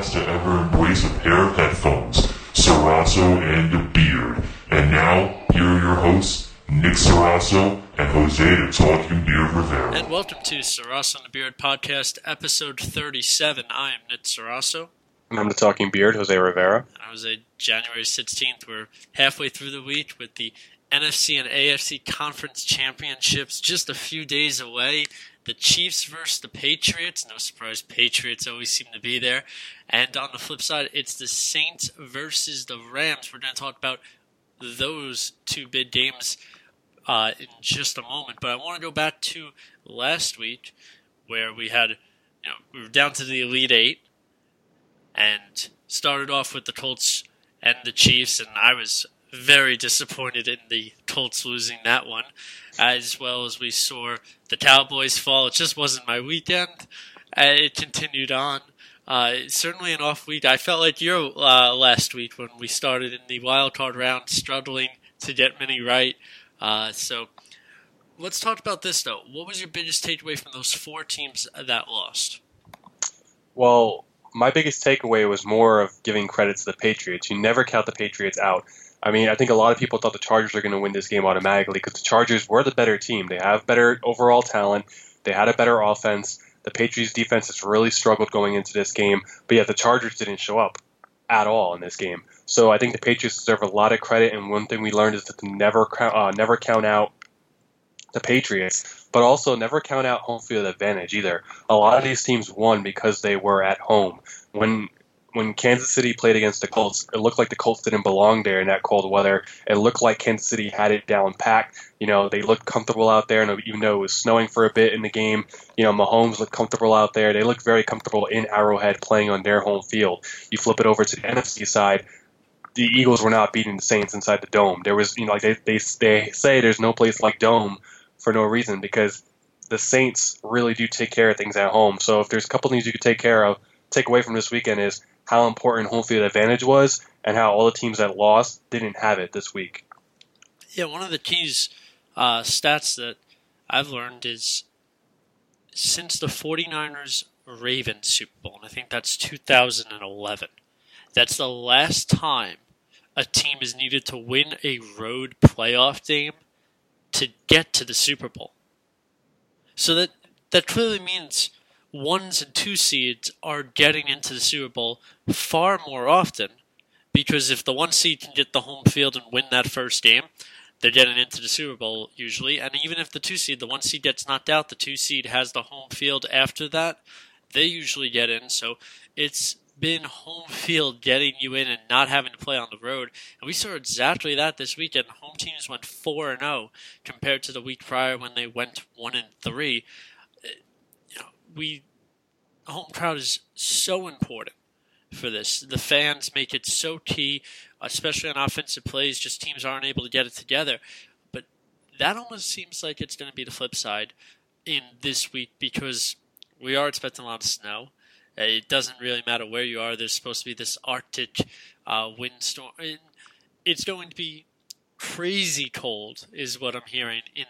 to ever embrace a pair of headphones, Sarasso and a Beard. And now, here are your hosts, Nick Sarasso and Jose the Talking Beard Rivera. And welcome to Sarasso and the Beard Podcast, episode 37. I am Nick Sarasso. And I'm the Talking Beard, Jose Rivera. I was January 16th. We're halfway through the week with the NFC and AFC Conference Championships just a few days away the Chiefs versus the Patriots. No surprise, Patriots always seem to be there. And on the flip side, it's the Saints versus the Rams. We're going to talk about those two big games uh, in just a moment. But I want to go back to last week where we had, you know, we were down to the Elite Eight and started off with the Colts and the Chiefs, and I was very disappointed in the Colts losing that one, as well as we saw the Cowboys fall. It just wasn't my weekend. Uh, it continued on. Uh, certainly an off week. I felt like your uh, last week when we started in the wild card round, struggling to get many right. Uh, so let's talk about this though. What was your biggest takeaway from those four teams that lost? Well, my biggest takeaway was more of giving credit to the Patriots. You never count the Patriots out. I mean, I think a lot of people thought the Chargers are going to win this game automatically because the Chargers were the better team. They have better overall talent. They had a better offense. The Patriots defense has really struggled going into this game, but yet the Chargers didn't show up at all in this game. So I think the Patriots deserve a lot of credit. And one thing we learned is to never uh, never count out the Patriots, but also never count out home field advantage either. A lot of these teams won because they were at home. When when Kansas City played against the Colts, it looked like the Colts didn't belong there in that cold weather. It looked like Kansas City had it down packed. You know, they looked comfortable out there, and even though it was snowing for a bit in the game, you know, Mahomes looked comfortable out there. They looked very comfortable in Arrowhead playing on their home field. You flip it over to the NFC side, the Eagles were not beating the Saints inside the dome. There was, you know, like they, they, they say there's no place like dome for no reason because the Saints really do take care of things at home. So if there's a couple things you could take care of, take away from this weekend is how important home field advantage was and how all the teams that lost didn't have it this week. Yeah, one of the keys uh, stats that I've learned is since the 49ers Ravens Super Bowl, and I think that's 2011, that's the last time a team is needed to win a road playoff game to get to the Super Bowl. So that that clearly means ones and two seeds are getting into the Super Bowl far more often because if the one seed can get the home field and win that first game, they're getting into the Super Bowl usually. And even if the two seed, the one seed gets knocked out, the two seed has the home field after that, they usually get in. So it's been home field getting you in and not having to play on the road. And we saw exactly that this weekend. Home teams went 4 and 0 compared to the week prior when they went 1 and 3 we home crowd is so important for this. The fans make it so key, especially on offensive plays. Just teams aren't able to get it together. But that almost seems like it's going to be the flip side in this week because we are expecting a lot of snow. It doesn't really matter where you are. There's supposed to be this Arctic uh, windstorm. It's going to be crazy cold, is what I'm hearing in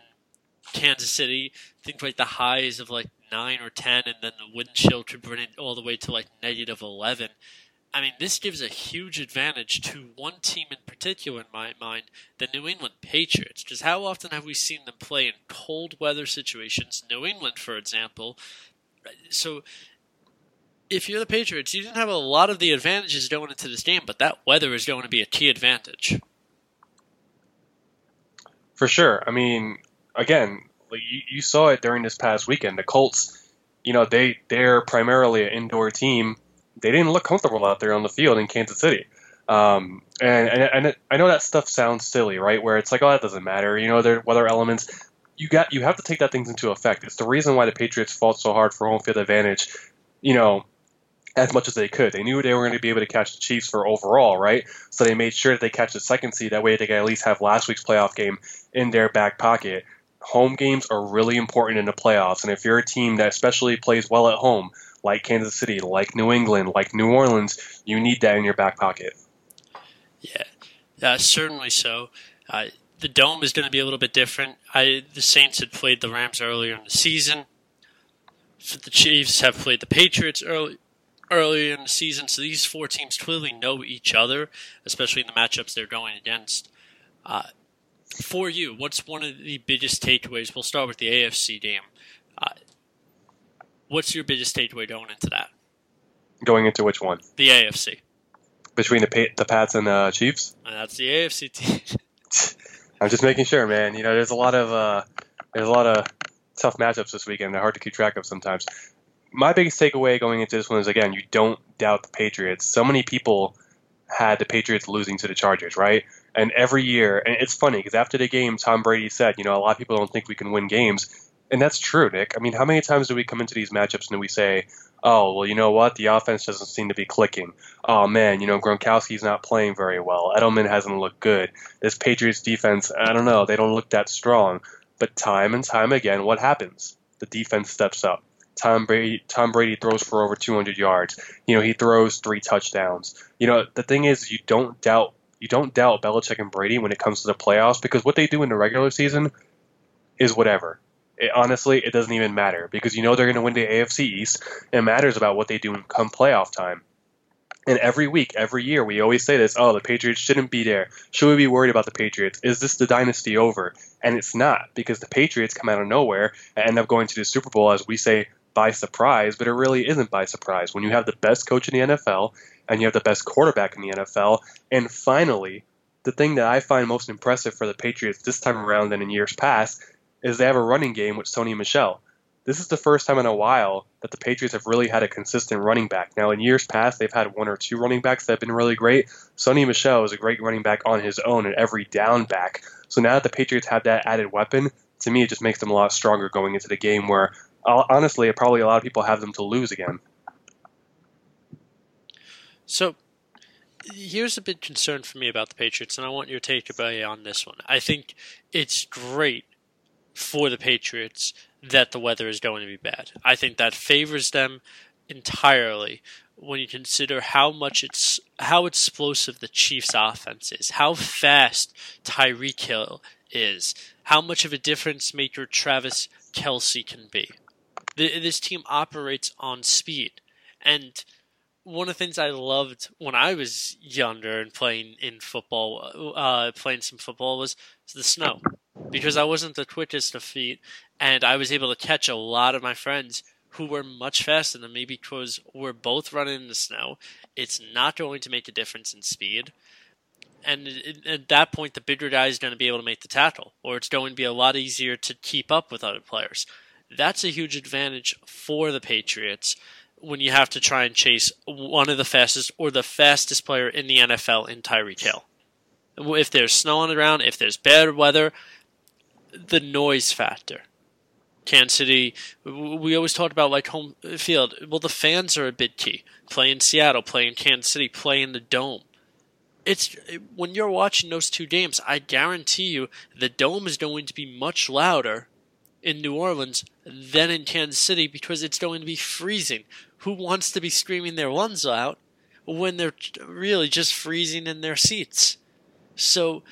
Kansas City. Think like the highs of like nine or ten, and then the wind chill could bring it all the way to like negative eleven. I mean, this gives a huge advantage to one team in particular, in my mind, the New England Patriots. Because how often have we seen them play in cold weather situations? New England, for example. So if you're the Patriots, you didn't have a lot of the advantages going into this game, but that weather is going to be a key advantage. For sure. I mean, again, you, you saw it during this past weekend. The Colts, you know, they they're primarily an indoor team. They didn't look comfortable out there on the field in Kansas City. Um, and and, and it, I know that stuff sounds silly, right? Where it's like, oh, that doesn't matter. You know, there are weather elements. You got you have to take that things into effect. It's the reason why the Patriots fought so hard for home field advantage. You know, as much as they could. They knew they were going to be able to catch the Chiefs for overall, right? So they made sure that they catch the second seed. That way they could at least have last week's playoff game in their back pocket. Home games are really important in the playoffs, and if you're a team that especially plays well at home, like Kansas City, like New England, like New Orleans, you need that in your back pocket. Yeah, uh, certainly so. Uh, the dome is going to be a little bit different. I, the Saints had played the Rams earlier in the season. The Chiefs have played the Patriots early, earlier in the season, so these four teams clearly know each other, especially in the matchups they're going against. Uh, for you, what's one of the biggest takeaways? We'll start with the AFC game. Uh, what's your biggest takeaway going into that? Going into which one? The AFC. Between the the Pats and the Chiefs. And that's the AFC team. I'm just making sure, man. You know, there's a lot of uh, there's a lot of tough matchups this weekend. They're hard to keep track of sometimes my biggest takeaway going into this one is again, you don't doubt the Patriots. So many people had the Patriots losing to the Chargers, right? And every year, and it's funny because after the game, Tom Brady said, you know, a lot of people don't think we can win games. And that's true, Nick. I mean, how many times do we come into these matchups and we say, oh, well, you know what? The offense doesn't seem to be clicking. Oh, man, you know, Gronkowski's not playing very well. Edelman hasn't looked good. This Patriots defense, I don't know, they don't look that strong. But time and time again, what happens? The defense steps up. Tom Brady Tom Brady throws for over 200 yards. You know, he throws three touchdowns. You know, the thing is, you don't doubt you don't doubt Belichick and Brady when it comes to the playoffs because what they do in the regular season is whatever. It, honestly, it doesn't even matter because you know they're going to win the AFC East. It matters about what they do come playoff time. And every week, every year, we always say this: "Oh, the Patriots shouldn't be there. Should we be worried about the Patriots? Is this the dynasty over?" And it's not because the Patriots come out of nowhere and end up going to the Super Bowl, as we say, by surprise, but it really isn't by surprise. When you have the best coach in the NFL and you have the best quarterback in the NFL, and finally, the thing that I find most impressive for the Patriots this time around than in years past is they have a running game with Sony Michel. This is the first time in a while that the Patriots have really had a consistent running back. Now, in years past, they've had one or two running backs that have been really great. Sony Michel is a great running back on his own and every down back. So now that the Patriots have that added weapon, to me, it just makes them a lot stronger going into the game where honestly, probably a lot of people have them to lose again. So, here's a big concern for me about the Patriots, and I want your takeaway on this one. I think it's great for the Patriots that the weather is going to be bad. I think that favors them entirely when you consider how much it's how explosive the Chiefs' offense is, how fast Tyreek Hill is, how much of a difference maker Travis Kelce can be the, this team operates on speed. And one of the things I loved when I was younger and playing in football, uh, playing some football, was the snow. Because I wasn't the quickest of feet, and I was able to catch a lot of my friends who were much faster than me because we're both running in the snow. It's not going to make a difference in speed. And at that point, the bigger guy is going to be able to make the tackle, or it's going to be a lot easier to keep up with other players. That's a huge advantage for the Patriots when you have to try and chase one of the fastest or the fastest player in the NFL in Tyreek Hill. If there's snow on the ground, if there's bad weather, the noise factor. Kansas City, we always talk about like home field. Well, the fans are a bit key. Play in Seattle, play in Kansas City, play in the dome. It's when you're watching those two games, I guarantee you the dome is going to be much louder in New Orleans than in Kansas City because it's going to be freezing. Who wants to be screaming their lungs out when they're really just freezing in their seats? So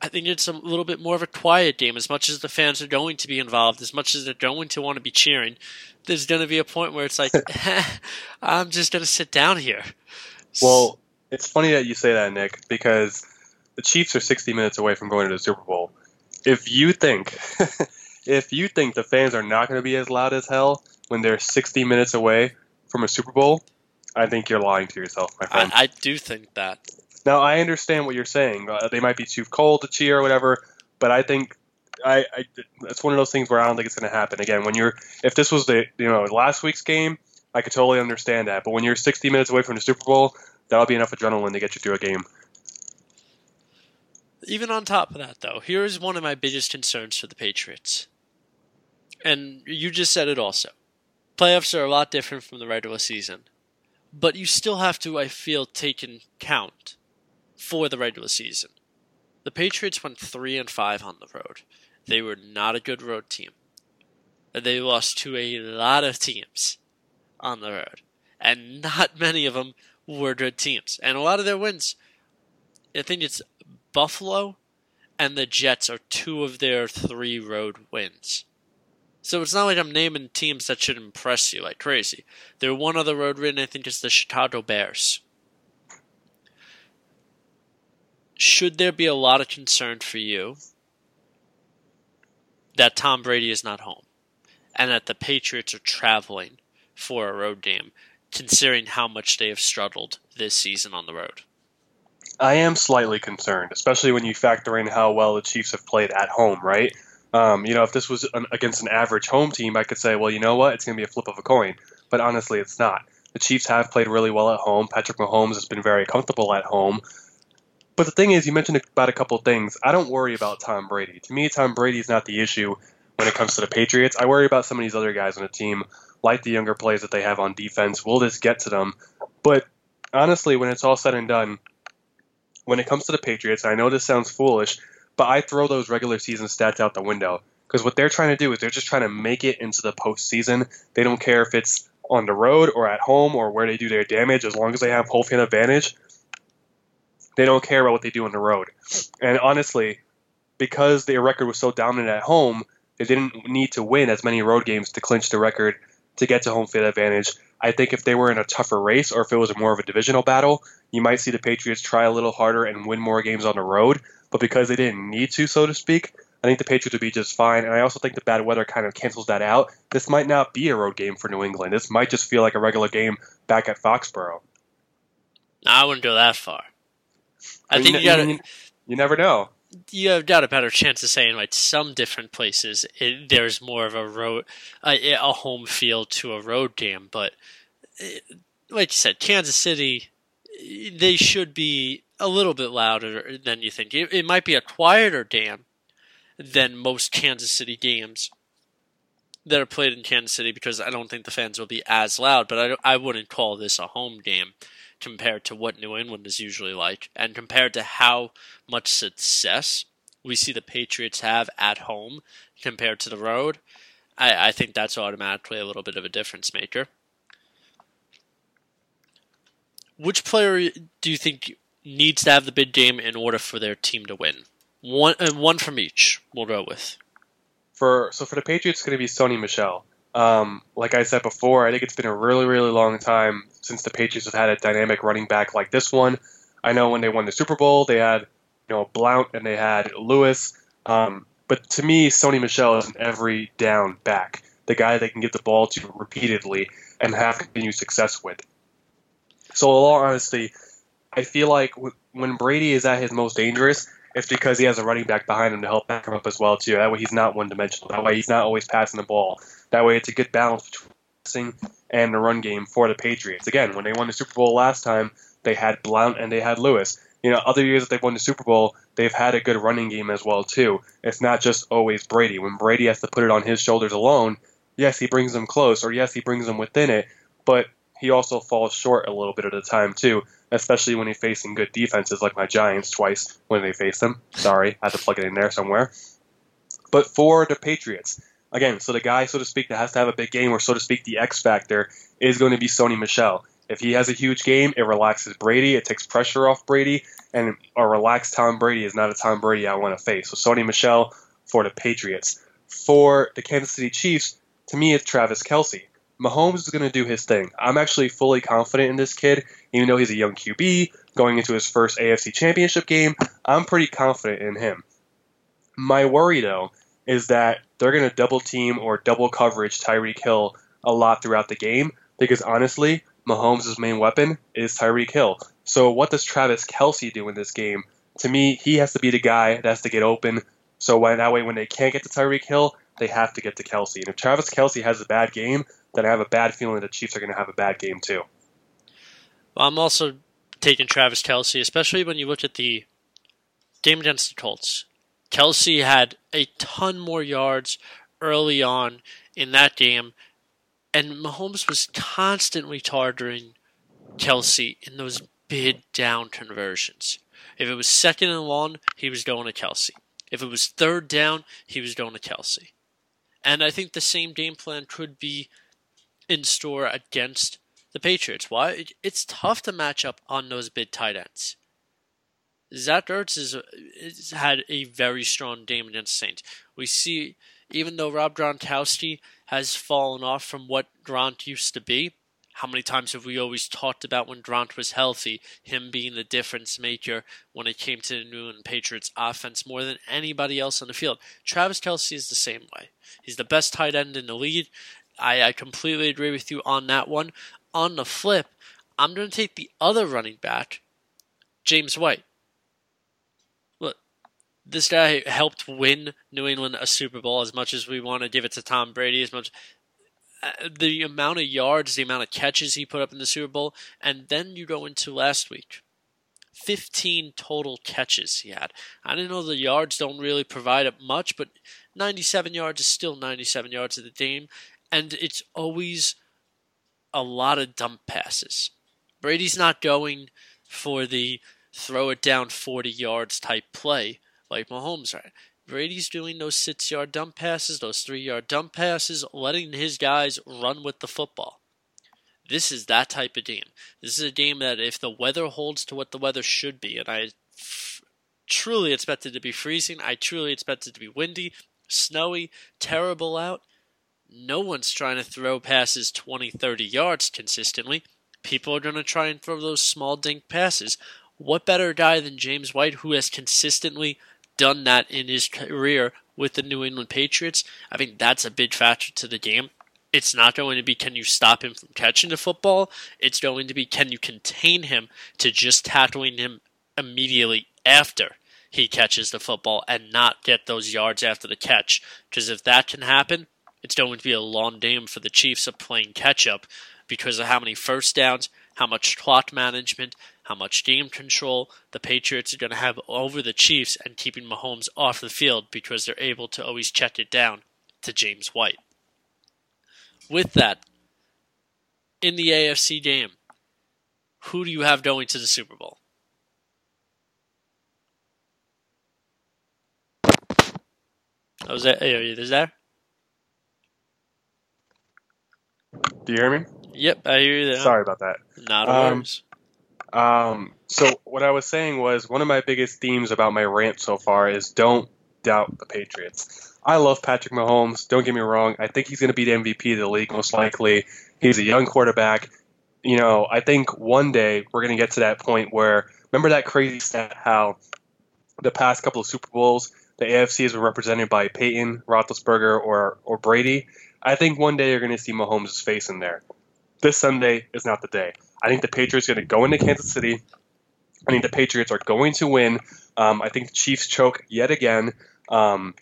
I think it's a little bit more of a quiet game. As much as the fans are going to be involved, as much as they're going to want to be cheering, there's going to be a point where it's like, eh, I'm just going to sit down here. Well, it's funny that you say that, Nick, because the Chiefs are 60 minutes away from going to the Super Bowl. If you think if you think the fans are not going to be as loud as hell when they're 60 minutes away from a Super Bowl, I think you're lying to yourself, my friend. I, I do think that. Now I understand what you're saying. Uh, they might be too cold to cheer or whatever, but I think I, I it's one of those things where I don't think it's going to happen again. When you're if this was the you know last week's game, I could totally understand that. But when you're 60 minutes away from the Super Bowl, that'll be enough adrenaline to get you through a game. Even on top of that, though, here's one of my biggest concerns for the Patriots. And you just said it also. Playoffs are a lot different from the regular season. But you still have to, I feel, take in count for the regular season. The Patriots went 3 and 5 on the road. They were not a good road team. They lost to a lot of teams on the road. And not many of them were good teams. And a lot of their wins, I think it's Buffalo and the Jets are two of their three road wins. So it's not like I'm naming teams that should impress you like crazy. There one other road win, I think it's the Chicago Bears. Should there be a lot of concern for you that Tom Brady is not home and that the Patriots are traveling for a road game, considering how much they have struggled this season on the road? I am slightly concerned, especially when you factor in how well the Chiefs have played at home, right? Um, you know, if this was an, against an average home team, I could say, well, you know what, it's going to be a flip of a coin. But honestly, it's not. The Chiefs have played really well at home. Patrick Mahomes has been very comfortable at home. But the thing is, you mentioned about a couple things. I don't worry about Tom Brady. To me, Tom Brady is not the issue when it comes to the Patriots. I worry about some of these other guys on the team, like the younger players that they have on defense. Will this get to them? But honestly, when it's all said and done, when it comes to the Patriots, I know this sounds foolish, but I throw those regular season stats out the window because what they're trying to do is they're just trying to make it into the postseason. They don't care if it's on the road or at home or where they do their damage, as long as they have home field advantage. They don't care about what they do on the road. And honestly, because their record was so dominant at home, they didn't need to win as many road games to clinch the record to get to home field advantage. I think if they were in a tougher race or if it was more of a divisional battle, you might see the Patriots try a little harder and win more games on the road. But because they didn't need to, so to speak, I think the Patriots would be just fine. And I also think the bad weather kind of cancels that out. This might not be a road game for New England. This might just feel like a regular game back at Foxborough. I wouldn't go that far. I, I think mean, you got you, you never know. You have got a better chance of saying like some different places it, there's more of a road, a, a home field to a road game, but it, like you said, Kansas City, they should be a little bit louder than you think. It, it might be a quieter game than most Kansas City games that are played in Kansas City because I don't think the fans will be as loud. But I, I wouldn't call this a home game compared to what New England is usually like, and compared to how much success we see the Patriots have at home compared to the road. I, I think that's automatically a little bit of a difference maker. Which player do you think needs to have the big game in order for their team to win? One, uh, one from each. We'll go with. For so for the Patriots, it's going to be Sony Michel. Um, like I said before, I think it's been a really, really long time since the Patriots have had a dynamic running back like this one. I know when they won the Super Bowl, they had you know Blount and they had Lewis. Um, but to me, Sony Michel is an every down back, the guy they can give the ball to repeatedly and have continued success with. So, in all honesty, I feel like when Brady is at his most dangerous, it's because he has a running back behind him to help back him up as well too. That way, he's not one dimensional. That way, he's not always passing the ball. That way, it's a good balance between passing and the run game for the Patriots. Again, when they won the Super Bowl last time, they had Blount and they had Lewis. You know, other years that they've won the Super Bowl, they've had a good running game as well too. It's not just always Brady. When Brady has to put it on his shoulders alone, yes, he brings them close, or yes, he brings them within it, but he also falls short a little bit at a time too, especially when he's facing good defenses like my Giants twice when they face them. Sorry, I had to plug it in there somewhere. But for the Patriots, again, so the guy, so to speak, that has to have a big game, or so to speak, the X factor is going to be Sony Michel. If he has a huge game, it relaxes Brady, it takes pressure off Brady, and a relaxed Tom Brady is not a Tom Brady I want to face. So Sony Michel for the Patriots. For the Kansas City Chiefs, to me, it's Travis Kelce. Mahomes is going to do his thing. I'm actually fully confident in this kid, even though he's a young QB going into his first AFC Championship game. I'm pretty confident in him. My worry, though, is that they're going to double team or double coverage Tyreek Hill a lot throughout the game, because honestly, Mahomes' main weapon is Tyreek Hill. So what does Travis Kelce do in this game? To me, he has to be the guy that has to get open. So that way, when they can't get to Tyreek Hill, they have to get to Kelce. And if Travis Kelce has a bad game, then I have a bad feeling the Chiefs are going to have a bad game too. Well, I'm also taking Travis Kelce, especially when you look at the game against the Colts. Kelce had a ton more yards early on in that game, and Mahomes was constantly targeting Kelce in those bid down conversions. If it was second and long, he was going to Kelce. If it was third down, he was going to Kelce. And I think the same game plan could be in store against the Patriots. Why? It's tough to match up on those big tight ends. Zach Ertz has had a very strong game against Saints. We see, even though Rob Gronkowski has fallen off from what Gronk used to be, how many times have we always talked about when Gronk was healthy, him being the difference maker when it came to the New England Patriots offense more than anybody else on the field? Travis Kelce is the same way. He's the best tight end in the league. I, I completely agree with you on that one on the flip, I'm going to take the other running back, James White. Look, this guy helped win New England a Super Bowl as much as we want to give it to Tom Brady, as much Uh, the amount of yards, the amount of catches he put up in the Super Bowl, and then you go into last week. 15 total catches he had. I didn't know the yards don't really provide up much, but 97 yards is still 97 yards of the game, and it's always a lot of dump passes. Brady's not going for the throw it down 40 yards type play like Mahomes right. Brady's doing those six yard dump passes, those three yard dump passes, letting his guys run with the football. This is that type of game. This is a game that if the weather holds to what the weather should be, and I f- truly expect it to be freezing, I truly expect it to be windy, snowy, terrible out, no one's trying to throw passes 20, 30 yards consistently. People are going to try and throw those small dink passes. What better guy than James White, who has consistently done that in his career with the New England Patriots? I think that's a big factor to the game. It's not going to be can you stop him from catching the football. It's going to be can you contain him to just tackling him immediately after he catches the football and not get those yards after the catch. Because if that can happen, it's going to be a long game for the Chiefs of playing catch up because of how many first downs, how much clock management, how much game control the Patriots are going to have over the Chiefs and keeping Mahomes off the field because they're able to always check it down to James White. With that, in the AFC game, who do you have going to the Super Bowl? Was Oh, is that, is there? Do you hear me? Yep, I hear you. There. Sorry about that. Not a um, worries. Um, so what I was saying was one of my biggest themes about my rant so far is don't doubt the Patriots. I love Patrick Mahomes. Don't get me wrong. I think he's going to be the MVP of the league most likely. He's a young quarterback. You know, I think one day we're going to get to that point where remember that crazy stat how the past couple of Super Bowls the AFCs were represented by Peyton, Roethlisberger, or or Brady. I think one day you're going to see Mahomes' face in there. This Sunday is not the day. I think the Patriots are going to go into Kansas City. I think the Patriots are going to win. Um, I think the Chiefs choke yet again. Um,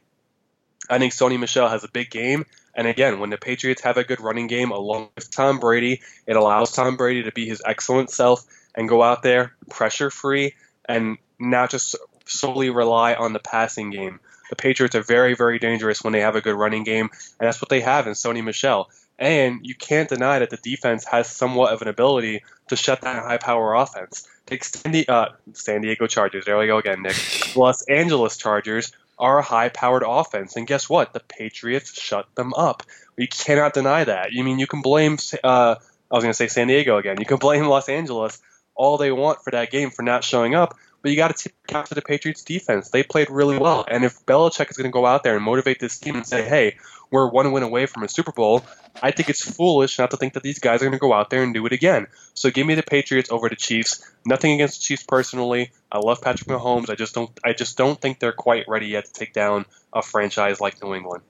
I think Sony Michel has a big game. And again, when the Patriots have a good running game along with Tom Brady, it allows Tom Brady to be his excellent self and go out there pressure free and not just solely rely on the passing game. The Patriots are very, very dangerous when they have a good running game, and that's what they have in Sony Michel. And you can't deny that the defense has somewhat of an ability to shut down high power offense. Take Sandy, uh, San Diego Chargers. There we go again, Nick. Los Angeles Chargers are a high powered offense. And guess what? The Patriots shut them up. You cannot deny that. You mean you can blame, uh, I was going to say San Diego again. You can blame Los Angeles all they want for that game for not showing up, but you got to cap to the Patriots defense. They played really well. And if Belichick is going to go out there and motivate this team and say, hey, we're one win away from a Super Bowl, I think it's foolish not to think that these guys are going to go out there and do it again. So give me the Patriots over the Chiefs. Nothing against the Chiefs personally. I love Patrick Mahomes. I just don't I just don't think they're quite ready yet to take down a franchise like New England.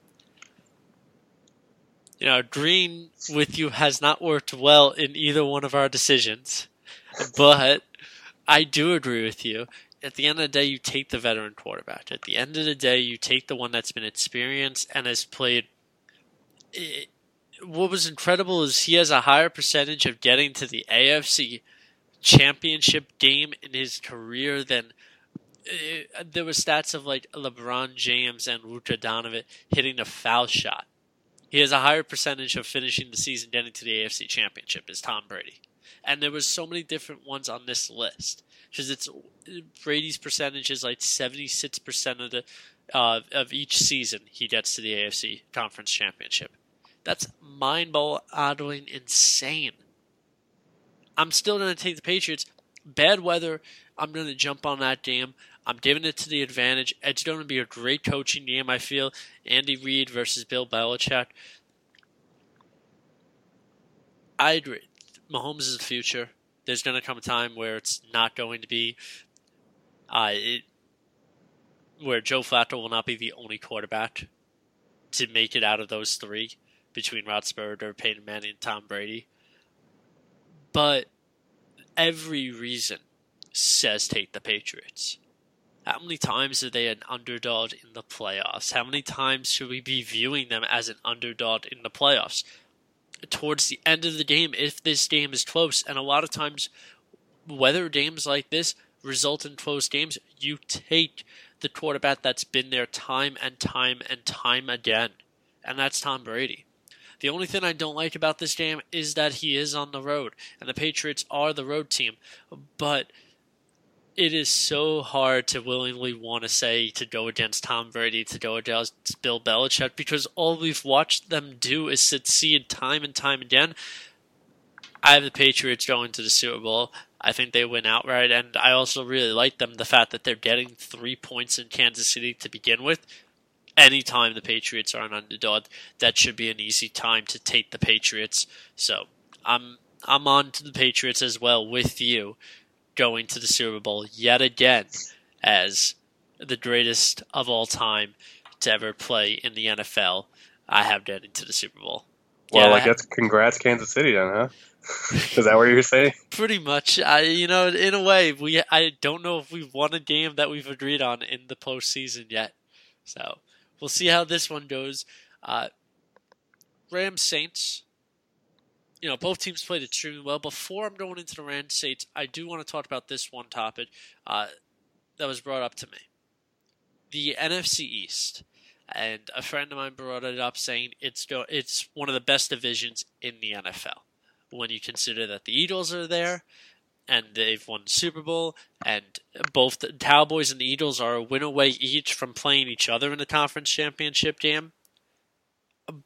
you know, agreeing with you has not worked well in either one of our decisions, but I do agree with you. At the end of the day, you take the veteran quarterback. At the end of the day, you take the one that's been experienced and has played. What was incredible is he has a higher percentage of getting to the AFC championship game in his career than uh, there were stats of like LeBron James and Luka Doncic hitting a foul shot. He has a higher percentage of finishing the season getting to the AFC Championship as Tom Brady, and there was so many different ones on this list because it's Brady's percentage is like seventy six percent of the uh, of each season he gets to the AFC Conference Championship. That's mind-boggling, insane. I'm still going to take the Patriots. Bad weather. I'm going to jump on that game. I'm giving it to the advantage. It's going to be a great coaching game, I feel. Andy Reid versus Bill Belichick. I agree. Mahomes is the future. There's going to come a time where it's not going to be. Uh, it, where Joe Flacco will not be the only quarterback to make it out of those three between Roethlisberger, Peyton Manning, and Tom Brady. But every reason says take the Patriots. How many times are they an underdog in the playoffs? How many times should we be viewing them as an underdog in the playoffs? Towards the end of the game, if this game is close, and a lot of times, whether games like this result in close games, you take the quarterback that's been there time and time and time again, and that's Tom Brady. The only thing I don't like about this game is that he is on the road, and the Patriots are the road team, but it is so hard to willingly want to say to go against Tom Brady, to go against Bill Belichick, because all we've watched them do is succeed time and time again. I have the Patriots going to the Super Bowl. I think they win outright, and I also really like them the fact that they're getting three points in Kansas City to begin with. Anytime the Patriots are an underdog, that should be an easy time to take the Patriots. So I'm I'm on to the Patriots as well with you going to the Super Bowl yet again as the greatest of all time to ever play in the NFL. I have getting to the Super Bowl. Well, yeah, I guess congrats Kansas City then, huh? Is that what you're saying? Pretty much. I, you know, in a way, we I don't know if we've won a game that we've agreed on in the postseason yet. So we'll see how this one goes. Uh, Rams Saints you know, both teams played extremely well. Before I'm going into the Rams Saints, I do want to talk about this one topic uh, that was brought up to me. The NFC East. And a friend of mine brought it up saying it's go, it's one of the best divisions in the NFL. When you consider that the Eagles are there and they've won the Super Bowl, and both the Cowboys and the Eagles are a win away each from playing each other in the conference championship game.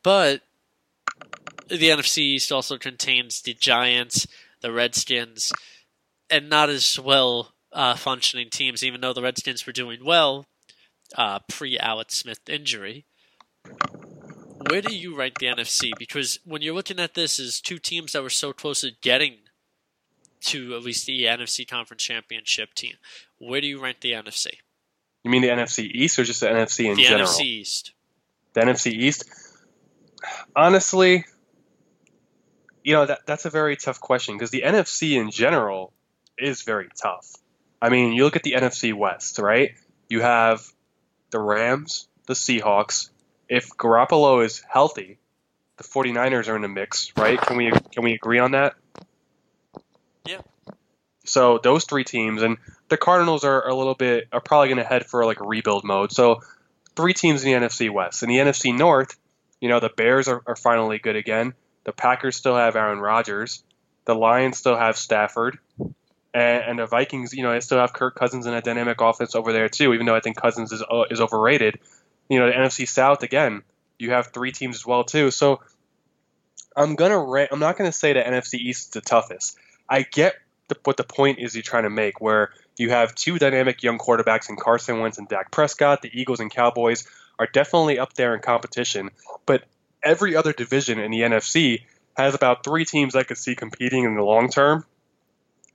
But the NFC East also contains the Giants, the Redskins, and not as well uh, functioning teams, even though the Redskins were doing well uh, pre Alex Smith injury. Where do you rank the NFC? Because when you're looking at this as two teams that were so close to getting to at least the NFC Conference Championship team, where do you rank the NFC? You mean the NFC East or just the NFC in the general? The NFC East. The NFC East. Honestly, you know that that's a very tough question because the NFC in general is very tough. I mean, you look at the NFC West, right? You have the Rams, the Seahawks. If Garoppolo is healthy, the 49ers are in the mix, right? Can we can we agree on that? Yeah. So those three teams and the Cardinals are a little bit are probably going to head for like a rebuild mode. So three teams in the NFC West. In the NFC North, you know, the Bears are, are finally good again. The Packers still have Aaron Rodgers. The Lions still have Stafford. And, and the Vikings, you know, they still have Kirk Cousins and a dynamic offense over there too. Even though I think Cousins is uh, is overrated, you know, the NFC South again, you have three teams as well too. So I'm gonna ra- I'm not gonna say the NFC East is the toughest. I get the, what the point is you're trying to make, where you have two dynamic young quarterbacks in Carson Wentz and Dak Prescott. The Eagles and Cowboys are definitely up there in competition, but every other division in the NFC has about three teams I could see competing in the long term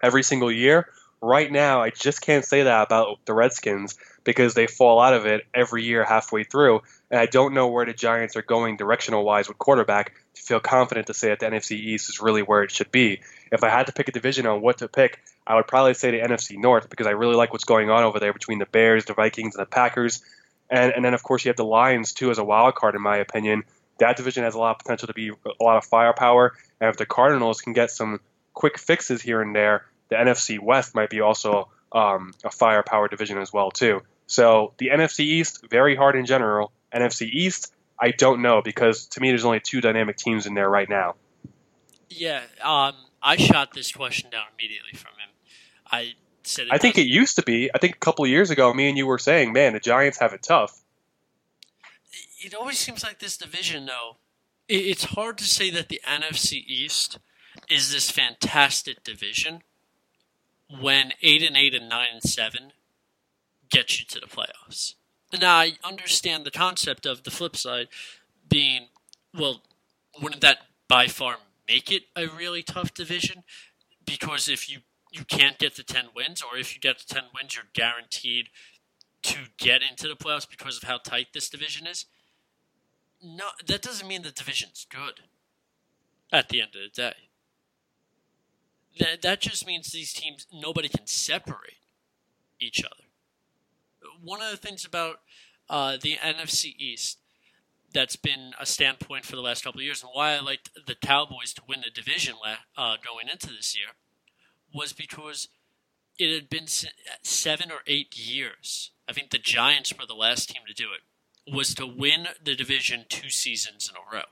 every single year. Right now, I just can't say that about the Redskins because they fall out of it every year halfway through, and I don't know where the Giants are going directional wise with quarterback. To feel confident to say that the NFC East is really where it should be. If I had to pick a division on what to pick, I would probably say the NFC North because I really like what's going on over there between the Bears, the Vikings, and the Packers. And and then of course you have the Lions too as a wild card in my opinion. That division has a lot of potential to be a lot of firepower. And if the Cardinals can get some quick fixes here and there, the NFC West might be also um, a firepower division as well too. So the NFC East very hard in general. NFC East I don't know because to me there's only two dynamic teams in there right now. Yeah, um, I shot this question down immediately from him. I said I think it used to be. I think a couple of years ago, me and you were saying, "Man, the Giants have it tough." It always seems like this division, though. It's hard to say that the NFC East is this fantastic division when eight and eight and nine and seven get you to the playoffs. Now I understand the concept of the flip side being, well, wouldn't that by far make it a really tough division? Because if you you can't get to ten wins, or if you get to ten wins, you're guaranteed to get into the playoffs because of how tight this division is. No, that doesn't mean the division's good. At the end of the day, that that just means these teams nobody can separate each other one of the things about uh, the NFC East that's been a standpoint for the last couple of years, and why I liked the Cowboys to win the division uh, going into this year, was because it had been seven or eight years. I think the Giants were the last team to do it. Was to win the division two seasons in a row.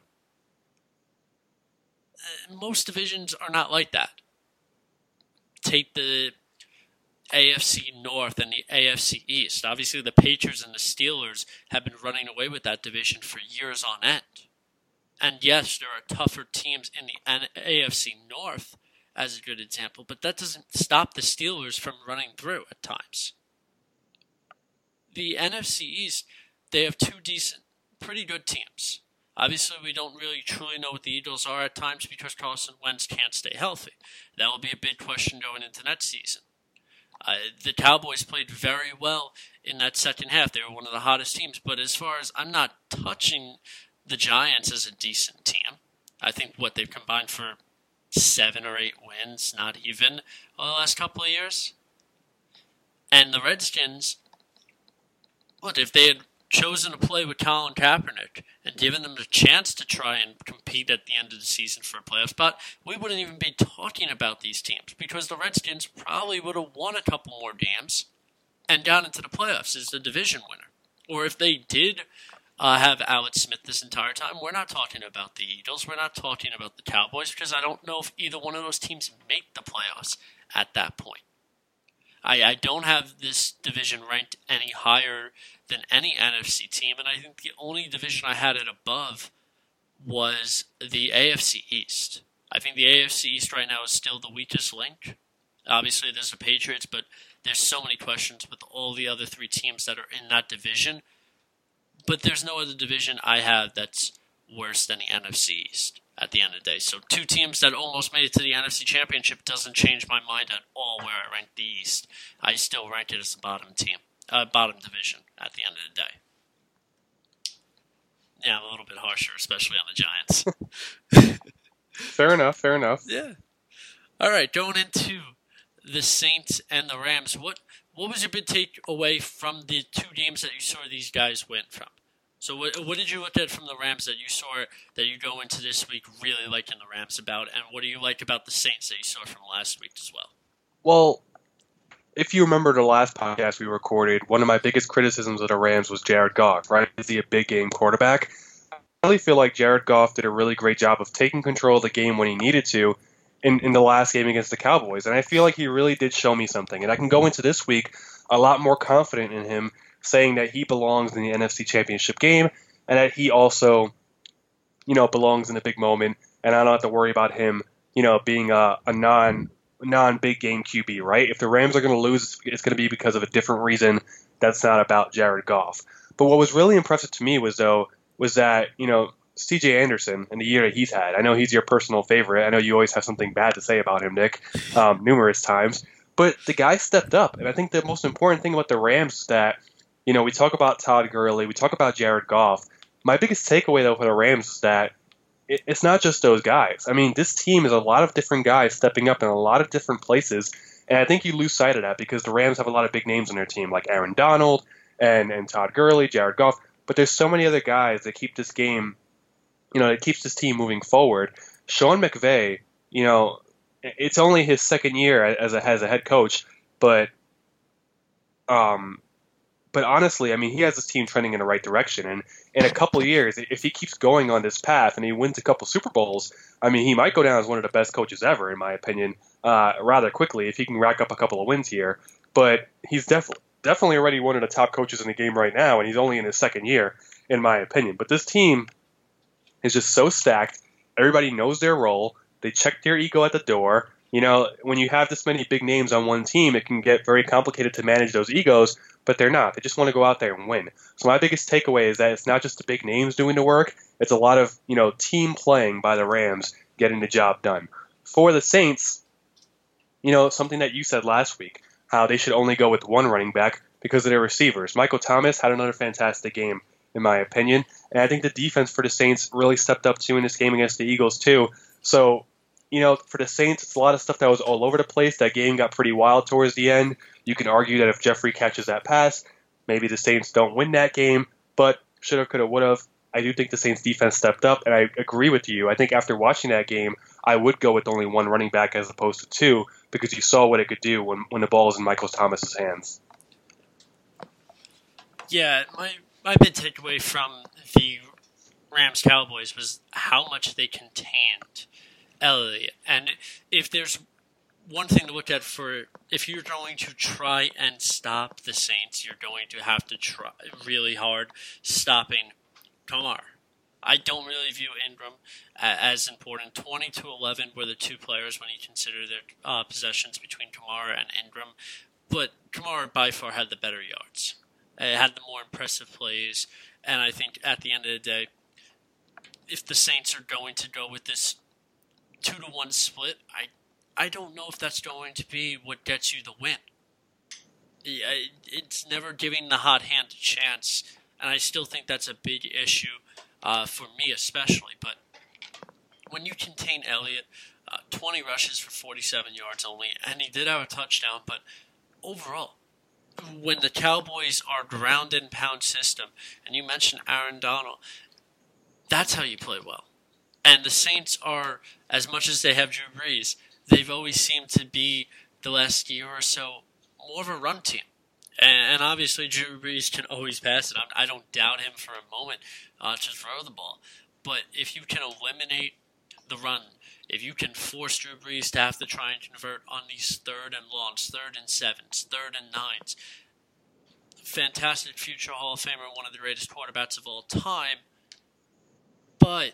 Most divisions are not like that. Take the AFC North and the AFC East. Obviously, the Patriots and the Steelers have been running away with that division for years on end. And yes, there are tougher teams in the AFC North, as a good example, but that doesn't stop the Steelers from running through at times. The NFC East, they have two decent, pretty good teams. Obviously, we don't really truly know what the Eagles are at times because Carson Wentz can't stay healthy. That will be a big question going into next season. Uh, the Cowboys played very well in that second half. They were one of the hottest teams. But as far as I'm not touching the Giants as a decent team, I think what they've combined for seven or eight wins, not even over the last couple of years. And the Redskins, what if they had chosen to play with Colin Kaepernick and given them the chance to try and compete at the end of the season for a playoff spot, we wouldn't even be talking about these teams because the Redskins probably would have won a couple more games and got into the playoffs as the division winner. Or if they did uh, have Alex Smith this entire time, we're not talking about the Eagles. We're not talking about the Cowboys because I don't know if either one of those teams make the playoffs at that point. I, I don't have this division ranked any higher than any NFC team, and I think the only division I had it above was the AFC East. I think the AFC East right now is still the weakest link. Obviously, there's the Patriots, but there's so many questions with all the other three teams that are in that division. But there's no other division I have that's worse than the NFC East at the end of the day. So two teams that almost made it to the NFC Championship doesn't change my mind at all where I rank the East. I still rank it as the bottom team, uh, bottom division at the end of the day. Yeah, I'm a little bit harsher, especially on the Giants. fair enough. Fair enough. Yeah. All right, going into the Saints and the Rams. What what was your big takeaway from the two games that you saw these guys win from? So what, what did you look at from the Rams that you saw that you go into this week really liking the Rams about, and what do you like about the Saints that you saw from last week as well? Well, if you remember the last podcast we recorded, one of my biggest criticisms of the Rams was Jared Goff, right? Is he a big game quarterback? I really feel like Jared Goff did a really great job of taking control of the game when he needed to in, in the last game against the Cowboys. And I feel like he really did show me something. And I can go into this week a lot more confident in him saying that he belongs in the NFC Championship game and that he also, you know, belongs in a big moment. And I don't have to worry about him, you know, being a, a non non big game QB, right? If the Rams are going to lose, it's going to be because of a different reason. That's not about Jared Goff. But what was really impressive to me was though was that you know C.J. Anderson and the year that he's had. I know he's your personal favorite. I know you always have something bad to say about him, Nick, um, numerous times. But the guy stepped up, and I think the most important thing about the Rams is that you know, we talk about Todd Gurley, we talk about Jared Goff. My biggest takeaway though for the Rams is that it, it's not just those guys. I mean, this team is a lot of different guys stepping up in a lot of different places, and I think you lose sight of that because the Rams have a lot of big names on their team, like Aaron Donald and and Todd Gurley, Jared Goff. But there's so many other guys that keep this game, you know, it keeps this team moving forward. Sean McVay, you know, it's only his second year as a as a head coach, but um, but honestly, I mean, he has his team trending in the right direction, and in a couple years, if he keeps going on this path and he wins a couple Super Bowls, I mean, he might go down as one of the best coaches ever, in my opinion, uh, rather quickly if he can rack up a couple of wins here. But he's definitely definitely already one of the top coaches in the game right now, and he's only in his second year, in my opinion. But this team is just so stacked. Everybody knows their role. They check their ego at the door. You know, when you have this many big names on one team, it can get very complicated to manage those egos, but they're not. They just want to go out there and win. So my biggest takeaway is that it's not just the big names doing the work, it's a lot of, you know, team playing by the Rams getting the job done. For the Saints, you know, something that you said last week, how they should only go with one running back because of their receivers. Michael Thomas had another fantastic game, in my opinion. And I think the defense for the Saints really stepped up too in this game against the Eagles, too. So you know, for the Saints, it's a lot of stuff that was all over the place. That game got pretty wild towards the end. You can argue that if Jeffery catches that pass, maybe the Saints don't win that game, but shoulda, coulda, woulda. have. I do think the Saints defense stepped up, and I agree with you. I think after watching that game, I would go with only one running back as opposed to two because you saw what it could do when, when the ball is in Michael Thomas's hands. Yeah, my my big takeaway from the Rams Cowboys was how much they contained Elliott. And if there's one thing to look at for if you're going to try and stop the Saints, you're going to have to try really hard stopping Kamar. I don't really view Ingram as important. 20 to 11 were the two players when you consider their uh, possessions between Kamara and Ingram. But Kamara by far had the better yards. It had the more impressive plays. And I think at the end of the day, if the Saints are going to go with this two to one split, I I don't know if that's going to be what gets you the win. It's never giving the hot hand a chance, and I still think that's a big issue uh, for me, especially. But when you contain Elliott, uh, 20 rushes for 47 yards only, and he did have a touchdown, but overall, when the Cowboys are ground and pound system, and you mentioned Aaron Donald, that's how you play well. And the Saints are, as much as they have Drew Brees, they've always seemed to be the last year or so more of a run team. And, and obviously, Drew Brees can always pass it. I don't doubt him for a moment uh, to throw the ball. But if you can eliminate the run, if you can force Drew Brees to have to try and convert on these third and longs, third and sevens, third and nines, fantastic future Hall of Famer, one of the greatest quarterbacks of all time. But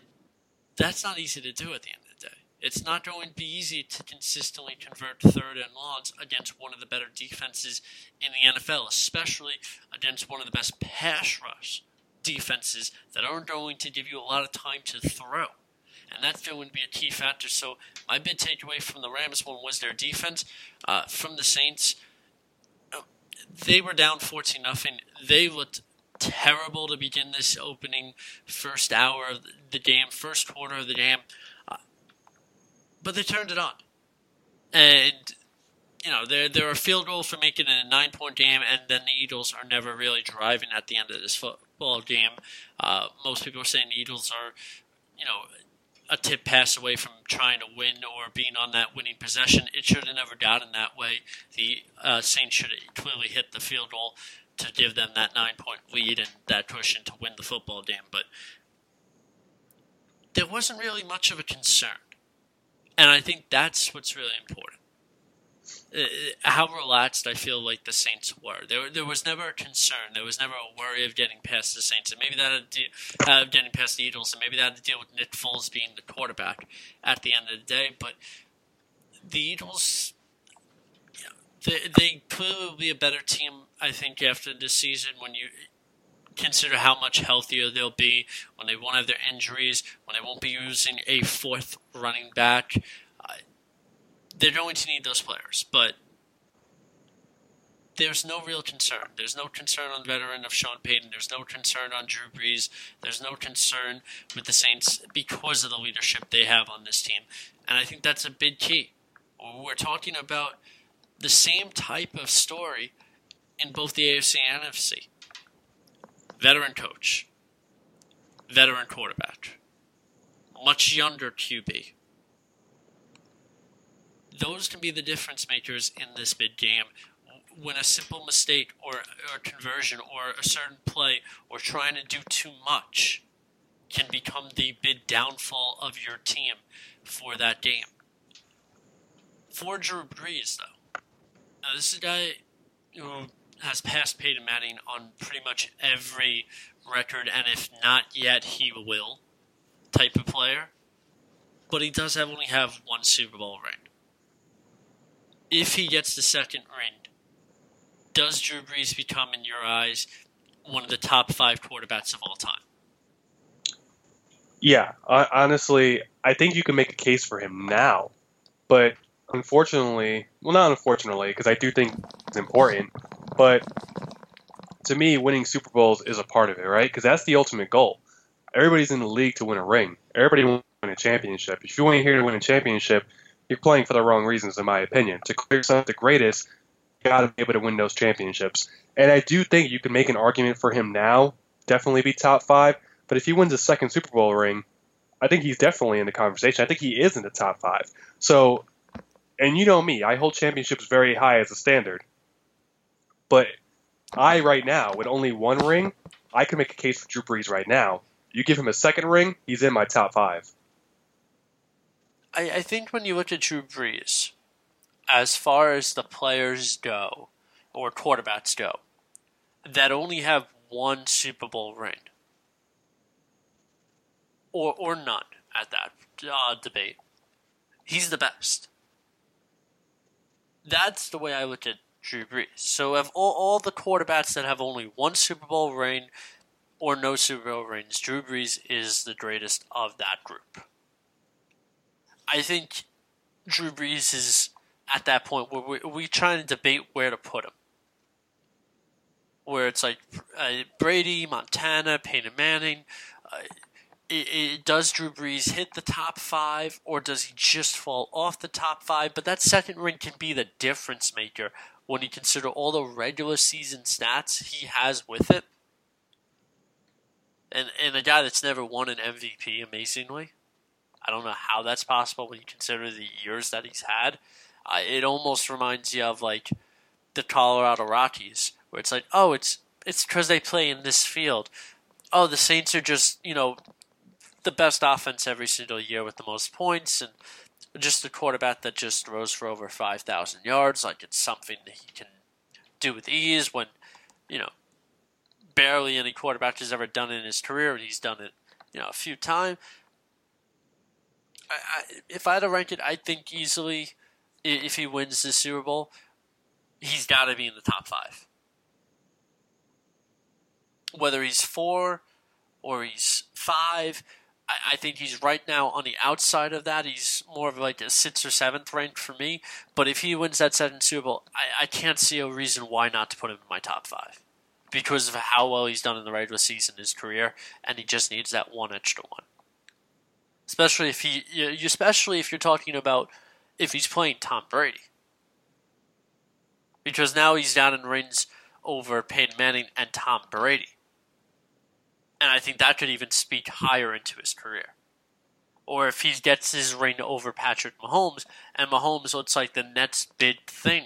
that's not easy to do at the end of the day. It's not going to be easy to consistently convert third and longs against one of the better defenses in the NFL, especially against one of the best pass rush defenses that aren't going to give you a lot of time to throw. And that's going to be a key factor. So, my big takeaway from the Rams one was their defense. Uh, from the Saints, they were down 14 nothing. They looked terrible to begin this opening first hour of the game, first quarter of the game. Uh, but they turned it on. And, you know, they're, they're a field goal for making it a nine point game, and then the Eagles are never really driving at the end of this football game. Uh, most people are saying the Eagles are, you know, a tip pass away from trying to win or being on that winning possession. It should have never gotten that way. The uh, Saints should have clearly hit the field goal to give them that nine point lead and that cushion to win the football game. But there wasn't really much of a concern. And I think that's what's really important. Uh, how relaxed I feel like the Saints were. There, there was never a concern. There was never a worry of getting past the Saints, and maybe that had to do, uh, getting past the Eagles, and maybe that had to deal with Nick Foles being the quarterback at the end of the day. But the Eagles, they, they will be a better team I think after this season, when you consider how much healthier they'll be, when they won't have their injuries, when they won't be using a fourth running back, uh, they're going to need those players. But there's no real concern. There's no concern on veteran of Sean Payton. There's no concern on Drew Brees. There's no concern with the Saints because of the leadership they have on this team. And I think that's a big key. We're talking about the same type of story in both the AFC and NFC. Veteran coach, veteran quarterback, much younger QB. Those can be the difference makers in this big game when a simple mistake or, or conversion or a certain play or trying to do too much can become the big downfall of your team for that game. For Drew Brees, though, now this is a guy who has passed Peyton Manning on pretty much every record, and if not yet, he will type of player. But he does have only have one Super Bowl ring. If he gets the second ring, does Drew Brees become, in your eyes, one of the top five quarterbacks of all time? Yeah, honestly, I think you can make a case for him now, but unfortunately, well, not unfortunately, because I do think it's important, but to me, winning Super Bowls is a part of it, right? Because that's the ultimate goal. Everybody's in the league to win a ring. Everybody wants to win a championship. If you ain't here to win a championship, you're playing for the wrong reasons, in my opinion. To clear yourself the greatest, you got to be able to win those championships. And I do think you can make an argument for him now, definitely be top five. But if he wins a second Super Bowl ring, I think he's definitely in the conversation. I think he is in the top five. So, and you know me, I hold championships very high as a standard. But I, right now, with only one ring, I can make a case for Drew Brees right now. You give him a second ring, he's in my top five. I, I think when you look at Drew Brees, as far as the players go, or quarterbacks go, that only have one Super Bowl ring, or or none at that uh, debate, he's the best. That's the way I look at Drew Brees. So, of all, all the quarterbacks that have only one Super Bowl ring or no Super Bowl rings, Drew Brees is the greatest of that group. I think Drew Brees is at that point where we, we trying to debate where to put him. Where it's like uh, Brady, Montana, Peyton Manning. Uh, it, it, does Drew Brees hit the top five, or does he just fall off the top five? But that second ring can be the difference maker when you consider all the regular season stats he has with it. And and a guy that's never won an MVP, amazingly. I don't know how that's possible when you consider the years that he's had. Uh, it almost reminds you of like the Colorado Rockies, where it's like, oh, it's it's because they play in this field. Oh, the Saints are just you know the best offense every single year with the most points, and just a quarterback that just throws for over five thousand yards. Like it's something that he can do with ease when you know barely any quarterback has ever done it in his career, and he's done it you know a few times. If I had to rank it, I think easily if he wins the Super Bowl, he's got to be in the top five. Whether he's four or he's five, I, I think he's right now on the outside of that. He's more of like a sixth or seventh ranked for me. But if he wins that second Super Bowl, I, I can't see a reason why not to put him in my top five because of how well he's done in the regular season his career, and he just needs that one extra one. Especially if he, especially if you're talking about if he's playing Tom Brady. Because now he's down in rings over Peyton Manning and Tom Brady. And I think that could even speak higher into his career. Or if he gets his ring over Patrick Mahomes, and Mahomes looks like the next big thing,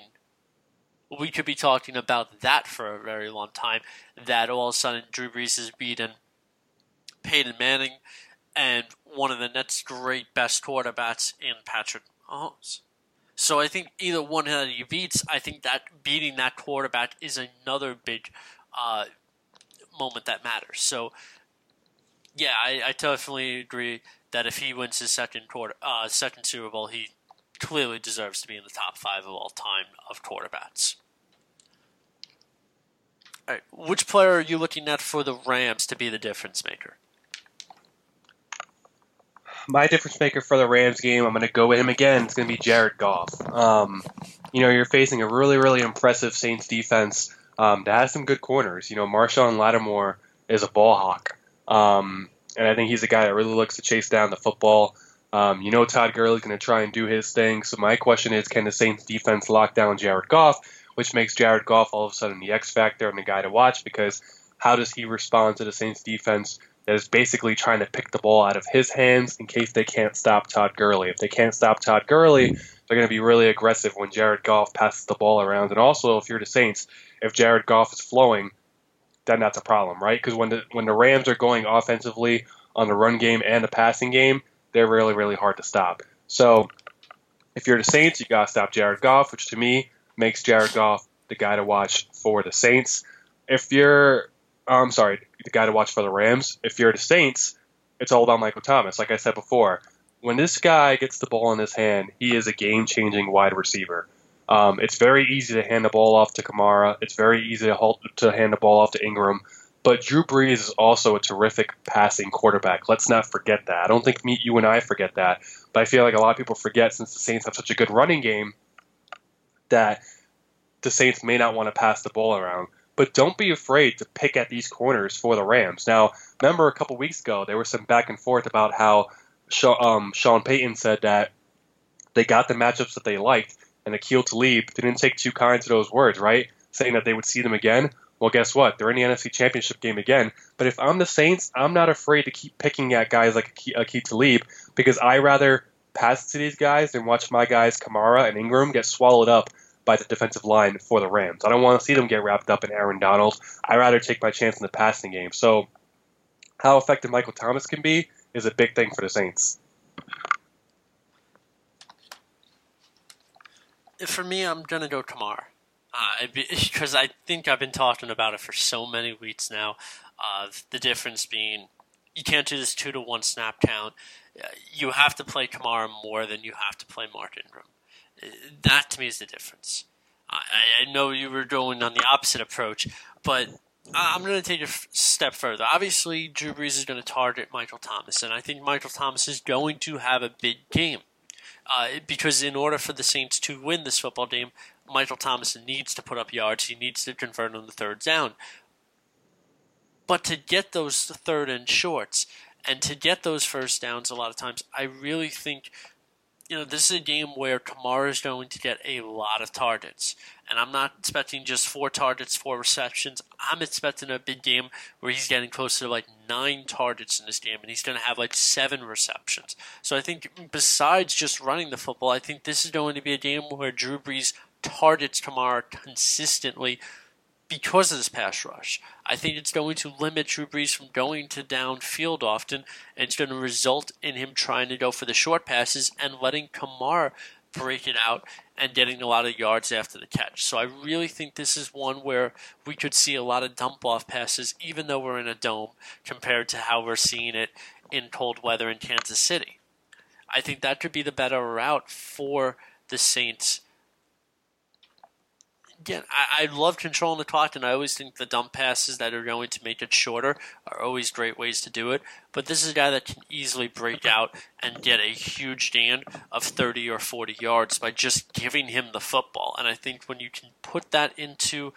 we could be talking about that for a very long time. That all of a sudden Drew Brees is beaten Peyton Manning and one of the next great best quarterbacks in Patrick Mahomes. So I think either one that he beats, I think that beating that quarterback is another big uh, moment that matters. So yeah, I, I, definitely agree that if he wins his second quarter, uh, second Super Bowl, he clearly deserves to be in the top five of all time of quarterbacks. All right, which player are you looking at for the Rams to be the difference maker? my difference maker for the Rams game, I'm going to go with him again. It's going to be Jared Goff. Um, you know, you're facing a really, really impressive Saints defense um, that has some good corners. You know, Marshon Lattimore is a ball hawk. Um, and I think he's a guy that really looks to chase down the football. Um, you know, Todd Gurley's going to try and do his thing. So my question is, can the Saints defense lock down Jared Goff, which makes Jared Goff all of a sudden the X factor and the guy to watch? Because how does he respond to the Saints defense that is basically trying to pick the ball out of his hands in case they can't stop Todd Gurley? If they can't stop Todd Gurley, they're going to be really aggressive when Jared Goff passes the ball around. And also, if you're the Saints, if Jared Goff is flowing, then that's a problem, right? Because when the when the Rams are going offensively on the run game and the passing game, they're really really hard to stop. So if you're the Saints, you gotta stop Jared Goff, which to me makes Jared Goff the guy to watch for the Saints. If you're, oh, I'm sorry, the guy to watch for the Rams. If you're the Saints, it's all about Michael Thomas. Like I said before, when this guy gets the ball in his hand, he is a game-changing wide receiver. Um, it's very easy to hand the ball off to Kamara. It's very easy to, to hand the ball off to Ingram. But Drew Brees is also a terrific passing quarterback. Let's not forget that. I don't think me, you and I forget that. But I feel like a lot of people forget since the Saints have such a good running game that the Saints may not want to pass the ball around. But don't be afraid to pick at these corners for the Rams. Now, remember a couple weeks ago, there was some back and forth about how um, Sean Payton said that they got the matchups that they liked, and Aqib Talib didn't take too kind to those words, right? Saying that they would see them again. Well, guess what? They're in the NFC Championship game again. But if I'm the Saints, I'm not afraid to keep picking at guys like Aqib Talib because I rather pass to these guys than watch my guys Kamara and Ingram get swallowed up by the defensive line for the Rams. I don't want to see them get wrapped up in Aaron Donald. I rather take my chance in the passing game. So, how effective Michael Thomas can be is a big thing for the Saints. For me, I'm gonna go Kamara. Uh, because I think I've been talking about it for so many weeks now. Of the difference being, you can't do this two to one snap count. Uh, you have to play Kamara more than you have to play Mark Ingram. Uh, that to me is the difference. I, I know you were going on the opposite approach, but I'm going to take a f- step further. Obviously, Drew Brees is going to target Michael Thomas, and I think Michael Thomas is going to have a big game. Uh, because in order for the Saints to win this football game, Michael Thomas needs to put up yards. He needs to convert on the third down. But to get those third and shorts and to get those first downs, a lot of times, I really think you know, this is a game where Kamara is going to get a lot of targets. And I'm not expecting just four targets, four receptions. I'm expecting a big game where he's getting close to like nine targets in this game, and he's going to have like seven receptions. So I think besides just running the football, I think this is going to be a game where Drew Brees targets Kamara consistently because of this pass rush. I think it's going to limit Drew Brees from going to downfield often, and it's going to result in him trying to go for the short passes and letting Kamara break it out and getting a lot of yards after the catch. So I really think this is one where we could see a lot of dump off passes, even though we're in a dome, compared to how we're seeing it in cold weather in Kansas City. I think that could be the better route for the Saints again, I, I love controlling the clock, and I always think the dump passes that are going to make it shorter are always great ways to do it. But this is a guy that can easily break out and get a huge gain of 30 or 40 yards by just giving him the football. And I think when you can put that into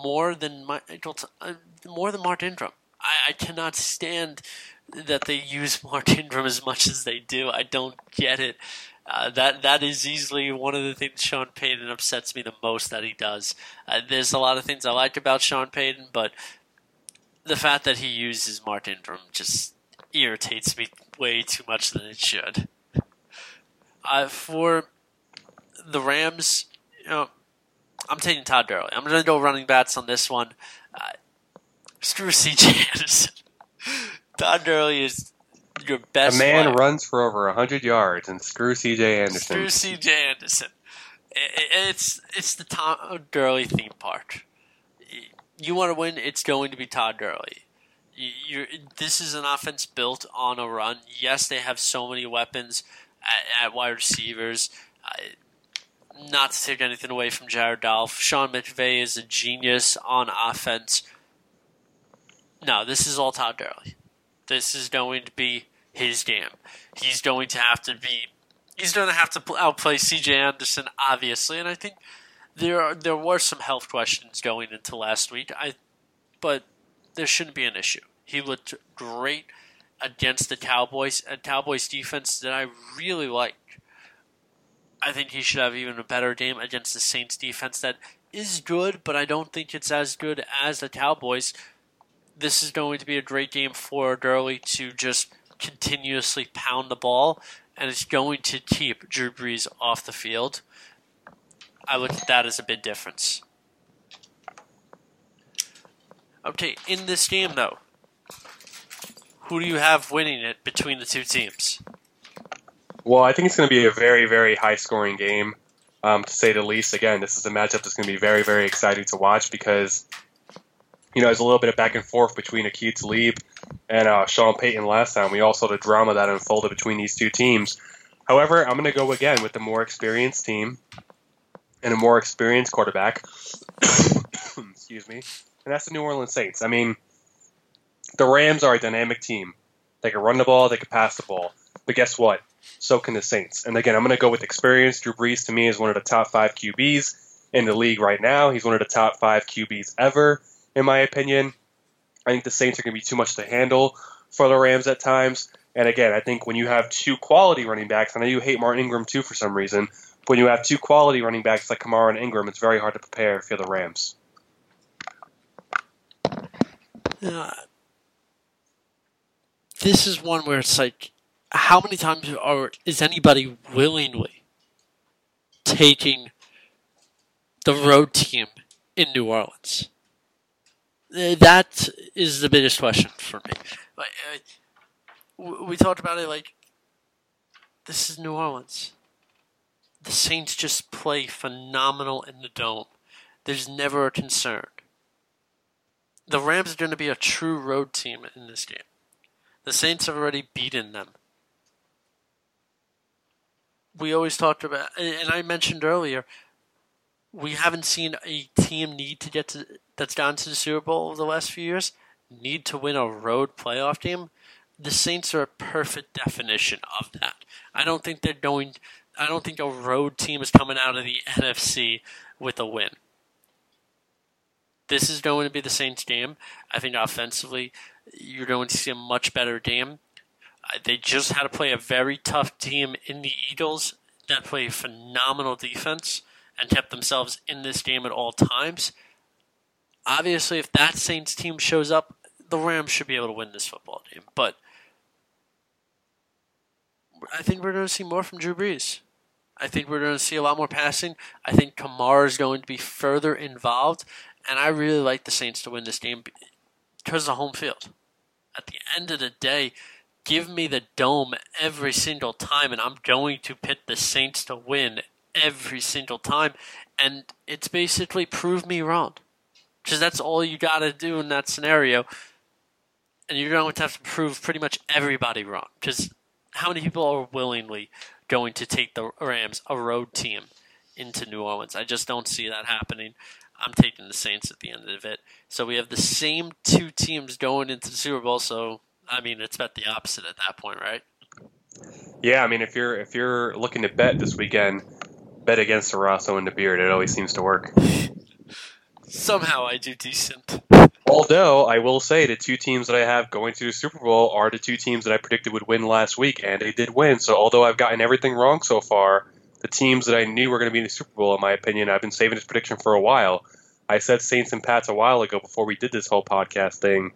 more than Michael, uh, more than Mark Ingram, I, I cannot stand that they use Mark Ingram as much as they do. I don't get it. Uh, that that is easily one of the things Sean Payton upsets me the most that he does. Uh, there's a lot of things I like about Sean Payton, but the fact that he uses Mark Ingram just irritates me way too much than it should. Uh, for the Rams, you know, I'm taking Todd Gurley. I'm going to go running backs on this one. Uh, screw CJ Anderson. Todd Gurley is your best. A man player. runs for over hundred yards, and screw C.J. Anderson. Screw C.J. Anderson. It's it's the Todd Gurley theme park. You want to win? It's going to be Todd Gurley. You're, this is an offense built on a run. Yes, they have so many weapons at, at wide receivers. Uh, not to take anything away from Jared Goff. Sean McVay is a genius on offense. No, this is all Todd Gurley. This is going to be his game. He's going to have to be. He's going to have to outplay C.J. Anderson, obviously, and I think there are, there were some health questions going into last week. I, but there shouldn't be an issue. He looked great against the Cowboys, a Cowboys defense that I really like. I think he should have even a better game against the Saints defense that is good, but I don't think it's as good as the Cowboys. This is going to be a great game for Gurley to just continuously pound the ball, and it's going to keep Drew Brees off the field. I look at that as a big difference. Okay, in this game though, who do you have winning it between the two teams? Well, I think it's going to be a very, very high scoring game, um, to say the least. Again, this is a matchup that's going to be very, very exciting to watch because, you know, there's a little bit of back and forth between Aqib Talib and uh, Sean Payton last time. We all saw the drama that unfolded between these two teams. However, I'm going to go again with the more experienced team and a more experienced quarterback. Excuse me. And that's the New Orleans Saints. I mean, the Rams are a dynamic team. They can run the ball, they can pass the ball. But guess what? So can the Saints. And again, I'm going to go with experience. Drew Brees to me is one of the top five QBs in the league right now. He's one of the top five QBs ever, in my opinion. I think the Saints are going to be too much to handle for the Rams at times. And again, I think when you have two quality running backs, and I know you hate Martin Ingram too for some reason, but when you have two quality running backs like Kamara and Ingram, it's very hard to prepare for the Rams. Uh, this is one where it's like how many times are is anybody willingly taking the road team in New Orleans? Uh, that is the biggest question for me. Like, uh, we talked about it like this is New Orleans. The Saints just play phenomenal in the dome. There's never a concern. The Rams are going to be a true road team in this game. The Saints have already beaten them we always talked about, and I mentioned earlier, we haven't seen a team need to get to that's gone to the Super Bowl over the last few years need to win a road playoff game. The Saints are a perfect definition of that. I don't think they're going. I don't think a road team is coming out of the NFC with a win. This is going to be the Saints game. I think offensively, you're going to see a much better game. Uh, they just had to play a very tough team in the Eagles that play phenomenal defense and kept themselves in this game at all times. Obviously, if that Saints team shows up, the Rams should be able to win this football game. But I think we're going to see more from Drew Brees. I think we're going to see a lot more passing. I think Kamara is going to be further involved, and I really like the Saints to win this game because of the home field. At the end of the day, give me the dome every single time, and I'm going to pit the Saints to win every single time. And it's basically prove me wrong. Because that's all you got to do in that scenario. And you're going to have to prove pretty much everybody wrong. Because how many people are willingly going to take the Rams, a road team, into New Orleans? I just don't see that happening. I'm taking the Saints at the end of it. So we have the same two teams going into the Super Bowl. So I mean, it's about the opposite at that point, right? Yeah, I mean, if you're if you're looking to bet this weekend, bet against Sarasso and the beard. It always seems to work. Somehow I do decent. Although I will say the two teams that I have going to the Super Bowl are the two teams that I predicted would win last week, and they did win. So although I've gotten everything wrong so far, the teams that I knew were going to be in the Super Bowl, in my opinion, I've been saving this prediction for a while. I said Saints and Pats a while ago before we did this whole podcast thing.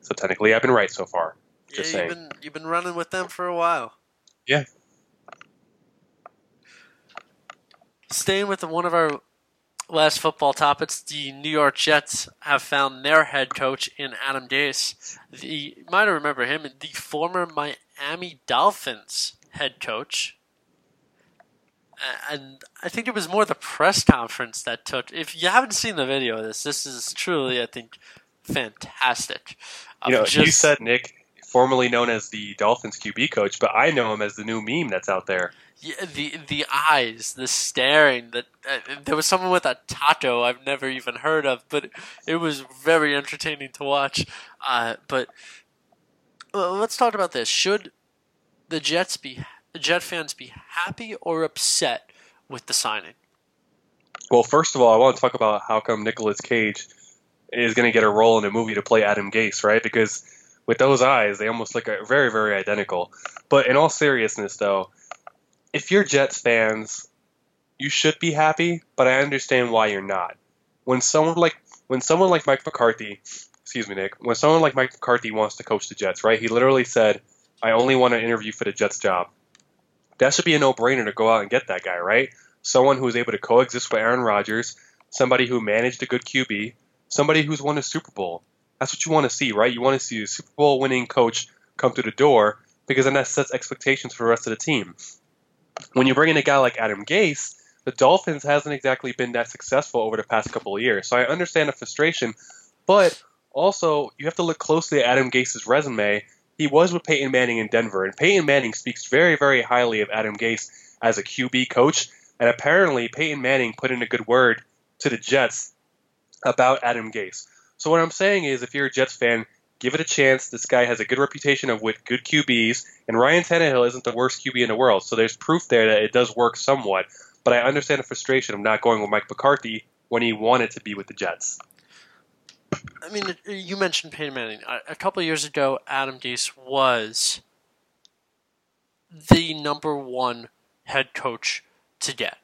So technically, I've been right so far. Just yeah, you've been you've been running with them for a while. Yeah. Staying with one of our last football topics, the New York Jets have found their head coach in Adam Gase. The you might remember him, the former Miami Dolphins head coach. And I think it was more the press conference that took. If you haven't seen the video of this, this is truly, I think, fantastic. You know, um, just, you said Nick, formerly known as the Dolphins QB coach, but I know him as the new meme that's out there. Yeah, the the eyes, the staring. That uh, there was someone with a taco I've never even heard of, but it was very entertaining to watch. Uh, but let's talk about this. Should the Jets be Jet fans be happy or upset with the signing? Well, first of all, I want to talk about how come Nicolas Cage is going to get a role in a movie to play Adam Gase, right? Because with those eyes, they almost look very, very identical. But in all seriousness, though, if you're Jets fans, you should be happy, but I understand why you're not. When someone like when someone like Mike McCarthy, excuse me, Nick, when someone like Mike McCarthy wants to coach the Jets, right? He literally said, "I only want to interview for the Jets job." That should be a no-brainer to go out and get that guy, right? Someone who is able to coexist with Aaron Rodgers, somebody who managed a good QB, somebody who's won a Super Bowl. That's what you want to see, right? You want to see a Super Bowl winning coach come through the door because then that sets expectations for the rest of the team. When you bring in a guy like Adam Gase, the Dolphins hasn't exactly been that successful over the past couple of years. So I understand the frustration, but also you have to look closely at Adam Gase's resume. He was with Peyton Manning in Denver, and Peyton Manning speaks very, very highly of Adam Gase as a QB coach. And apparently, Peyton Manning put in a good word to the Jets about Adam Gase. So what I'm saying is, if you're a Jets fan, give it a chance. This guy has a good reputation of with good QBs, and Ryan Tannehill isn't the worst QB in the world. So there's proof there that it does work somewhat. But I understand the frustration of not going with Mike McCarthy when he wanted to be with the Jets. I mean, you mentioned Peyton Manning. A couple years ago, Adam Gase was the number one head coach to get.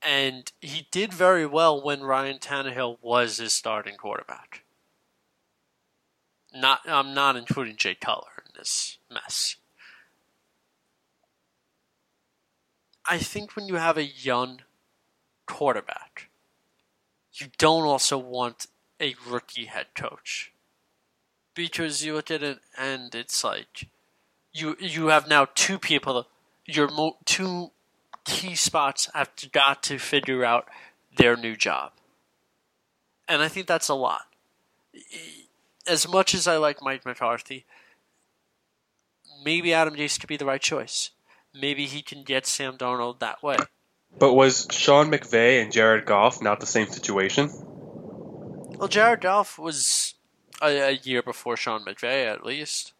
And he did very well when Ryan Tannehill was his starting quarterback. Not, I'm not including Jay Cutler in this mess. I think when you have a young quarterback, you don't also want a rookie head coach because you look at it and it's like you you have now two people your mo- two key spots have got to figure out their new job. And I think that's a lot. As much as I like Mike McCarthy, maybe Adam Gase could be the right choice. Maybe he can get Sam Darnold that way. But was Sean McVay and Jared Goff not the same situation? Well, Jared Goff was a, a year before Sean McVay, at least.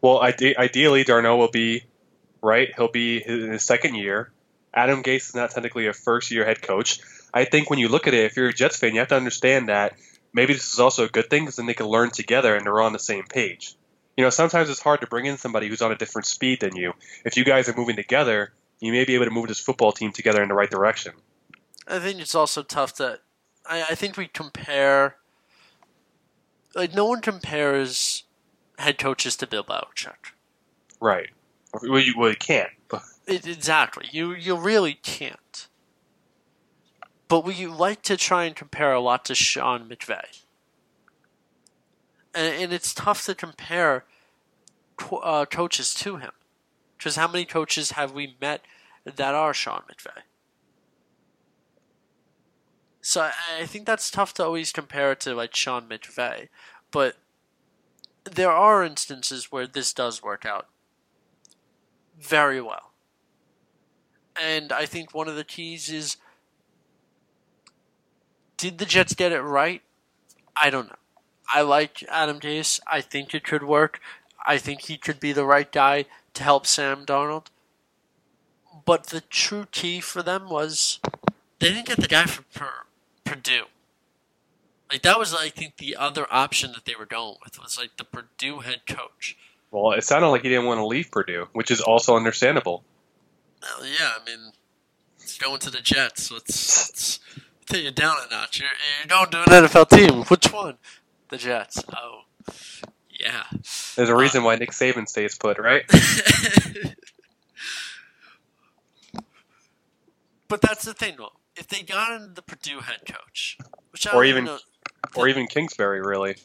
Well, ide- ideally, Darnold will be right? He'll be in his second year. Adam Gase is not technically a first year head coach. I think when you look at it, if you're a Jets fan, you have to understand that maybe this is also a good thing because then they can learn together and they're on the same page. You know, sometimes it's hard to bring in somebody who's on a different speed than you. If you guys are moving together, you may be able to move this football team together in the right direction. I think it's also tough that I, I think we compare like no one compares head coaches to Bill Belichick. Right. Well, you, well, you can't. It, exactly. You you really can't. But we like to try and compare a lot to Sean McVay. And, and it's tough to compare uh, coaches to him. Because how many coaches have we met that are Sean McVay? So I, I think that's tough to always compare it to like Sean McVay. But there are instances where this does work out very well. And I think one of the keys is did the Jets get it right? I don't know. I like Adam Gase. I think it could work. I think he could be the right guy to help Sam Darnold. But the true key for them was they didn't get the guy from Purdue. Like that was, I think, the other option that they were going with was like the Purdue head coach. Well, it sounded like he didn't want to leave Purdue, which is also understandable. Well, yeah, I mean, it's going to the Jets. Let's, let's take it down a notch. You're, you're going to an NFL team. Which one? The Jets. Oh, yeah. There's a reason uh, why Nick Saban stays put, right? but that's the thing, though. If they got in the Purdue head coach, which I or even, know, or even Kingsbury, really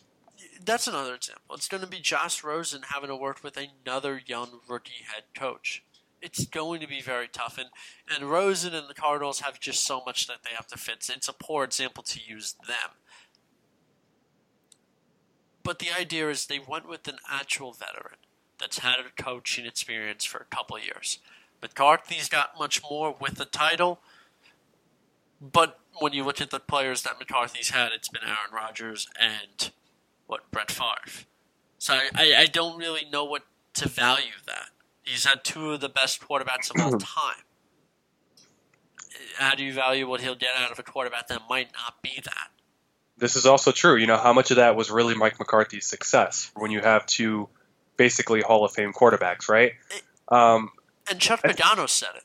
that's another example. It's going to be Josh Rosen having to work with another young rookie head coach. It's going to be very tough, and and Rosen and the Cardinals have just so much that they have to fix. It's a poor example to use them. But the idea is they went with an actual veteran that's had a coaching experience for a couple years. McCarthy's got much more with the title, but when you look at the players that McCarthy's had, it's been Aaron Rodgers and what Brett Favre. So I, I don't really know what to value that. He's had two of the best quarterbacks of all time. How do you value what he'll get out of a quarterback that might not be that? This is also true. You know, how much of that was really Mike McCarthy's success when you have two basically Hall of Fame quarterbacks, right? Um, And Chuck Pagano said it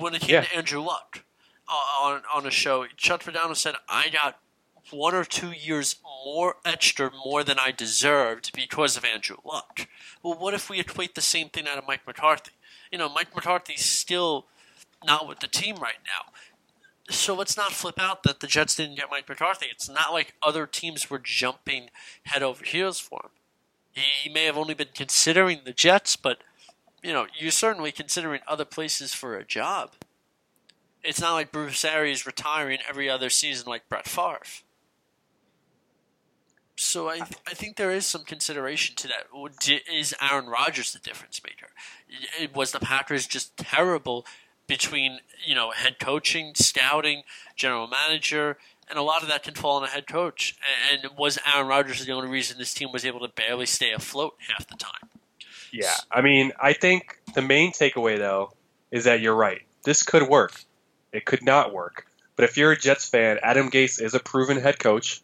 when it came Yeah. to Andrew Luck uh, on on a show. Chuck Pagano said, "I got one or two years more extra more than I deserved because of Andrew Luck." Well, what if we equate the same thing out of Mike McCarthy? You know, Mike McCarthy's still not with the team right now. So let's not flip out that the Jets didn't get Mike McCarthy. It's not like other teams were jumping head over heels for him. He, he may have only been considering the Jets, but you know, you're certainly considering other places for a job. It's not like Bruce Arians retiring every other season like Brett Favre. So I, I think there is some consideration to that. Is Aaron Rodgers the difference maker? Was the Packers just terrible between you know head coaching, scouting, general manager, and a lot of that can fall on a head coach. And was Aaron Rodgers the only reason this team was able to barely stay afloat half the time? Yeah, I mean, I think the main takeaway though is that you're right. This could work. It could not work. But if you're a Jets fan, Adam Gase is a proven head coach,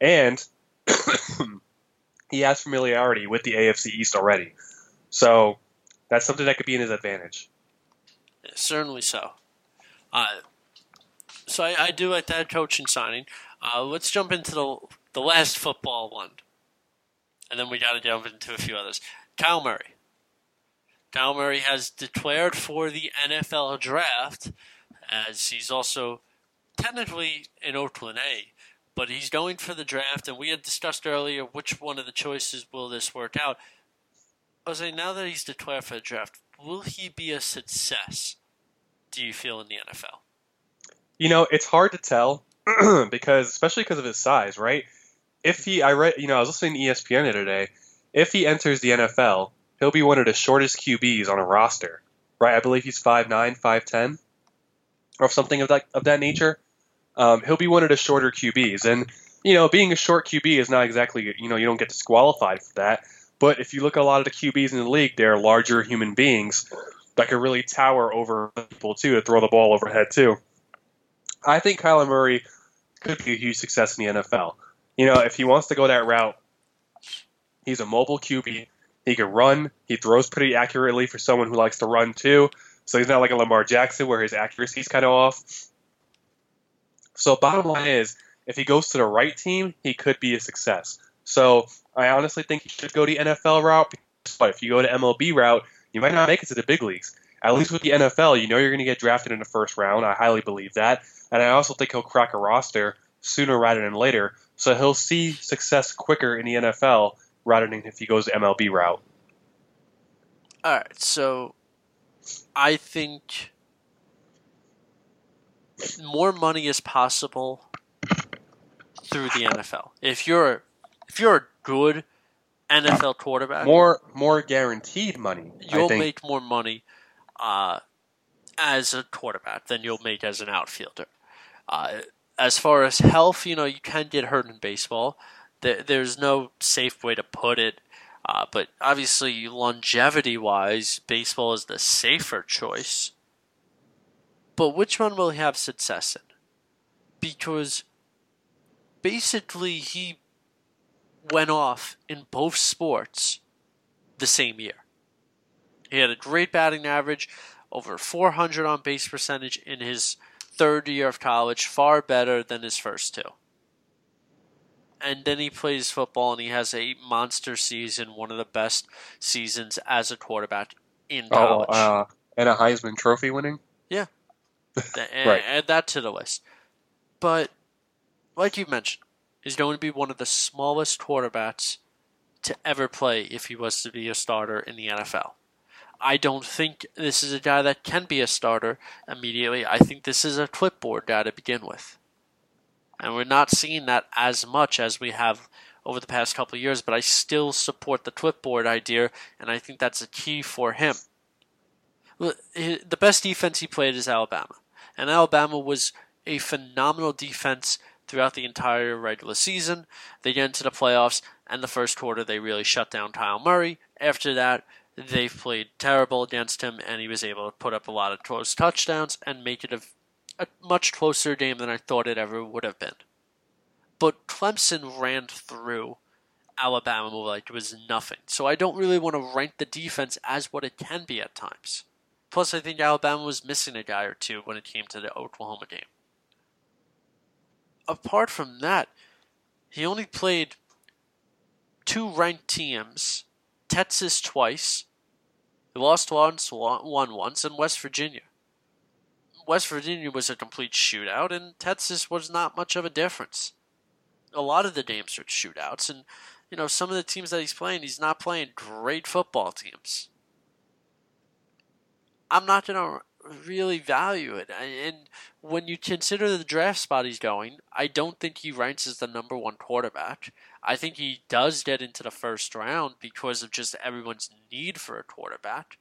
and he has familiarity with the AFC East already. So that's something that could be in his advantage. Certainly so. Uh, so I, I do like that coaching signing. Uh, let's jump into the the last football one, and then we got to jump into a few others. Kyler Murray. Kyler Murray has declared for the NFL draft, as he's also technically in Oakland A, but he's going for the draft. And we had discussed earlier which one of the choices will this work out. Saying now that he's declared for the draft, will he be a success? Do you feel in the NFL? You know, it's hard to tell because, especially because of his size, right? If he, I read, you know, I was listening to ESPN the other day. If he enters the NFL, he'll be one of the shortest QBs on a roster, right? I believe he's 5'9", 5'10", or something of that of that nature. Um, he'll be one of the shorter QBs, and you know, being a short QB is not exactly, you know, you don't get disqualified for that. But if you look at a lot of the QBs in the league, they're larger human beings that can really tower over people too to throw the ball overhead too. I think Kyler Murray could be a huge success in the NFL. You know, if he wants to go that route, he's a mobile QB. He can run. He throws pretty accurately for someone who likes to run too. So he's not like a Lamar Jackson where his accuracy's kind of off. So bottom line is, if he goes to the right team, he could be a success. So I honestly think he should go the NFL route. But if you go to MLB route, you might not make it to the big leagues. At least with the NFL, you know you're going to get drafted in the first round. I highly believe that. And I also think he'll crack a roster sooner rather than later. So he'll see success quicker in the NFL rather than if he goes the MLB route. All right, so I think more money is possible through the NFL. If you're if you're a good NFL quarterback, More more guaranteed money. You'll make more money uh, as a quarterback than you'll make as an outfielder. Uh, as far as health, you know, you can get hurt in baseball. There, there's no safe way to put it. Uh, but obviously, longevity wise, baseball is the safer choice. But which one will he have success in? Because basically, he went off in both sports the same year. He had a great batting average, over 400 on base percentage in his third year of college, far better than his first two. And then he plays football and he has a monster season, one of the best seasons as a quarterback in Oh, college. uh, and a Heisman Trophy winning. Th- Eh, and Right. add that to the list. But like you mentioned, he's going to be one of the smallest quarterbacks to ever play if he was to be a starter in the NFL. I don't think this is a guy that can be a starter immediately. I think this is a clipboard guy to begin with. And we're not seeing that as much as we have over the past couple of years, but I still support the clipboard idea, and I think that's a key for him. The best defense he played is Alabama, and Alabama was a phenomenal defense throughout the entire regular season. They get into the playoffs, and the first quarter they really shut down Kyler Murray. After that, they've played terrible against him, and he was able to put up a lot of close touchdowns and make it a, a much closer game than I thought it ever would have been. But Clemson ran through Alabama like it was nothing. So I don't really want to rank the defense as what it can be at times. Plus, I think Alabama was missing a guy or two when it came to the Oklahoma game. Apart from that, he only played two ranked teams Texas twice. He lost once, won once, and West Virginia. West Virginia was a complete shootout, and Texas was not much of a difference. A lot of the games were shootouts, and you know some of the teams that he's playing, he's not playing great football teams. I'm not gonna really value it, and when you consider the draft spot he's going, I don't think he ranks as the number one quarterback. I think he does get into the first round because of just everyone's need for a quarterback,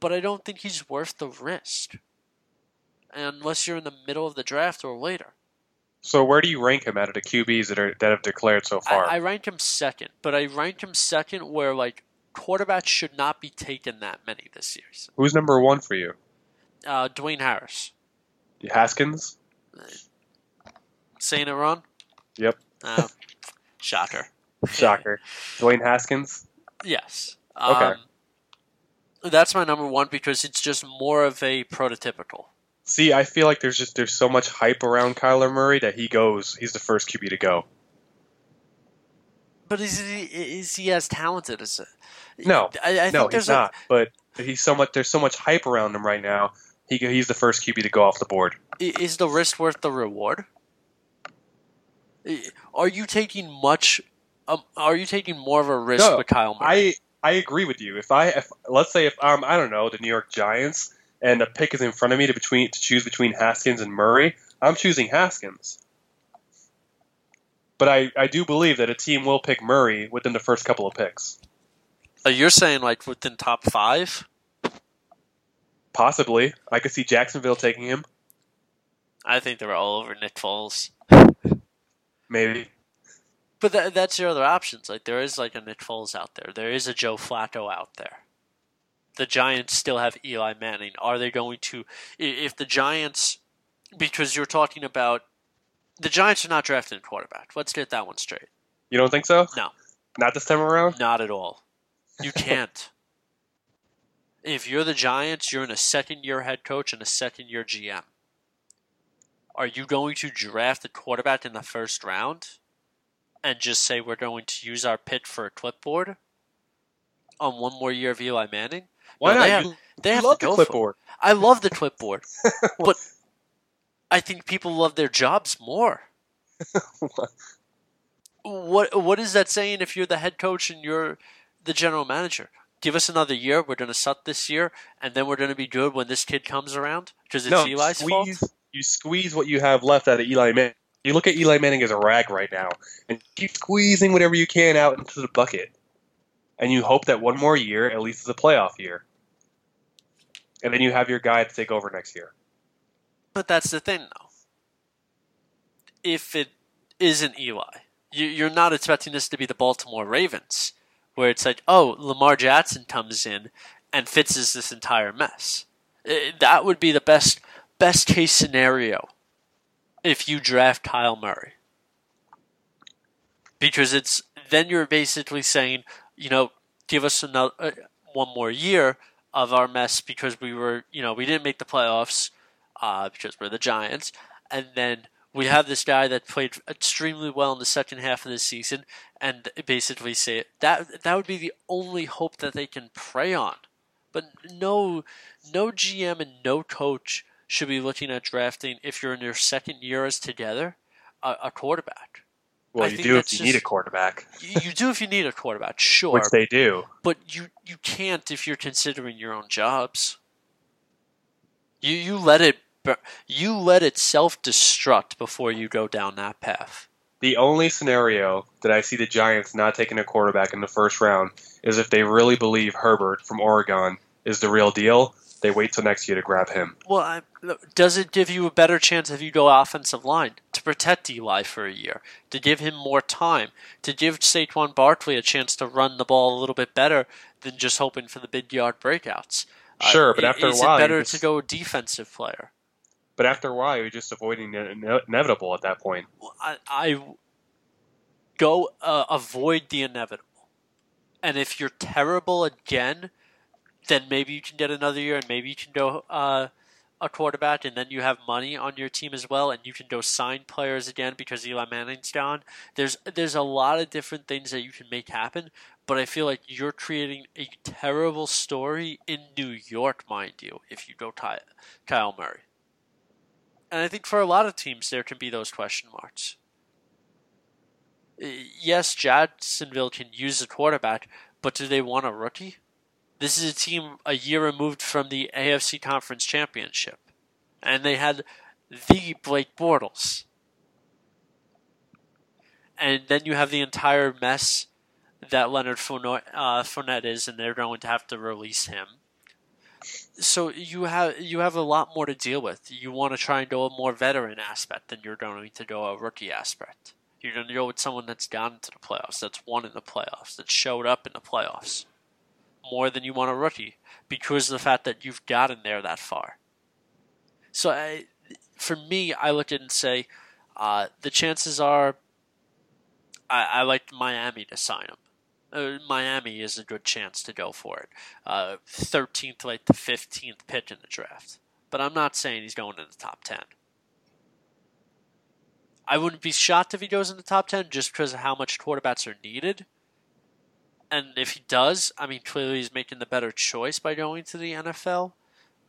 but I don't think he's worth the risk. Unless you're in the middle of the draft or later. So where do you rank him out of the QBs that are that have declared so far? I, I rank him second, but I rank him second where like quarterbacks should not be taken that many this year. Who's number one for you? Uh, Dwayne Harris. Haskins. Saying it wrong? Yep. Uh, shocker. Shocker. Dwayne Haskins. Yes. Okay. Um, that's my number one because it's just more of a prototypical. See, I feel like there's just there's so much hype around Kyler Murray that he goes. He's the first QB to go. But is he is he as talented as? No, I, I no, think there's he's not. But he's so much. There's so much hype around him right now. He he's the first QB to go off the board. Is the risk worth the reward? Are you taking much? Um, are you taking more of a risk No, with Kyle Murray? I I agree with you. If I if let's say if um I don't know the New York Giants and a pick is in front of me to between to choose between Haskins and Murray, I'm choosing Haskins. But I, I do believe that a team will pick Murray within the first couple of picks. Uh, you're saying like within top five? Possibly. I could see Jacksonville taking him. I think they're all over Nick Foles. Maybe. But that, that's your other options. Like there is like a Nick Foles out there. There is a Joe Flacco out there. The Giants still have Eli Manning. Are they going to? If the Giants, because you're talking about, the Giants are not drafting a quarterback. Let's get that one straight. You don't think so? No. Not this time around? Not at all. You can't. if you're the Giants, you're in a second year head coach and a second year GM. Are you going to draft a quarterback in the first round and just say we're going to use our pick for a clipboard on one more year of Eli Manning? Why No, not? They have, you they have love to the go for it. clipboard. I love the clipboard, but I think people love their jobs more. what what is that saying if you're the head coach and you're the general manager? Give us another year. We're going to suck this year, and then we're going to be good when this kid comes around because it's no, Eli's squeeze, fault. You squeeze what you have left out of Eli Manning. You look at Eli Manning as a rag right now, and keep squeezing whatever you can out into the bucket. And you hope that one more year at least is a playoff year. And then you have your guy to take over next year. But that's the thing, though. If it isn't Eli, you, you're not expecting this to be the Baltimore Ravens, where it's like, oh, Lamar Jackson comes in and fixes this entire mess. Eh, That would be the best best case scenario if you draft Kyle Murray, because it's then you're basically saying, you know, give us another uh, one more year of our mess because we were, you know, we didn't make the playoffs uh, because we're the Giants, and then we have this guy that played extremely well in the second half of the season, and basically say that that would be the only hope that they can prey on. But no, no GM and no coach should be looking at drafting if you're in your second year as together a, a quarterback. Well, I you do if you need a quarterback, You, do if you need a quarterback, sure, which they do. but you you can't if you're considering your own jobs. You you let it you let it self destruct before you go down that path. The only scenario that I see the Giants not taking a quarterback in the first round is if they really believe Herbert from Oregon is the real deal. They wait till next year to grab him. Well, I, does it give you a better chance if you go offensive line to protect Eli for a year, to give him more time, to give Saquon Barkley a chance to run the ball a little bit better than just hoping for the big yard breakouts. Uh, sure, uh, but after is a while, it better just, to go defensive player? But after a while, you're just avoiding the inevitable at that point. I, I go uh, avoid the inevitable, and if you're terrible again, then maybe you can get another year, and maybe you can go uh, a quarterback, and then you have money on your team as well, and you can go sign players again because Eli Manning's gone. There's there's a lot of different things that you can make happen, but I feel like you're creating a terrible story in New York, mind you, if you go Ty- Kyle Murray. And I think for a lot of teams, there can be those question marks. Yes, Jacksonville can use a quarterback, but do they want a rookie? This is a team a year removed from the AFC Conference Championship. And they had the Blake Bortles. And then you have the entire mess that Leonard Fournette, uh, Fournette is, and they're going to have to release him. So you have you have a lot more to deal with. You want to try and go a more veteran aspect than you're going to go a rookie aspect. You're going to go with someone that's gone into the playoffs, that's won in the playoffs, that showed up in the playoffs more than you want a rookie because of the fact that you've gotten there that far. So I, for me, I look at it and say uh, the chances are I, I like Miami to sign him. Uh, Miami is a good chance to go for it. Uh, 13th, like the 15th pick in the draft. But I'm not saying he's going in the top 10. I wouldn't be shocked if he goes in the top 10 just because of how much quarterbacks are needed and if he does, I mean, clearly he's making the better choice by going to the NFL.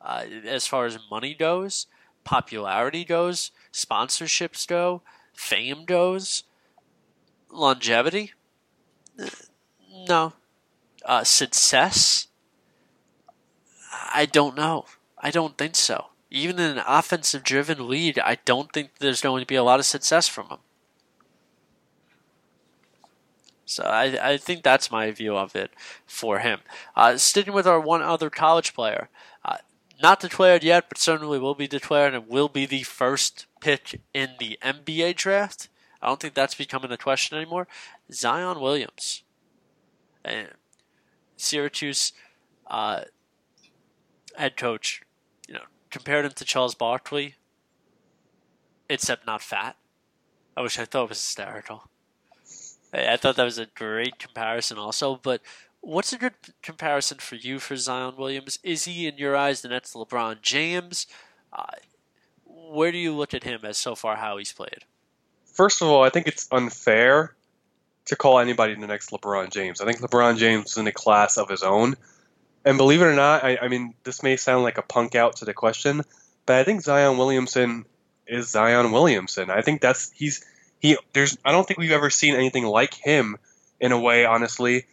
Uh, as far as money goes, popularity goes, sponsorships go, fame goes, longevity. No. Uh, success? I don't know. I don't think so. Even in an offensive driven lead, I don't think there's going to be a lot of success from him. So I, I think that's my view of it for him. Uh, sticking with our one other college player, uh, not declared yet, but certainly will be declared and will be the first pick in the NBA draft. I don't think that's becoming a question anymore. Zion Williams, and Syracuse uh, head coach, you know, compared him to Charles Barkley, except not fat. I wish I thought it was hysterical. I thought that was a great comparison, also. But what's a good comparison for you for Zion Williams? Is he, in your eyes, the next LeBron James? Uh, where do you look at him as so far how he's played? First of all, I think it's unfair to call anybody the next LeBron James. I think LeBron James is in a class of his own. And believe it or not, I, I mean, this may sound like a punk out to the question, but I think Zion Williamson is Zion Williamson. I think that's he's he there's I don't think we've ever seen anything like him in a way, honestly,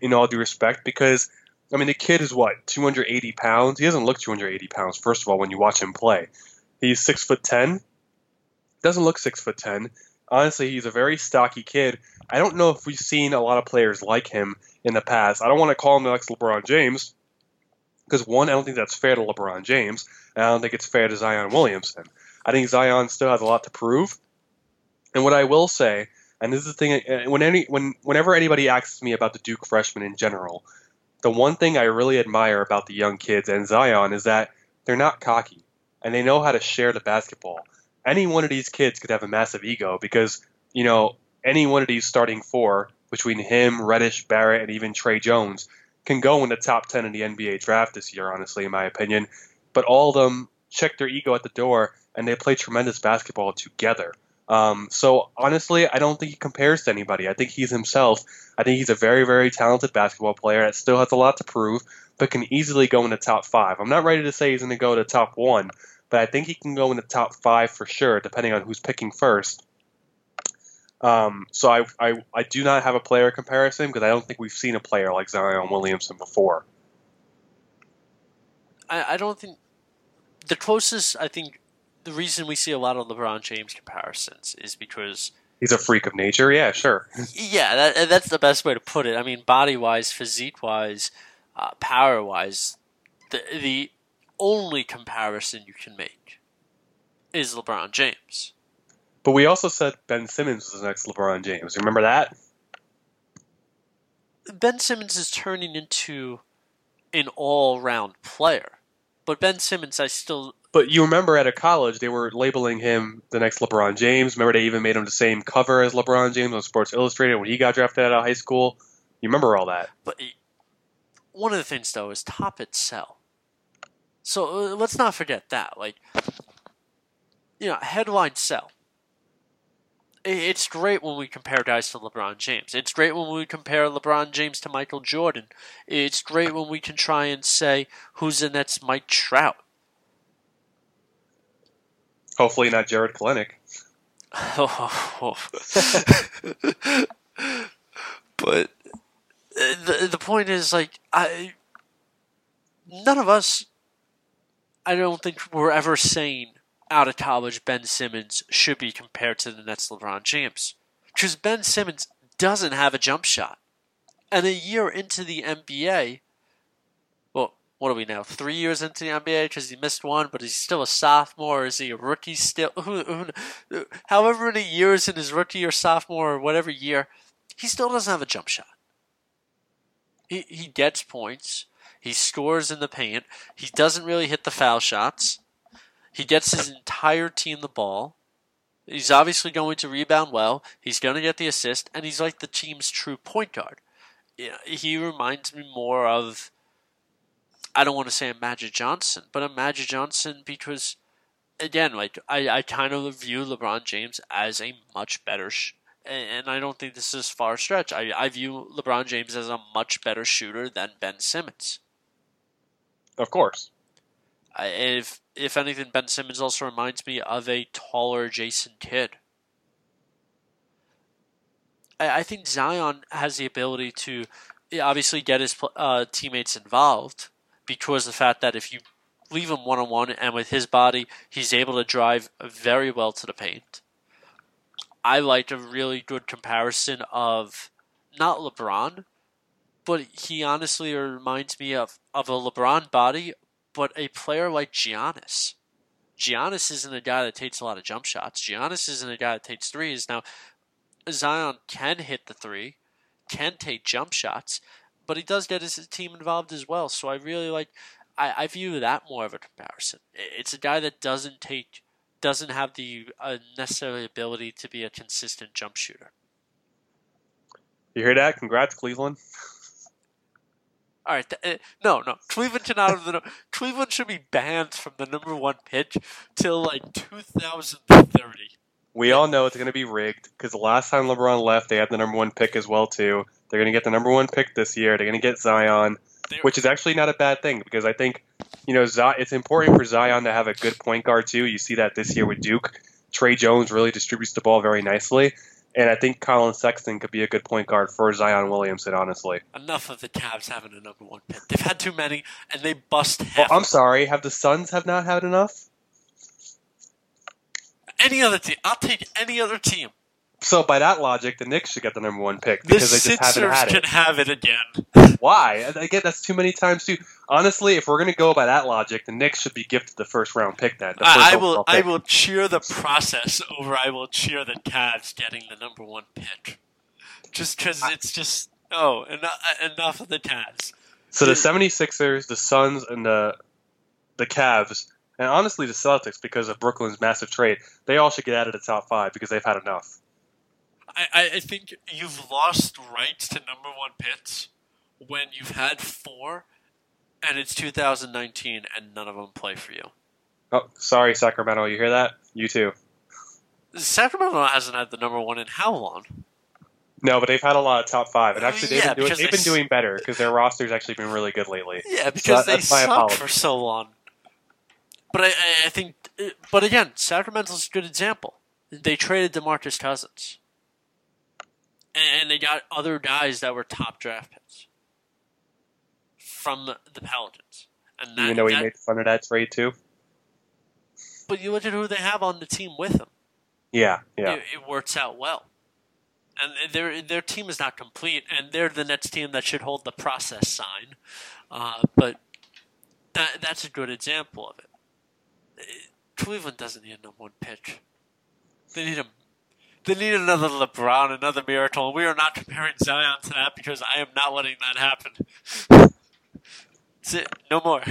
in all due respect, because I mean the kid is what 280 pounds. He doesn't look 280 pounds. First of all, when you watch him play, he's six foot ten. Doesn't look six foot ten. Honestly, he's a very stocky kid. I don't know if we've seen a lot of players like him in the past. I don't want to call him the next LeBron James because one, I don't think that's fair to LeBron James, I don't think it's fair to Zion Williamson. I think Zion still has a lot to prove. And what I will say, and this is the thing, uh, when any when whenever anybody asks me about the Duke freshmen in general, the one thing I really admire about the young kids and Zion is that they're not cocky and they know how to share the basketball. Any one of these kids could have a massive ego because you know any one of these starting four between him, Reddish, Barrett, and even Tre Jones can go in the top 10 in the NBA draft this year, honestly, in my opinion. But all of them check their ego at the door and they play tremendous basketball together. Um, so honestly, I don't think he compares to anybody. I think he's himself. I think he's a very, very talented basketball player that still has a lot to prove, but can easily go in the top five. I'm not ready to say he's going to go to top one, but I think he can go in the top five for sure, depending on who's picking first. Um, so I, I, I do not have a player comparison because I don't think we've seen a player like Zion Williamson before. I, I don't think the closest I think the reason we see a lot of LeBron James comparisons is because he's a freak of nature. Yeah, sure. yeah, that, that's the best way to put it. I mean, body wise, physique wise, uh, power wise, the the only comparison you can make is LeBron James. But we also said Ben Simmons was the next LeBron James. Remember that? Ben Simmons is turning into an all-round player, but Ben Simmons, I still. But you remember at a college they were labeling him the next LeBron James. Remember they even made him the same cover as LeBron James on Sports Illustrated when he got drafted out of high school. You remember all that? But eh, one of the things though is top it sell. So uh, let's not forget that. Like, you know, headline sell. It's great when we compare guys to LeBron James. It's great when we compare LeBron James to Michael Jordan. It's great when we can try and say who's the next Mike Trout. Hopefully not Jarred Kelenic. but uh, the the point is like I none of us I don't think we're ever saying out of college Ben Simmons should be compared to the next LeBron James. Because Ben Simmons doesn't have a jump shot. And a year into the NBA, well, what are we now? Three years into the NBA because he missed one, but he's still a sophomore. Is he a rookie still? Who, who, however many years in his rookie or sophomore or whatever year, he still doesn't have a jump shot. He, he gets points. He scores in the paint. He doesn't really hit the foul shots. He gets his entire team the ball. He's obviously going to rebound well. He's going to get the assist, and he's like the team's true point guard. He reminds me more of, I don't want to say a Magic Johnson, but a Magic Johnson because, again, like I, I kind of view LeBron James as a much better, sh- and I don't think this is far stretch. I, I view LeBron James as a much better shooter than Ben Simmons. Of course. If if anything, Ben Simmons also reminds me of a taller Jason Kidd. I, I think Zion has the ability to obviously get his uh, teammates involved because the fact that if you leave him one on one and with his body, he's able to drive very well to the paint. I like a really good comparison of not LeBron, but he honestly reminds me of, of a LeBron body but a player like Giannis, Giannis isn't a guy that takes a lot of jump shots. Giannis isn't a guy that takes threes. Now, Zion can hit the three, can take jump shots, but he does get his team involved as well. So I really like. I, I view that more of a comparison. It's a guy that doesn't take, doesn't have the uh, necessary ability to be a consistent jump shooter. You hear that? Congrats, Cleveland. All right, th- uh, no, no. Cleveland should out of the Cleveland should be banned from the number one pitch till like 2030. We all know it's going to be rigged because the last time LeBron left, they had the number one pick as well too. They're going to get the number one pick this year. They're going to get Zion, They're, which is actually not a bad thing because I think you know it's important for Zion to have a good point guard too. You see that this year with Duke. Tre Jones really distributes the ball very nicely. And I think Collin Sexton could be a good point guard for Zion Williamson, honestly. Enough of the Cavs having a number one pick. They've had too many, and they bust half. Well, I'm sorry. Have the Suns have not had enough? Any other team. I'll take any other team. So by that logic, the Knicks should get the number one pick because the they just haven't had it. can have it again. Why? Again, that's too many times too. Honestly, if we're going to go by that logic, the Knicks should be gifted the first round pick. Then I, I will. I will cheer the process over. I will cheer the Cavs getting the number one pick, just because it's just oh enough, enough of the Cavs. So the 76ers, the Suns, and the the Cavs, and honestly the Celtics, because of Brooklyn's massive trade, they all should get out of the top five because they've had enough. I, I think you've lost rights to number one picks when you've had four and it's 2019 and none of them play for you. Oh, sorry, Sacramento. You hear that? You too. Sacramento hasn't had the number one in how long? No, but they've had a lot of top five, and uh, actually they've, yeah, been, doing, they've been doing better because their roster's actually been really good lately. Yeah, because so that, they sucked for so long. But I, I think, but again, Sacramento's a good example. They traded DeMarcus Cousins and they got other guys that were top draft picks from the, the Pelicans. And that, you know he that, made fun of that trade too. But you look at who they have on the team with them. Yeah, yeah. It, it works out well, and their their team is not complete, and they're the next team that should hold the process sign. Uh, but that that's a good example of it. Cleveland doesn't need a number one pitch. They need a they need another LeBron, another miracle, and we are not comparing Zion to that because I am not letting that happen. That's it. No more.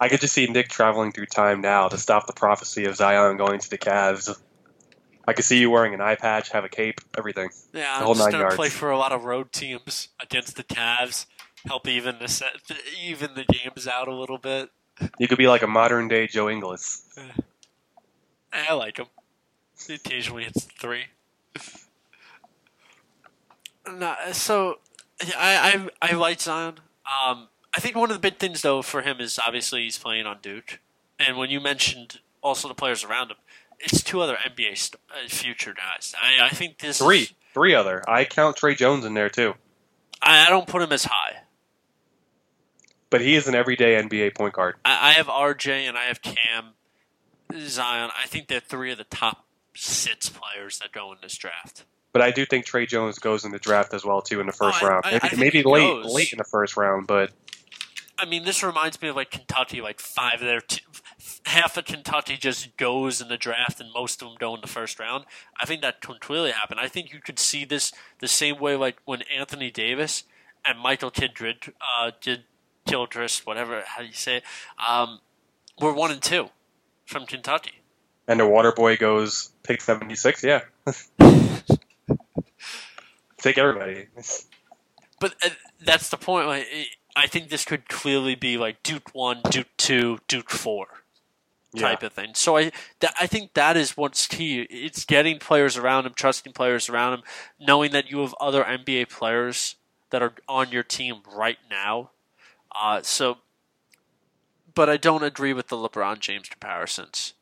I could just see Nick traveling through time now to stop the prophecy of Zion going to the Cavs. I could see you wearing an eye patch, have a cape, everything. Yeah, I'm just gonna play for a lot of road teams against the Cavs. Help even the set, even the games out a little bit. You could be like a modern day Joe Ingles. Eh. Eh, I like him. He occasionally hits three. No, so I, I I like Zion. Um, I think one of the big things though for him is obviously he's playing on Duke, and when you mentioned also the players around him, it's two other NBA st- uh, future guys. I, I think this Three. Is, Three other. I count Tre Jones in there too. I, I don't put him as high. But he is an everyday NBA point guard. I, I have RJ and I have Cam, Zion. I think they're three of the top six players that go in this draft. But I do think Tre Jones goes in the draft as well too in the first Oh, I- round. I- Maybe, I maybe late goes. late in the first round, but I mean, this reminds me of like Kentucky. Like five of their t- half of Kentucky just goes in the draft, and most of them go in the first round. I think that completely happened. I think you could see this the same way, like when Anthony Davis and Michael Kidd uh, did Gilchrist, whatever how you say it, um, were one and two from Kentucky. and the water boy goes pick seventy six, yeah. Take everybody. But uh, that's the point. Like, I think this could clearly be like Duke one, Duke two, Duke four. type of thing. So I that, I think that is what's key. It's getting players around him, trusting players around him, knowing that you have other NBA players that are on your team right now. Uh, so, but I don't agree with the LeBron James comparisons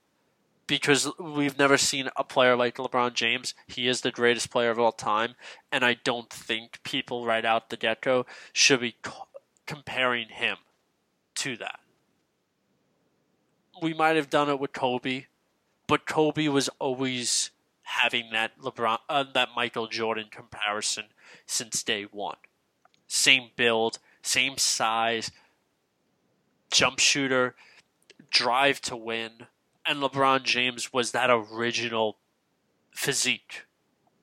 because we've never seen a player like LeBron James. He is the greatest player of all time, and I don't think people right out the get go should be co- comparing him to that we might have done it with Kobe, but Kobe was always having that LeBron, uh, that Michael Jordan comparison since day one. Same build, same size, jump shooter, drive to win, and LeBron James was that original physique,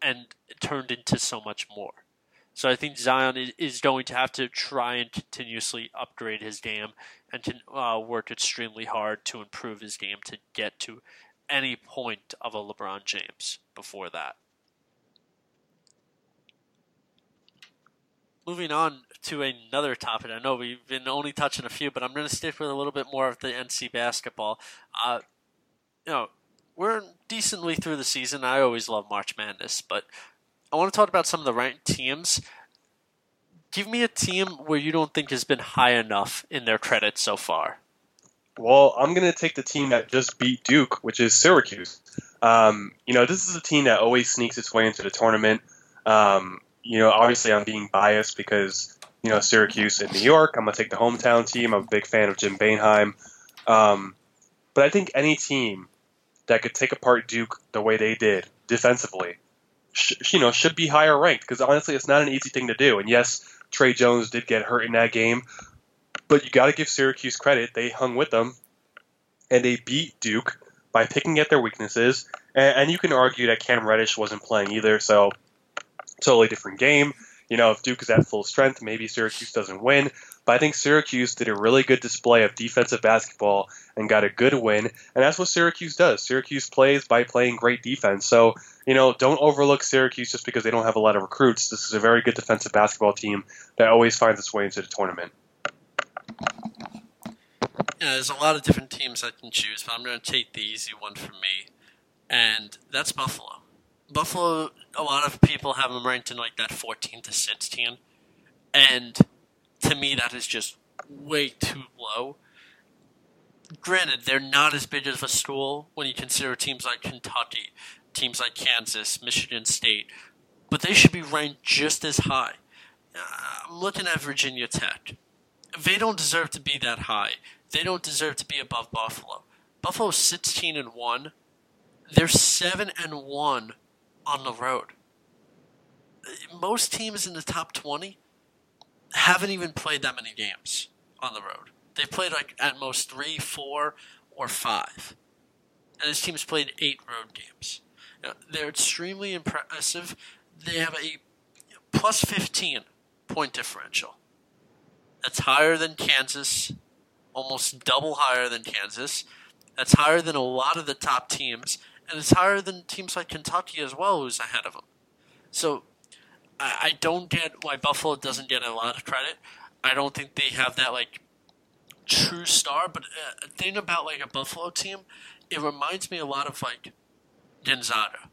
and turned into so much more. So I think Zion is- going to have to try and continuously upgrade his game and to uh, work extremely hard to improve his game to get to any point of a LeBron James before that. Moving on to another topic. I know we've been only touching a few, but I'm going to stick with a little bit more of the NC basketball. Uh, you know, we're decently through the season. I always love March Madness, but I want to talk about some of the ranked teams. Give me a team where you don't think has been high enough in their credit so far. Well, I'm going to take the team that just beat Duke, which is Syracuse. Um, you know, this is a team that always sneaks its way into the tournament. Um, you know, obviously I'm being biased because, you know, Syracuse in New York. I'm going to take the hometown team. I'm a big fan of Jim Boeheim. Um, but I think any team that could take apart Duke the way they did defensively, sh- you know, should be higher ranked because honestly, it's not an easy thing to do. And yes, Tre Jones did get hurt in that game, but you got to give Syracuse credit. They hung with them, and they beat Duke by picking at their weaknesses. And, and you can argue that Cam Reddish wasn't playing either, so totally different game. You know, if Duke is at full strength, maybe Syracuse doesn't win. But I think Syracuse did a really good display of defensive basketball and got a good win. And that's what Syracuse does. Syracuse plays by playing great defense. So, you know, don't overlook Syracuse just because they don't have a lot of recruits. This is a very good defensive basketball team that always finds its way into the tournament. Yeah, there's a lot of different teams I can choose, but I'm going to take the easy one for me, and that's Buffalo. Buffalo, a lot of people have them ranked in like that 14 to 16, and to me, that is just way too low. Granted, they're not as big of a school when you consider teams like Kentucky, teams like Kansas, Michigan State, but they should be ranked just as high. Uh, I'm looking at Virginia Tech. They don't deserve to be that high. They don't deserve to be above Buffalo. Buffalo's 16 and 1. They're 7 and 1 on the road. Most teams in the top 20 haven't even played that many games on the road. They've played like at most 3, 4, or 5. And this team's played 8 road games. You know, they're extremely impressive. They have a plus 15 point differential. That's higher than Kansas, almost double higher than Kansas. That's higher than a lot of the top teams, and it's higher than teams like Kentucky as well, who's ahead of them. So I, don't get why Buffalo doesn't get a lot of credit. I don't think they have that like true star. But uh, a thing about like a Buffalo team, it reminds me a lot of like Gonzaga,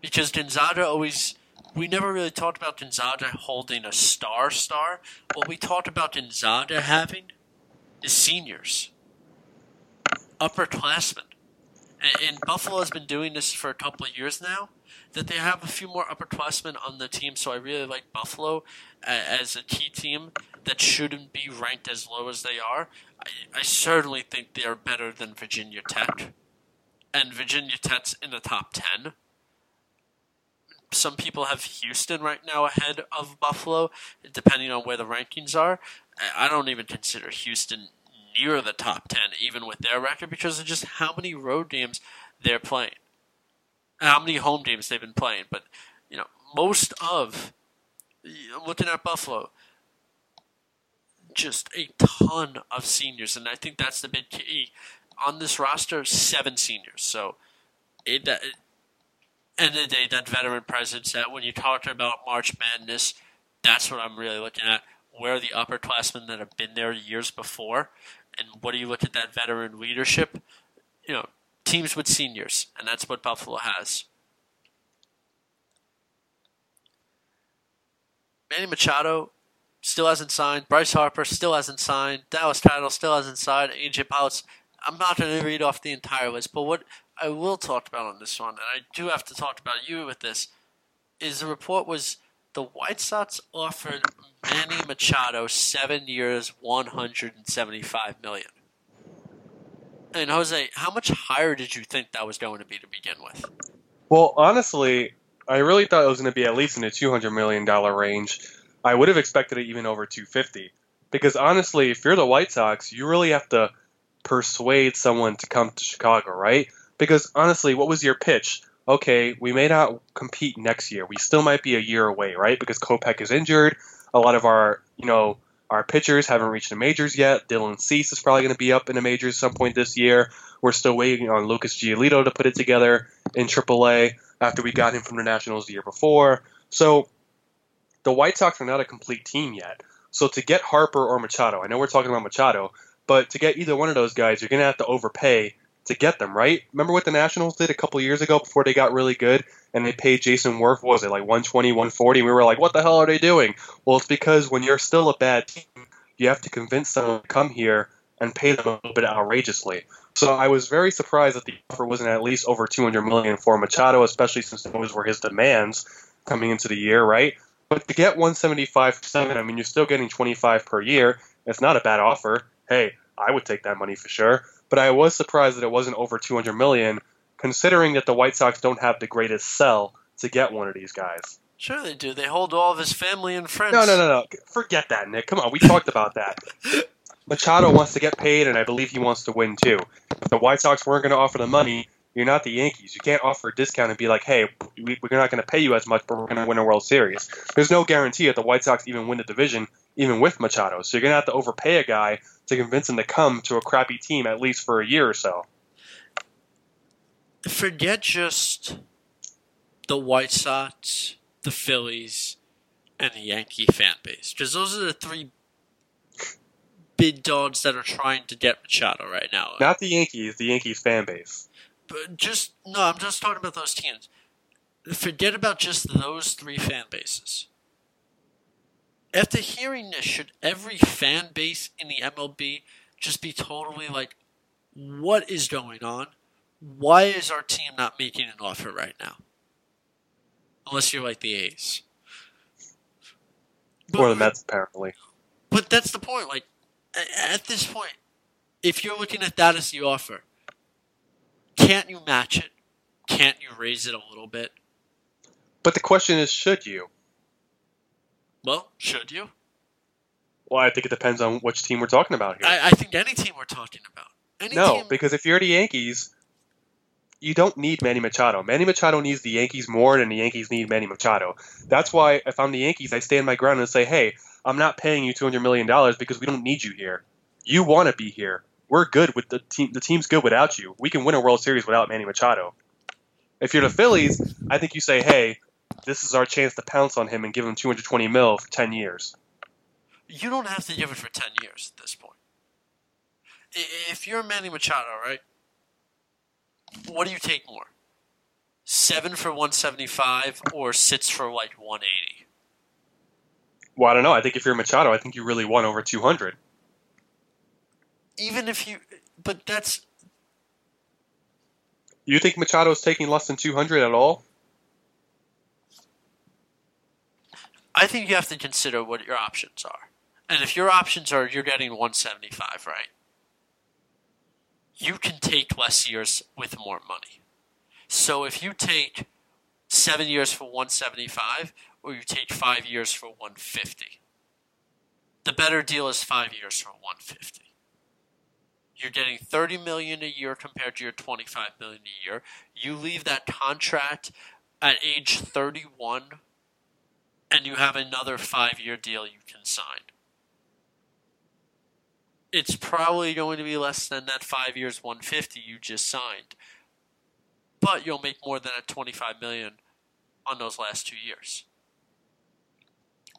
because Gonzaga always. We never really talked about Gonzaga holding a star star. What we talked about Gonzaga having is seniors, upperclassmen. And Buffalo has been doing this for a couple of years now. That they have a few more upperclassmen on the team, so I really like Buffalo uh, as a key team that shouldn't be ranked as low as they are. I, I certainly think they are better than Virginia Tech, and Virginia Tech's in the top ten. Some people have Houston right now ahead of Buffalo, depending on where the rankings are. I don't even consider Houston near the top 10, even with their record, because of just how many road games they're playing. How many home games they've been playing. But, you know, most of, looking at Buffalo, just a ton of seniors. And I think that's the big key. On this roster, seven seniors. So, it, it end of the day, that veteran presence, that when you talk about March Madness, that's what I'm really looking at. Where are the upperclassmen that have been there years before? And what do you look at that veteran leadership? You know, teams with seniors, and that's what Buffalo has. Manny Machado still hasn't signed. Bryce Harper still hasn't signed. Dallas Keuchel still hasn't signed. AJ Pouts. I'm not going to read off the entire list, but what I will talk about on this one, and I do have to talk about you with this, is the report was the White Sox offered Manny Machado seven years, one hundred and seventy-five million. And Jose, how much higher did you think that was going to be to begin with? Well, honestly, I really thought it was going to be at least in the two hundred million dollar range. I would have expected it even over two fifty. Because honestly, if you're the White Sox, you really have to persuade someone to come to Chicago, right? Because honestly, what was your pitch? okay, we may not compete next year. We still might be a year away, right? Because Kopech is injured. A lot of our, you know, our pitchers haven't reached the majors yet. Dylan Cease is probably going to be up in the majors at some point this year. We're still waiting on Lucas Giolito to put it together in AAA after we got him from the Nationals the year before. So the White Sox are not a complete team yet. So to get Harper or Machado, I know we're talking about Machado, but to get either one of those guys, you're going to have to overpay to get them, right? Remember what the Nationals did a couple years ago before they got really good and they paid Jayson Werth, was it like 120, 140? We were like, what the hell are they doing? Well, it's because when you're still a bad team, you have to convince someone to come here and pay them a little bit outrageously. So I was very surprised that the offer wasn't at least over 200 million for Machado, especially since those were his demands coming into the year, right? But to get 175 seven, I mean, you're still getting 25 per year. It's not a bad offer. Hey, I would take that money for sure but I was surprised that it wasn't over 200 million, considering that the White Sox don't have the greatest sell to get one of these guys. Sure, they do. They hold all of his family and friends. No, no, no, no. Forget that, Nick. Come on, we talked about that. Machado wants to get paid, and I believe he wants to win too. If the White Sox weren't going to offer the money, you're not the Yankees. You can't offer a discount and be like, hey, we, are not going to pay you as much, but we're going to win a World Series. There's no guarantee that the White Sox even win the division, even with Machado. So you're going to have to overpay a guy to convince him to come to a crappy team at least for a year or so. Forget just the White Sox, the Phillies, and the Yankee fan base, because those are the three big dogs that are trying to get Machado right now. Not the Yankees, the Yankees fan base. But just no, I'm just talking about those teams. Forget about just those three fan bases. After hearing this, should every fan base in the MLB just be totally like, what is going on? Why is our team not making an offer right now? Unless you're like the A's. But, or the Mets, apparently. But that's the point. Like, at this point, if you're looking at that as the offer, can't you match it? Can't you raise it a little bit? But the question is, should you? Well, should you? Well, I think it depends on which team we're talking about here. I, I think any team we're talking about. Any no, team... because if you're the Yankees, you don't need Manny Machado. Manny Machado needs the Yankees more than the Yankees need Manny Machado. That's why if I'm the Yankees, I stand my ground and say, hey, I'm not paying you $200 million because we don't need you here. You want to be here. We're good with the team. The team's good without you. We can win a World Series without Manny Machado. If you're the Phillies, I think you say, hey, this is our chance to pounce on him and give him 220 mil for 10 years. You don't have to give it for 10 years at this point. If you're Manny Machado, right? What do you take more? Seven for 175 or six for like 180? Well, I don't know. I think if you're Machado, I think you really won over 200. Even if you, but that's. You think Machado's taking less than 200 at all? I think you have to consider what your options are. And if your options are you're getting 175, right? You can take less years with more money. So if you take seven years for 175, or you take five years for 150, the better deal is five years for 150. You're getting 30 million a year compared to your 25 million a year. You leave that contract at age 31 and you have another 5-year deal you can sign. It's probably going to be less than that 5 years 150 you just signed. But you'll make more than a 25 million on those last 2 years.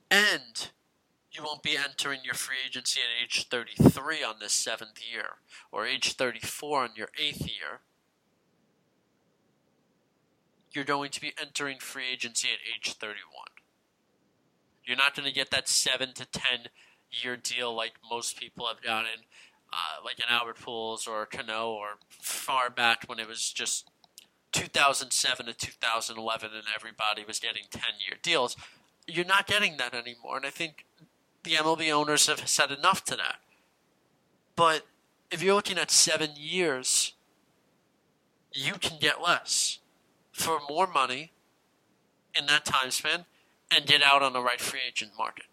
And you won't be entering your free agency at age 33 on this seventh year, or age 34 on your eighth year. You're going to be entering free agency at age 31. You're not going to get that 7 to 10 year deal like most people have gotten, uh, like an Albert Pujols or Cano, or far back when it was just 2007 to 2011 and everybody was getting 10 year deals. You're not getting that anymore. And I think the MLB owners have said enough to that. But if you're looking at seven years, you can get less for more money in that time span and get out on the right free agent market.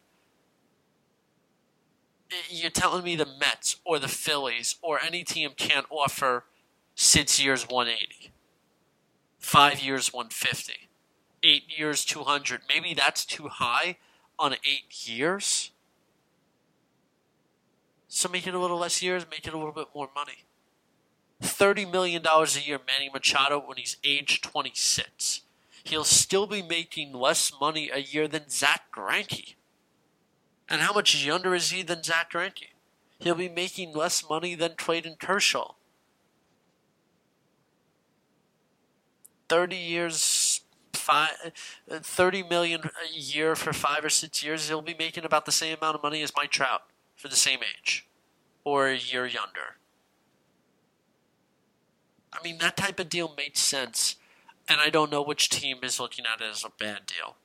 You're telling me the Mets or the Phillies or any team can't offer six years 180, five years 150, eight years 200. Maybe that's too high on eight years. So make it a little less years, make it a little bit more money. $30 million a year, Manny Machado, when he's age 26. He'll still be making less money a year than Zack Greinke. And how much younger is he than Zack Greinke? He'll be making less money than Clayton Kershaw. 30 years, five, 30 million a year for five or six years, he'll be making about the same amount of money as Mike Trout for the same age or a year younger. I mean, that type of deal made sense, and I don't know which team is looking at it as a bad deal.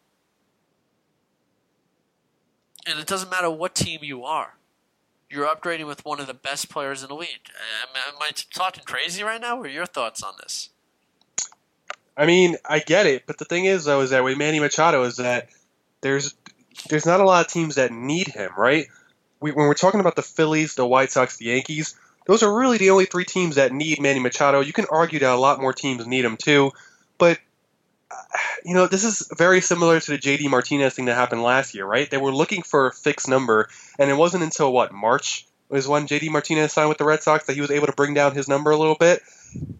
And it doesn't matter what team you are. You're upgrading with one of the best players in the league. Am, am I talking crazy right now? What are your thoughts on this? I mean, I get it, but the thing is, though, is that with Manny Machado, is that there's there's not a lot of teams that need him, right? we, when we're talking about the Phillies, the White Sox, the Yankees, those are really the only three teams that need Manny Machado. You can argue that a lot more teams need him too, but uh, you know this is very similar to the JD Martinez thing that happened last year, right? They were looking for a fixed number, and it wasn't until what March was when JD Martinez signed with the Red Sox that he was able to bring down his number a little bit.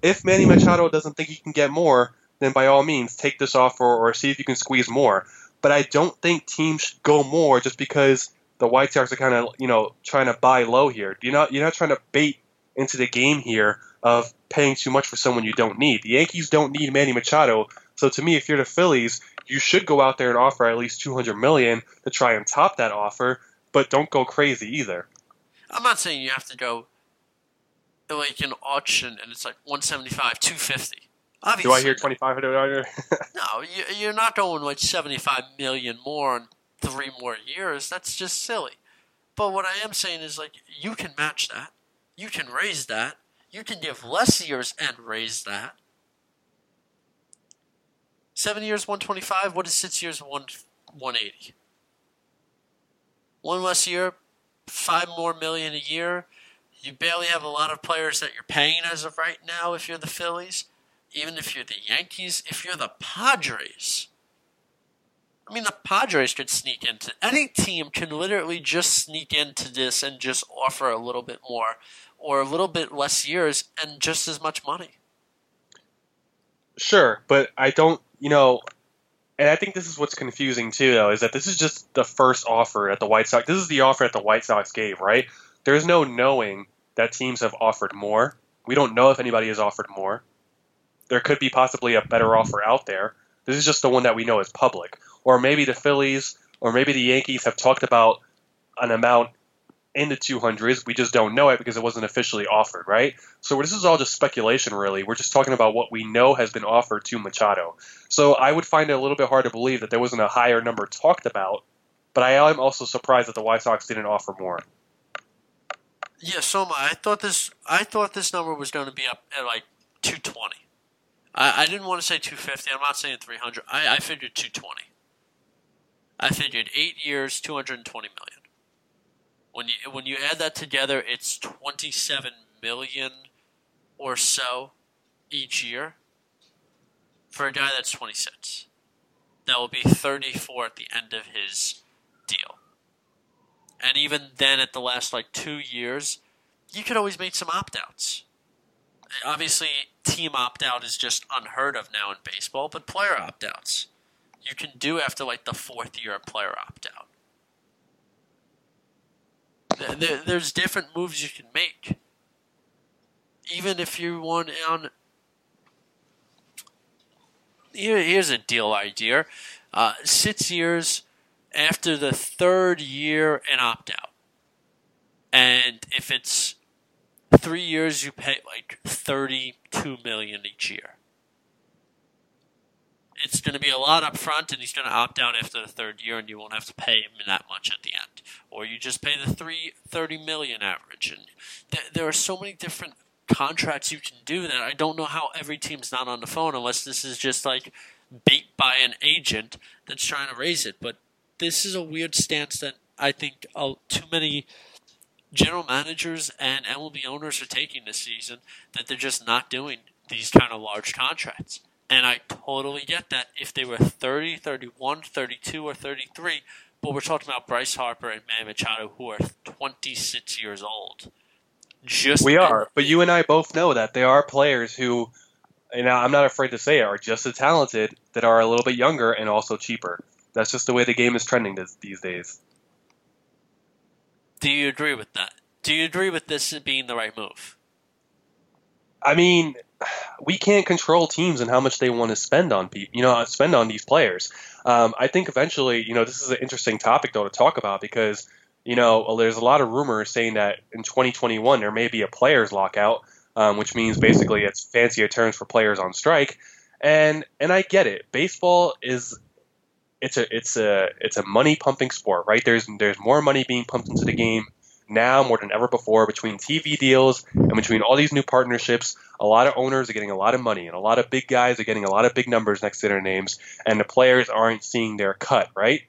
If Manny Machado doesn't think he can get more, then by all means take this offer or see if you can squeeze more. But I don't think teams should go more just because the White Sox are kind of you know trying to buy low here. You're not you're not trying to bait into the game here of paying too much for someone you don't need. The Yankees don't need Manny Machado, so to me, if you're the Phillies, you should go out there and offer at least 200 million to try and top that offer, but don't go crazy either. I'm not saying you have to go like an auction and it's like 175, 250. Obviously, Do I hear 2500? no, you're not going like 75 million more on three more years. That's just silly. But what I am saying is like you can match that. You can raise that. You can give less years and raise that. Seven years, 125. What is six years, one, 180? One less year, five more million a year. You barely have a lot of players that you're paying as of right now if you're the Phillies. even if you're the Yankees, if you're the Padres. I mean, the Padres could sneak into any team can literally just sneak into this and just offer a little bit more or a little bit less years and just as much money. Sure, but I don't, you know, and I think this is what's confusing too, though, is that this is just the first offer at the White Sox. This is the offer that the White Sox gave, right? There's no knowing that teams have offered more. We don't know if anybody has offered more. There could be possibly a better offer out there. This is just the one that we know is public. Or maybe the Phillies or maybe the Yankees have talked about an amount in the 200s. We just don't know it because it wasn't officially offered, right? So this is all just speculation, really. We're just talking about what we know has been offered to Machado. So I would find it a little bit hard to believe that there wasn't a higher number talked about, but I am also surprised that the White Sox didn't offer more. Yeah, so I. Thought this. I thought this number was going to be up at like 220. I, I didn't want to say 250. I'm not saying 300. I, I figured 220. I figured eight years, 220 million. When you when you add that together, it's 27 million or so each year for a guy that's 26. That will be 34 at the end of his deal. And even then, at the last like two years, you could always make some opt outs. Obviously, team opt out is just unheard of now in baseball, but player opt outs you can do after like the fourth year of player opt out. There, there's different moves you can make. Even if you want on. Here, here's a deal idea. Uh, six years after the third year and opt out. And if it's three years, you pay like thirty-two million each year it's going to be a lot up front, and he's going to opt out after the third year, and you won't have to pay him that much at the end, or you just pay the three thirty million average. And th- there are so many different contracts you can do that I don't know how every team's not on the phone unless this is just like bait by an agent that's trying to raise it. But this is a weird stance that I think uh, too many general managers and MLB owners are taking this season that they're just not doing these kind of large contracts. And I totally get that if they were 30, 31, 32, or 33. But we're talking about Bryce Harper and Manny Machado, who are 26 years old. Just we are, but you and I both know that there are players who, and I'm not afraid to say it, are just as talented that are a little bit younger and also cheaper. That's just the way the game is trending this, these days. Do you agree with that? Do you agree with this being the right move? I mean, we can't control teams and how much they want to spend on people, you know, spend on these players. Um, I think eventually, you know, this is an interesting topic though to talk about because, you know, there's a lot of rumors saying that in 2021 there may be a players lockout, um, which means basically it's fancier terms for players on strike, and and I get it. Baseball is it's a it's a it's a money pumping sport, right? There's there's more money being pumped into the game now more than ever before between TV deals and between all these new partnerships. A lot of owners are getting a lot of money, and a lot of big guys are getting a lot of big numbers next to their names, and the players aren't seeing their cut, right?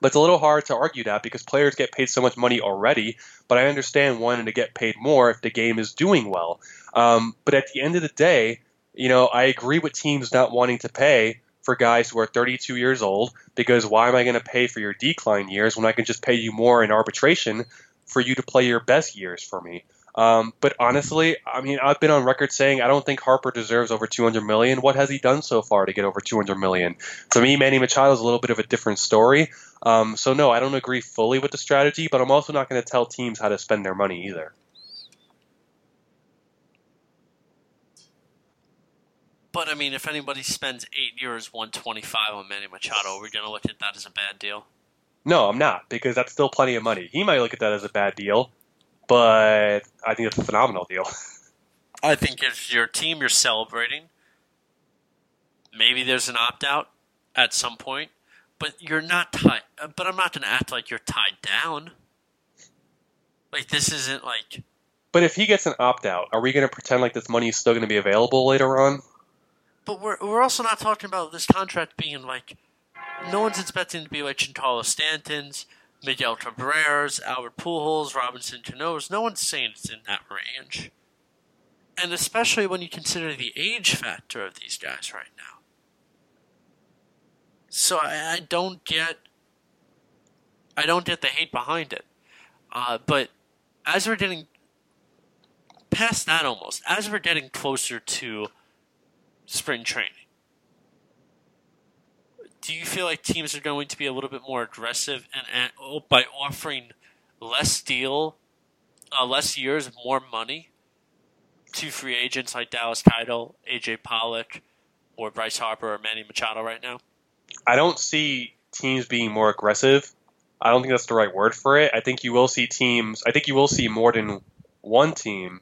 But it's a little hard to argue that because players get paid so much money already. But I understand wanting to get paid more if the game is doing well. Um, but at the end of the day, you know, I agree with teams not wanting to pay for guys who are 32 years old because why am I going to pay for your decline years when I can just pay you more in arbitration for you to play your best years for me. Um, but honestly, I mean, I've been on record saying I don't think Harper deserves over 200 million. What has he done so far to get over 200 million? To me, Manny Machado is a little bit of a different story. Um, so no, I don't agree fully with the strategy, but I'm also not going to tell teams how to spend their money either. But I mean, if anybody spends eight years, 125 on Manny Machado, we're going to look at that as a bad deal. No, I'm not because that's still plenty of money. He might look at that as a bad deal, but I think it's a phenomenal deal. I think if your team you're celebrating, maybe there's an opt out at some point, but you're not tied. But I'm not going to act like you're tied down. Like this isn't like. But if he gets an opt out, are we going to pretend like this money is still going to be available later on? But we're we're also not talking about this contract being like no one's expecting to be like Giancarlo Stanton's, Miguel Cabreras, Albert Pujols, Robinson Cano's. No one's saying it's in that range. And especially when you consider the age factor of these guys right now. So I, I don't get I don't get the hate behind it. Uh, but as we're getting past that almost, as we're getting closer to spring training, do you feel like teams are going to be a little bit more aggressive and, oh, by offering less deal, uh, less years, more money to free agents like Dallas Keuchel, AJ Pollock, or Bryce Harper or Manny Machado right now? I don't see teams being more aggressive. I don't think that's the right word for it. I think you will see teams. I think you will see more than one team.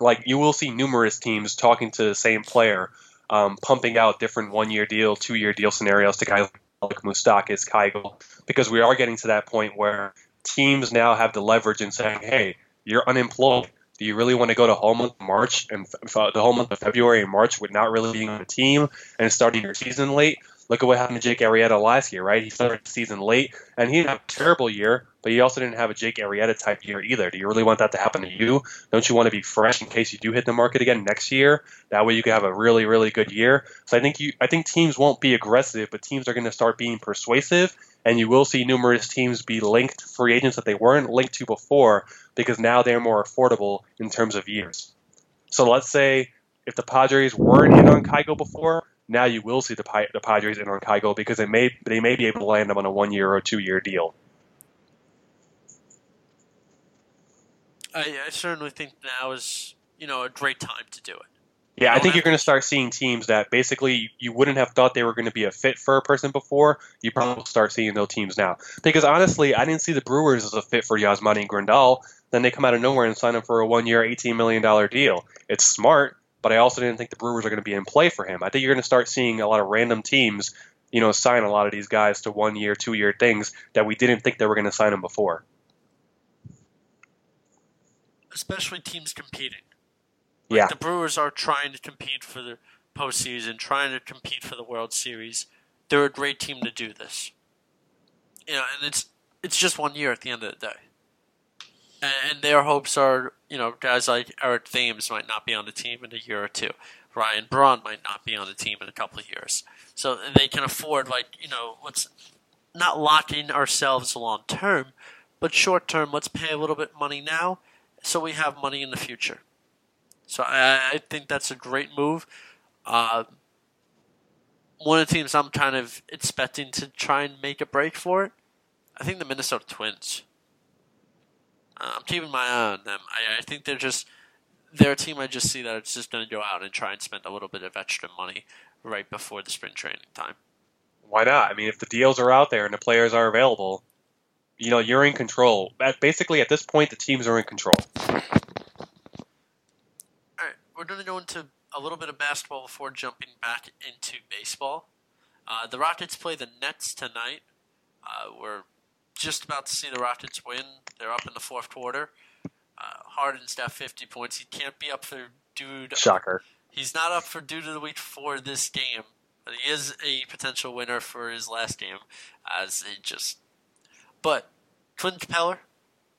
Like you will see numerous teams talking to the same player um, pumping out different one year deal, two year deal scenarios to guys like Moustakas, Keuchel, because we are getting to that point where teams now have the leverage in saying, hey, you're unemployed. Do you really want to go to whole month of March and the whole month of February and March with not really being on the team and starting your season late? Look at what happened to Jake Arrieta last year, right? He started the season late, and he had a terrible year, but he also didn't have a Jake Arrieta type year either. Do you really want that to happen to you? Don't you want to be fresh in case you do hit the market again next year? That way you can have a really, really good year. So I think you, I think teams won't be aggressive, but teams are going to start being persuasive, and you will see numerous teams be linked free agents that they weren't linked to before because now they're more affordable in terms of years. So let's say if the Padres weren't in on Keuchel before, now you will see the, the Padres in on Keuchel because they may they may be able to land him on a one year or two year deal. I, I certainly think now is you know a great time to do it. Yeah, I think you're going to start seeing teams that basically you wouldn't have thought they were going to be a fit for a person before. You probably will start seeing those teams now. Because honestly, I didn't see the Brewers as a fit for Yasmani and Grandal. Then they come out of nowhere and sign him for a one-year, $18 million deal. It's smart, but I also didn't think the Brewers are going to be in play for him. I think you're going to start seeing a lot of random teams, you know, sign a lot of these guys to one-year, two-year things that we didn't think they were going to sign them before. Especially teams competing. Like yeah. The Brewers are trying to compete for the postseason, trying to compete for the World Series. They're a great team to do this. You know, and it's it's just one year at the end of the day. And, their hopes are, you know, guys like Eric Thames might not be on the team in a year or two. Ryan Braun might not be on the team in a couple of years. So they can afford, like, you know, let's not lock in ourselves long term, but short term, let's pay a little bit money now so we have money in the future. So I, I think that's a great move. Uh, one of the teams I'm kind of expecting to try and make a break for it, I think the Minnesota Twins. Uh, I'm keeping my eye on them. I, I think they're just they're a team I just see that it's just going to go out and try and spend a little bit of extra money right before the spring training time. Why not? I mean, if the deals are out there and the players are available, you know, you're in control. Basically, at this point, the teams are in control All right, we're going to go into a little bit of basketball before jumping back into baseball. Uh, the Rockets play the Nets tonight. Uh, we're just about to see the Rockets win. They're up in the fourth quarter. Uh, Harden's got 50 points. He can't be up for dude. Shocker. He's not up for dude of the week for this game, but he is a potential winner for his last game. As it just, but Clint Capela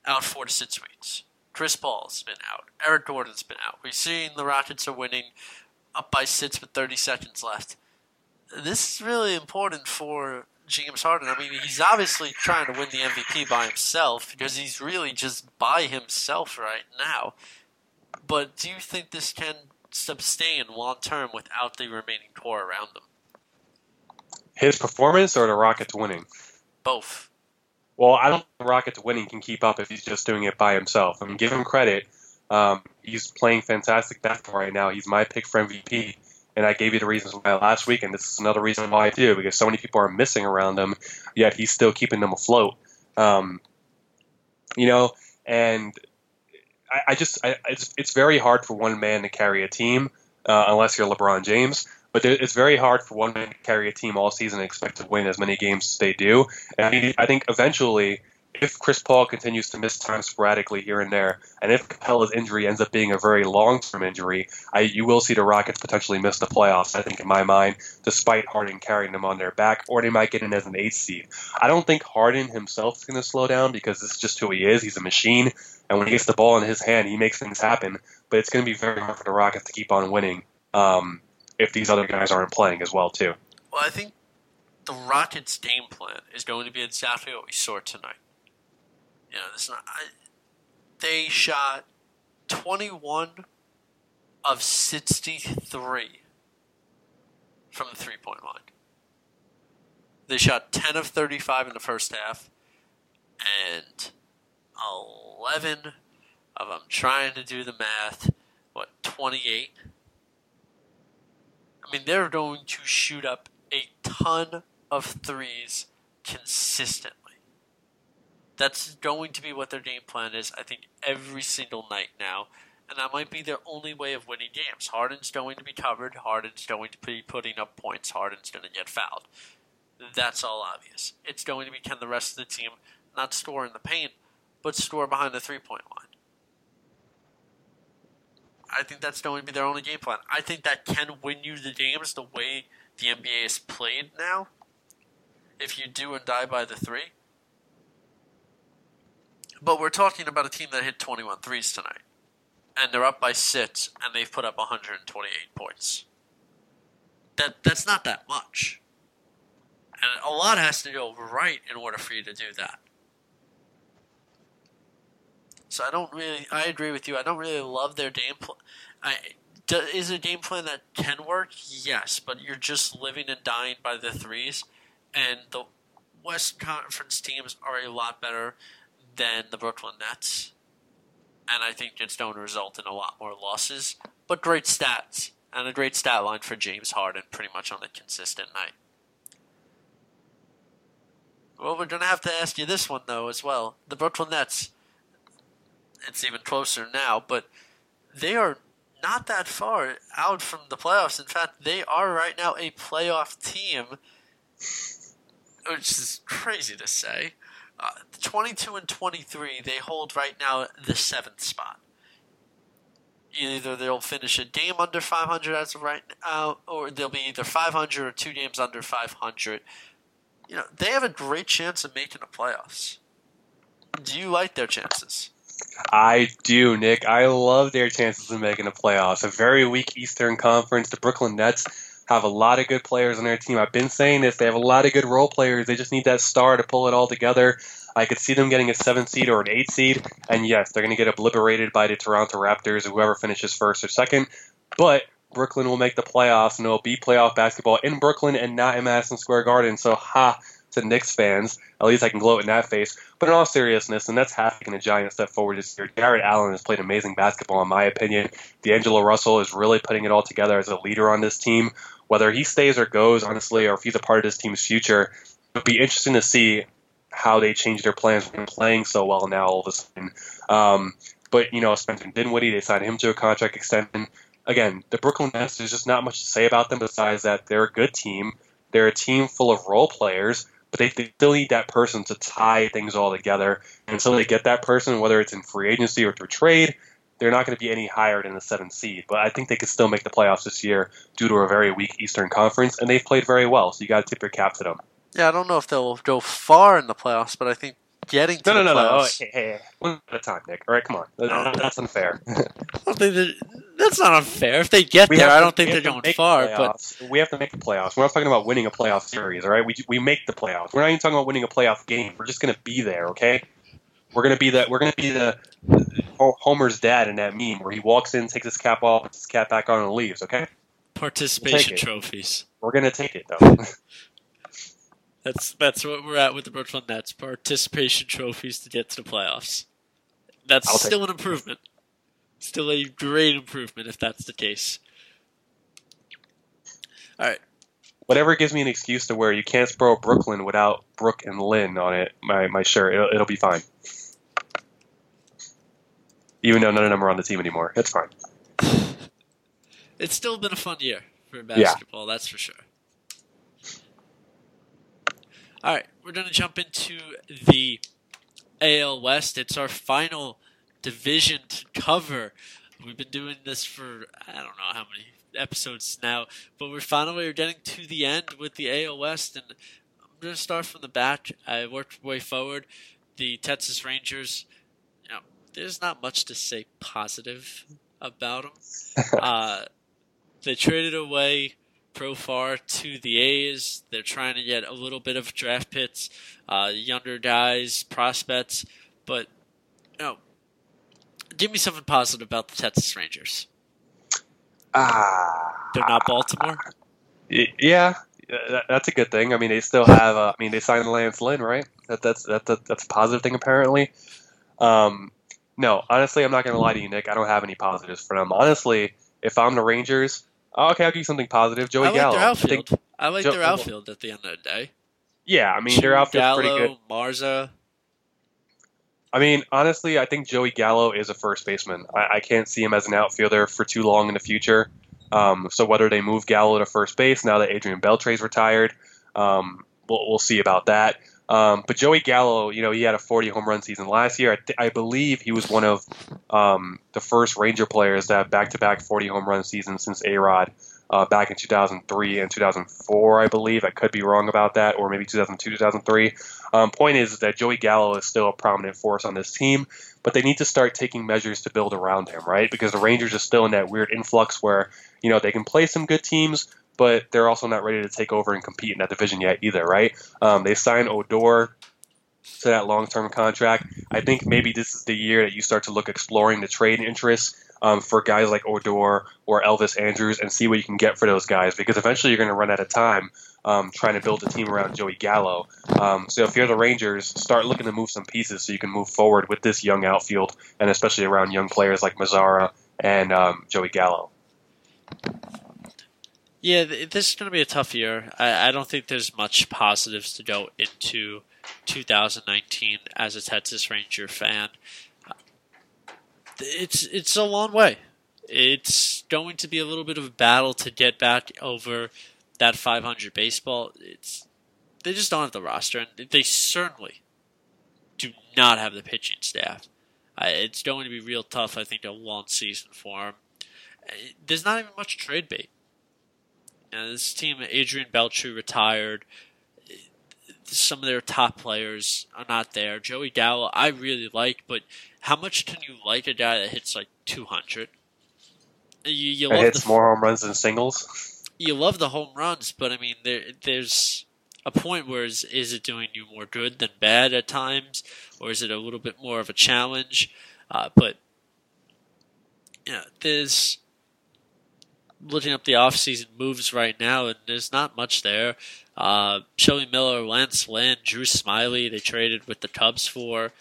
out four to six weeks. Chris Paul's been out. Eric Gordon's been out. We've seen the Rockets are winning up by six with 30 seconds left. This is really important for James Harden. I mean, he's obviously trying to win the MVP by himself because he's really just by himself right now. But do you think this can sustain long term without the remaining core around them? His performance or the Rockets winning? Both. Well, I don't think the Rockets winning can keep up if he's just doing it by himself. I mean, give him credit. Um, he's playing fantastic basketball right now. He's my pick for MVP, and I gave you the reasons why last week, and this is another reason why do because so many people are missing around him, yet he's still keeping them afloat. Um, you know, and I, I just I, it's, it's very hard for one man to carry a team uh, unless you're LeBron James. But it's very hard for one man to carry a team all season and expect to win as many games as they do. And I think eventually if Chris Paul continues to miss time sporadically here and there, and if Capela's injury ends up being a very long-term injury, I, you will see the Rockets potentially miss the playoffs. I think, in my mind, despite Harden carrying them on their back, or they might get in as an eighth seed. I don't think Harden himself is going to slow down because this is just who he is. He's a machine, and when he gets the ball in his hand, he makes things happen. But it's going to be very hard for the Rockets to keep on winning um, if these other guys aren't playing as well too. Well, I think the Rockets' game plan is going to be exactly what we saw tonight. You know, this not, I, they shot 21 of 63 from the three point line. They shot 10 of 35 in the first half and 11 of them trying to do the math. What, 28? I mean, they're going to shoot up a ton of threes consistently. That's going to be what their game plan is, I think, every single night now. And that might be their only way of winning games. Harden's going to be covered. Harden's going to be putting up points. Harden's going to get fouled. That's all obvious. It's going to be can the rest of the team not score in the paint, but score behind the three point line. I think that's going to be their only game plan. I think that can win you the games the way the NBA is played now. If you do and die by the three. But we're talking about a team that hit 21 threes tonight. And they're up by six, and they've put up 128 points. That That's not that much. And a lot has to go right in order for you to do that. So I don't really, I agree with you. I don't really love their game plan. I, is a game plan that can work? Yes, but you're just living and dying by the threes, and the West Conference teams are a lot better than the Brooklyn Nets, and I think it's going to result in a lot more losses. But great stats and a great stat line for James Harden, pretty much on a consistent night. Well, we're going to have to ask you this one though as well. The Brooklyn Nets. It's even closer now, but they are not that far out from the playoffs. In fact, they are right now a playoff team, which is crazy to say. Uh, 22 and 23, they hold right now the seventh spot. Either they'll finish a game under 500 as of right now, or they'll be either 500 or two games under 500. You know, they have a great chance of making the playoffs. Do you like their chances? I do, Nick. I love their chances of making the playoffs. A very weak Eastern Conference. The Brooklyn Nets have a lot of good players on their team. I've been saying this. They have a lot of good role players. They just need that star to pull it all together. I could see them getting a seven seed or an eight seed, and yes, they're going to get obliterated by the Toronto Raptors, or whoever finishes first or second. But Brooklyn will make the playoffs, and it'll be playoff basketball in Brooklyn and not in Madison Square Garden. So, ha to Knicks fans. At least I can gloat in that face. But in all seriousness, and that's taking a giant step forward this year, Jarrett Allen has played amazing basketball, in my opinion. D'Angelo Russell is really putting it all together as a leader on this team. Whether he stays or goes, honestly, or if he's a part of this team's future, it'll be interesting to see how they change their plans when playing so well now all of a sudden. Um, but, you know, Spencer Dinwiddie, they signed him to a contract extension. Again, the Brooklyn Nets, there's just not much to say about them besides that they're a good team. They're a team full of role players but they, still need that person to tie things all together. And until they get that person, whether it's in free agency or through trade, they're not going to be any higher than the seventh seed. But I think they could still make the playoffs this year due to a very weak Eastern Conference, and they've played very well. So you got to tip your cap to them. Yeah, I don't know if they'll go far in the playoffs, but I think getting to no, the no, no, no. playoffs. Oh, hey, hey, one at a time, Nick. All right, come on. That's unfair. I don't think that, that's not unfair. If they get We there, I don't think they're going far. But we have to make the playoffs. We're not talking about winning a playoff series, all right? We we make the playoffs. We're not even talking about winning a playoff game. We're just going to be there, okay? We're going to be the we're going to be the Ho- Homer's dad in that meme where he walks in, takes his cap off, puts his cap back on, and leaves. Okay, participation it. trophies. we're going to take it though. That's that's what we're at with the Brooklyn Nets. Participation trophies to get to the playoffs. That's I'll still an improvement. Still a great improvement if that's the case. All right. Whatever gives me an excuse to wear you can't spell Brooklyn without Brooke and Lynn on it. My my shirt, it'll, it'll be fine. Even though none of them are on the team anymore, it's fine. It's still been a fun year for basketball, that's for sure. All right, we're going to jump into the AL West. It's our final division to cover. We've been doing this for I don't know how many episodes now, but we're finally are getting to the end with the AL West, and I'm gonna start from the back. I worked my way forward. The Texas Rangers, you know, there's not much to say positive about them. uh, they traded away Profar to the A's. They're trying to get a little bit of draft picks, uh, younger guys, prospects, but you know, give me something positive about the Texas Rangers. Ah, They're not Baltimore. yeah, that, that's a good thing. I mean, they still have. Uh, I mean, they signed Lance Lynn, right? That, that's that's a, that's a positive thing apparently. Um, no, honestly, I'm not gonna lie to you, Nick. I don't have any positives for them. Honestly, if I'm the Rangers, oh, okay, I'll give you something positive. Joey I like Gallo. their I think- I like Jo- their outfield at the end of the day. yeah, I mean, their outfield's pretty good. Gallo, Mazara. I mean, honestly, I think Joey Gallo is a first baseman. I, I can't see him as an outfielder for too long in the future. Um, so whether they move Gallo to first base now that Adrian Beltre's retired, um, we'll, we'll see about that. Um, but Joey Gallo, you know, he had a 40 home run season last year. I, th- I believe he was one of um, the first Ranger players to have back-to-back 40 home run seasons since A-Rod uh, back in 2003 and 2004, I believe. I could be wrong about that, or maybe 2002, 2003. Um, point is that Joey Gallo is still a prominent force on this team, but they need to start taking measures to build around him, right? Because the Rangers are still in that weird influx where you know they can play some good teams, but they're also not ready to take over and compete in that division yet either, right? Um, they signed Odor to that long-term contract. I think maybe this is the year that you start to look exploring the trade interests um, for guys like Odor or Elvis Andrus and see what you can get for those guys because eventually you're going to run out of time um, trying to build a team around Joey Gallo. Um, so if you're the Rangers, start looking to move some pieces so you can move forward with this young outfield and especially around young players like Mazara and um, Joey Gallo. Yeah, this is going to be a tough year. I, I don't think there's much positives to go into 2019 as a Texas Ranger fan. It's it's a long way. It's going to be a little bit of a battle to get back over that 500 baseball. It's they just don't have the roster, and they certainly do not have the pitching staff. It's going to be real tough. I think a long season for them. There's not even much trade bait. This team, Adrian Beltre retired. Some of their top players are not there. Joey Gallo, I really like, but how much can you like a guy that hits like 200? You, you love hits the more home runs than singles. you love the home runs, but I mean, there there's a point where is, is it doing you more good than bad at times, or is it a little bit more of a challenge? Uh, but you know, there's looking up the off-season moves right now, and there's not much there. Uh, Shelby Miller, Lance Lynn, Drew Smyly, they traded with the Cubs for.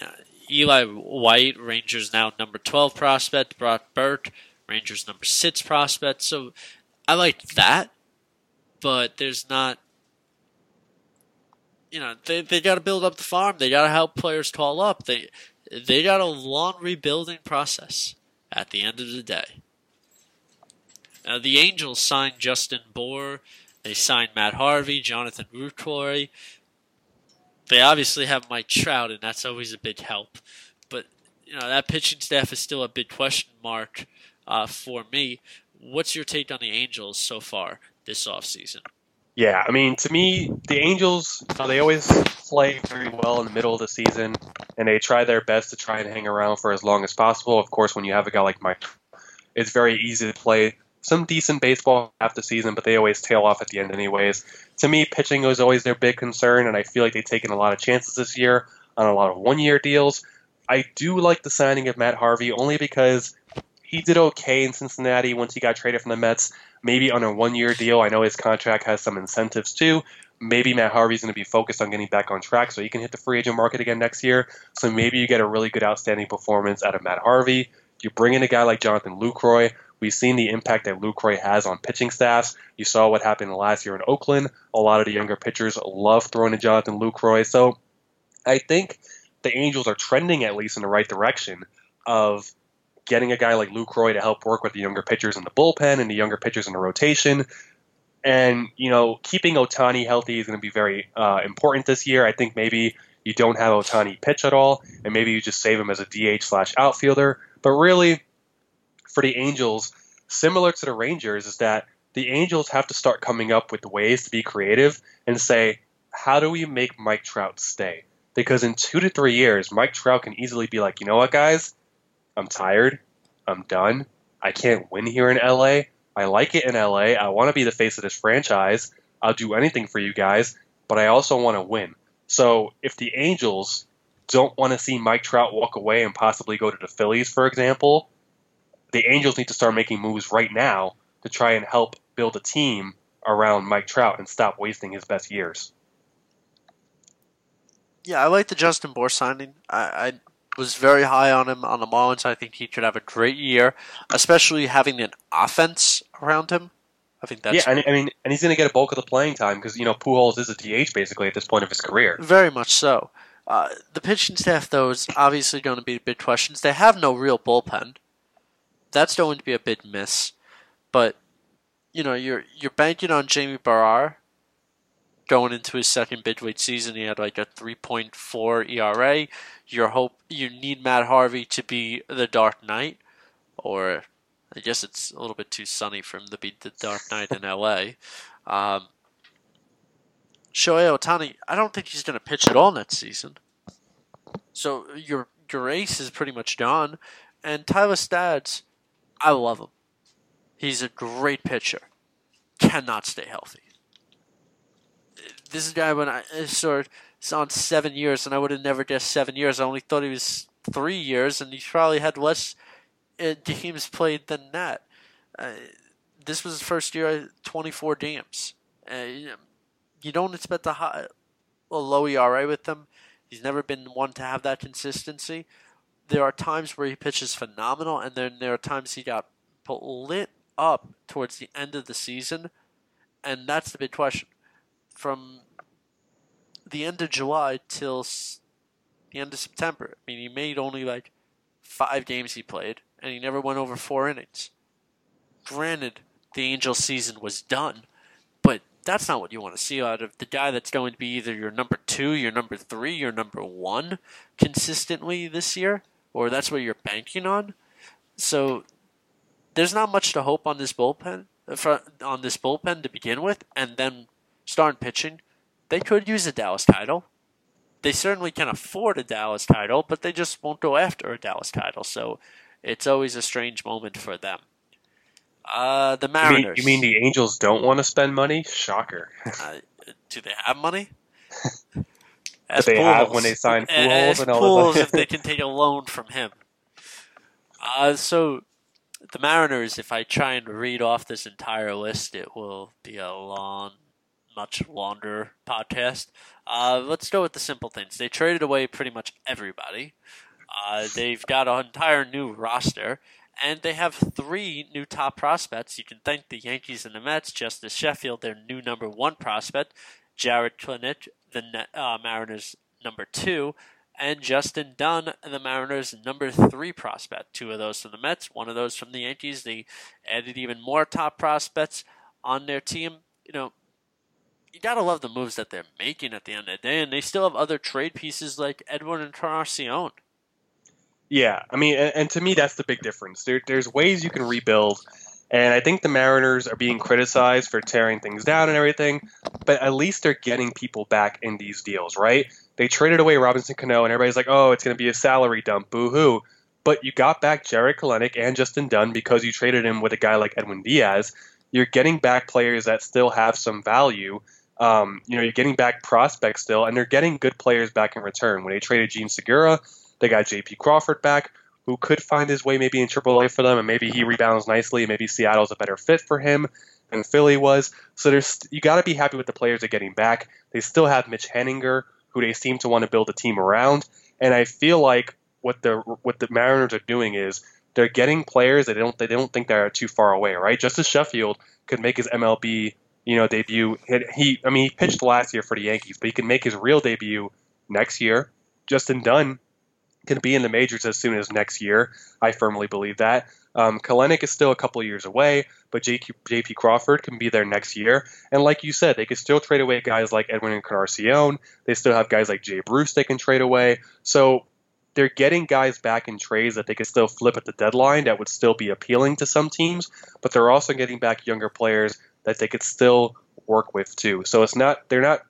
Uh, Eli White, Rangers now number 12 prospect. Brock Burke, Rangers number 6 prospect. So I like that, but there's not. You know, they they got to build up the farm. They got to help players call up. They they got a long rebuilding process at the end of the day. Uh, the Angels signed Justin Bour. They signed Matt Harvey, Jonathan Lucroy. They obviously have Mike Trout, and that's always a big help. But you know that pitching staff is still a big question mark uh, for me. What's your take on the Angels so far this offseason? Yeah, I mean, to me, the Angels, uh, they always play very well in the middle of the season, and they try their best to try and hang around for as long as possible. Of course, when you have a guy like Mike, it's very easy to play some decent baseball half the season, but they always tail off at the end, anyways. To me, pitching was always their big concern, and I feel like they've taken a lot of chances this year on a lot of one year deals. I do like the signing of Matt Harvey only because he did okay in Cincinnati once he got traded from the Mets maybe on a one year deal. I know his contract has some incentives too. Maybe Matt Harvey's going to be focused on getting back on track so he can hit the free agent market again next year. So maybe you get a really good outstanding performance out of Matt Harvey. You bring in a guy like Jonathan Lucroy. We've seen the impact that Lucroy has on pitching staffs. You saw what happened last year in Oakland. A lot of the younger pitchers love throwing to Jonathan Lucroy. So I think the Angels are trending at least in the right direction of getting a guy like Lucroy to help work with the younger pitchers in the bullpen and the younger pitchers in the rotation. And, you know, keeping Ohtani healthy is going to be very uh, important this year. I think maybe you don't have Ohtani pitch at all, and maybe you just save him as a DH slash outfielder. But really, for the Angels, similar to the Rangers, is that the Angels have to start coming up with ways to be creative and say, how do we make Mike Trout stay? Because in two to three years, Mike Trout can easily be like, you know what, guys? I'm tired. I'm done. I can't win here in LA. I like it in LA. I want to be the face of this franchise. I'll do anything for you guys, but I also want to win. So if the Angels don't want to see Mike Trout walk away and possibly go to the Phillies, for example, the Angels need to start making moves right now to try and help build a team around Mike Trout and stop wasting his best years. Yeah, I like the Justin Bour signing. I, I was very high on him on the Marlins. I think he could have a great year, especially having an offense around him. I think that's yeah, and I mean, and he's going to get a bulk of the playing time because you know Pujols is a DH basically at this point of his career. very much so. Uh, the pitching staff, though, is obviously going to be big questions. They have no real bullpen. That's going to be a big miss. But you know, you're you're banking on Jaime Barria going into his second big league season. He had like a 3.4 ERA. Your hope you need Matt Harvey to be the Dark Knight, or I guess it's a little bit too sunny for him to be the Dark Knight in LA. Um, Shohei Ohtani, I don't think he's going to pitch at all next season. So your your ace is pretty much gone. And Tyler Skaggs, I love him. He's a great pitcher. Cannot stay healthy. This guy when I saw it's on seven years, and I would have never guessed seven years. I only thought he was three years, and he probably had less uh, games played than that. Uh, this was his first year, 24 games. Uh, you don't expect a, high, a low ERA with him. He's never been one to have that consistency. There are times where he pitches phenomenal, and then there are times he got lit up towards the end of the season, and that's the big question. From the end of July till the end of September, I mean, he made only like five games he played, and he never went over four innings. Granted, the Angels season was done, but that's not what you want to see out of the guy that's going to be either your number two, your number three, your number one consistently this year, or that's what you're banking on. So there's not much to hope on this bullpen on this bullpen to begin with, and then start pitching. They could use a Dallas title. They certainly can afford a Dallas title, but they just won't go after a Dallas title. So it's always a strange moment for them. Uh, the You Mariners. mean, you mean the Angels don't want to spend money? Shocker. Uh, do they have money? That they have when they sign Pujols Pujols and all of Pujols if they can take a loan from him. Uh, so the Mariners, if I try and read off this entire list, it will be a long, much longer podcast. Uh, let's go with the simple things. They traded away pretty much everybody. Uh, they've got an entire new roster, and they have three new top prospects. You can thank the Yankees and the Mets, Justus Sheffield, their new number one prospect, Jared Kelenic, the uh, Mariners' number two, and Justin Dunn, the Mariners' number three prospect. Two of those from the Mets, one of those from the Yankees. They added even more top prospects on their team. You know, you gotta love the moves that they're making at the end of the day, and they still have other trade pieces like Edwin Encarnacion. Yeah, I mean, and, and to me, that's the big difference. There, there's ways you can rebuild, and I think the Mariners are being criticized for tearing things down and everything, but at least they're getting people back in these deals, right? They traded away Robinson Cano, and everybody's like, oh, it's going to be a salary dump, boo hoo. But you got back Jared Kelenic and Justin Dunn because you traded him with a guy like Edwin Diaz. You're getting back players that still have some value. Um, you know, you're getting back prospects still, and they're getting good players back in return. When they traded Jean Segura, they got J.P. Crawford back, who could find his way maybe in AAA for them, and maybe he rebounds nicely. And maybe Seattle's a better fit for him than Philly was. So there's you got to be happy with the players they're getting back. They still have Mitch Haniger, who they seem to want to build a team around, and I feel like what the what the Mariners are doing is they're getting players that they don't they don't think they're too far away, right? Justus Sheffield could make his MLB you know debut. He I mean he pitched last year for the Yankees, but he can make his real debut next year. Justin Dunn can be in the majors as soon as next year. I firmly believe that. Um, Kelenic is still a couple years away, but JP, JP Crawford can be there next year. And like you said, they could still trade away guys like Edwin and Encarnacion. They still have guys like Jay Bruce they can trade away. So they're getting guys back in trades that they could still flip at the deadline that would still be appealing to some teams, but they're also getting back younger players that they could still work with too. So it's not they're not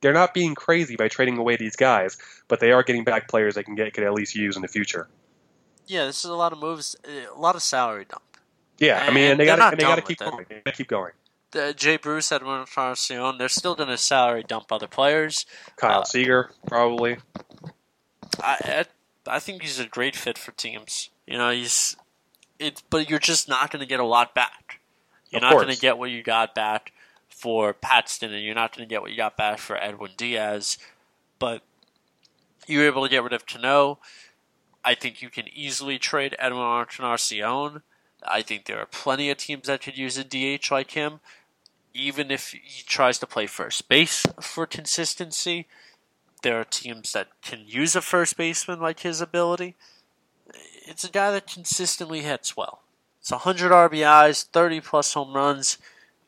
they're not being crazy by trading away these guys, but they are getting back players they can get can at least use in the future. Yeah, this is a lot of moves, a lot of salary dump. Yeah, I mean, and they got they got to keep going. They got to keep going. The Jay Bruce, Edwin Encarnacion, they're still going to salary dump other players. Kyle uh, Seager, probably. I, I, I think he's a great fit for teams. You know, he's it, but you're just not going to get a lot back. You're of not going to get what you got back for Paxton, and you're not going to get what you got back for Edwin Diaz. But you were able to get rid of Cano. I think you can easily trade Edwin Encarnacion. I think there are plenty of teams that could use a DH like him, even if he tries to play first base for consistency. There are teams that can use a first baseman like his ability. It's a guy that consistently hits well. It's 100 RBIs, 30 plus home runs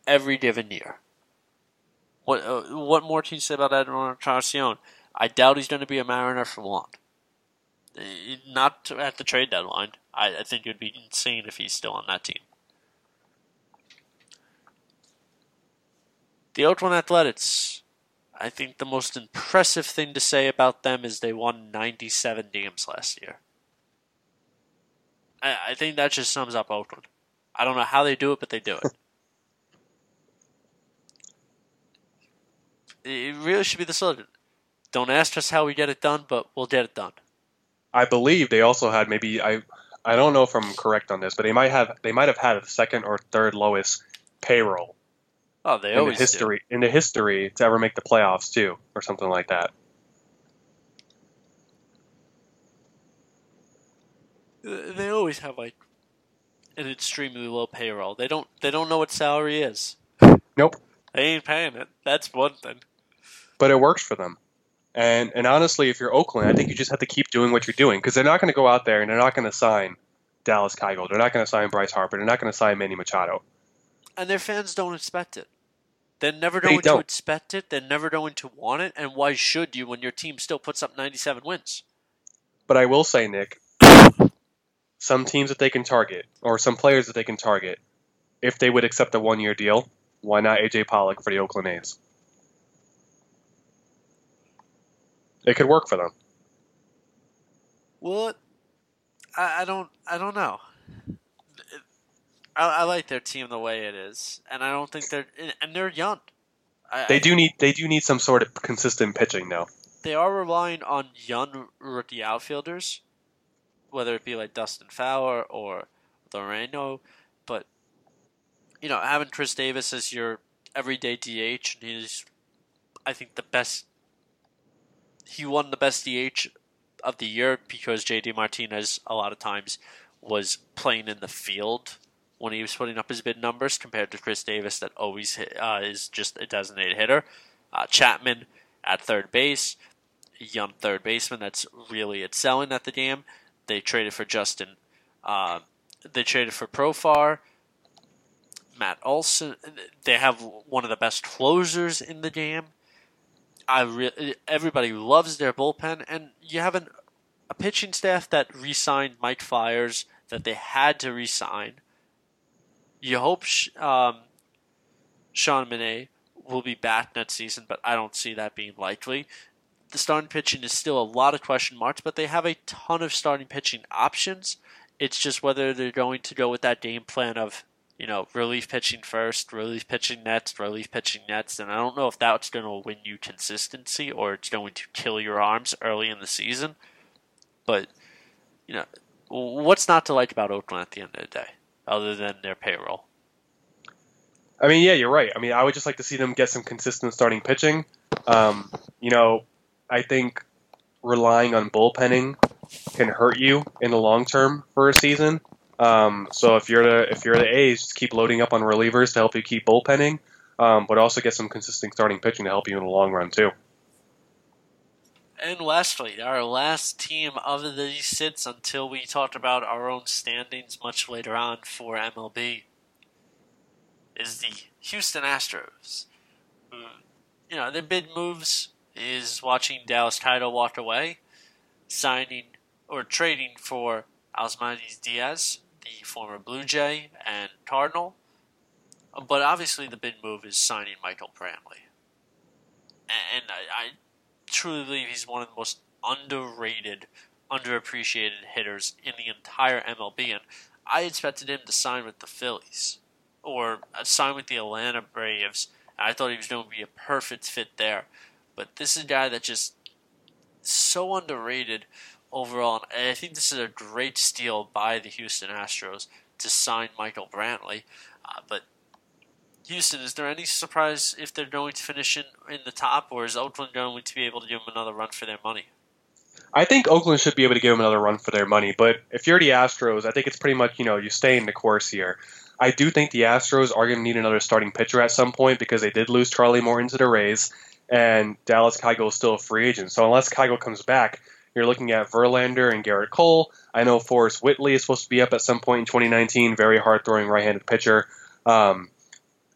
every given year. What uh, what more can you say about Edwin Encarnacion? I doubt he's going to be a Mariner for long. Uh, not at the trade deadline. I, I think it would be insane if he's still on that team. The Oakland Athletics. I think the most impressive thing to say about them is they won 97 games last year. I, I think that just sums up Oakland. I don't know how they do it, but they do it. it really should be the slogan. Don't ask us how we get it done, but we'll get it done. I believe they also had maybe I I don't know if I'm correct on this, but they might have they might have had a second or third lowest payroll. Oh, they in always the history do. in the history to ever make the playoffs too, or something like that. They always have like an extremely low payroll. They don't they don't know what salary is. Nope. They ain't paying it. That's one thing. But it works for them. And and honestly, if you're Oakland, I think you just have to keep doing what you're doing because they're not going to go out there and they're not going to sign Dallas Keuchel. They're not going to sign Bryce Harper. They're not going to sign Manny Machado. And their fans don't expect it. They're never going to expect it. They're never going to want it. And why should you when your team still puts up 97 wins? But I will say, Nick, some teams that they can target or some players that they can target, if they would accept a one-year deal, why not AJ Pollock for the Oakland A's? It could work for them. Well, I, I don't. I don't know. I, I, like their team the way it is, and I don't think they're and they're young. I, they do need they do need some sort of consistent pitching though. They are relying on young rookie outfielders, whether it be like Dustin Fowler or Laureano, but you know having Khris Davis as your everyday DH, and he's I think the best he won the best DH of the year because JD Martinez a lot of times was playing in the field when he was putting up his bid numbers compared to Khris Davis that always hit, uh, is just a designated hitter. Uh, Chapman at third base, young third baseman that's really excelling at the game. They traded for Justin. Uh, they traded for Profar. Matt Olson. They have one of the best closers in the game. I re- everybody loves their bullpen, and you have an, a pitching staff that re-signed Mike Fiers that they had to re-sign. You hope um, Sean Manaea will be back next season, but I don't see that being likely. The starting pitching is still a lot of question marks, but they have a ton of starting pitching options. It's just whether they're going to go with that game plan of you know, relief pitching first, relief pitching next, relief pitching next, and I don't know if that's going to win you consistency or it's going to kill your arms early in the season. But, you know, what's not to like about Oakland at the end of the day, other than their payroll? I mean, yeah, you're right. I mean, I would just like to see them get some consistent starting pitching. Um, you know, I think relying on bullpenning can hurt you in the long term for a season. Um, so if you're the if you're the A's, just keep loading up on relievers to help you keep bullpenning, um, but also get some consistent starting pitching to help you in the long run too. And lastly, our last team of these sits until we talk about our own standings much later on for MLB is the Houston Astros. You know, their big moves is watching Dallas Keuchel walk away, signing or trading for Osmani's Diaz, the former Blue Jay and Cardinal. But obviously, the big move is signing Michael Brantley. And I, I truly believe he's one of the most underrated, underappreciated hitters in the entire MLB. And I expected him to sign with the Phillies or uh, sign with the Atlanta Braves. I thought he was going to be a perfect fit there. But this is a guy that just so underrated overall. And I think this is a great steal by the Houston Astros to sign Michael Brantley. Uh, but Houston, is there any surprise if they're going to finish in, in the top, or is Oakland going to be able to give them another run for their money? I think Oakland should be able to give them another run for their money, but if you're the Astros, I think it's pretty much, you know, you stay in the course here. I do think the Astros are going to need another starting pitcher at some point because they did lose Charlie Morton to the Rays, and Dallas Keuchel is still a free agent. So unless Keuchel comes back, you're looking at Verlander and Gerrit Cole. I know Forrest Whitley is supposed to be up at some point in 2019, very hard throwing right handed pitcher. Um,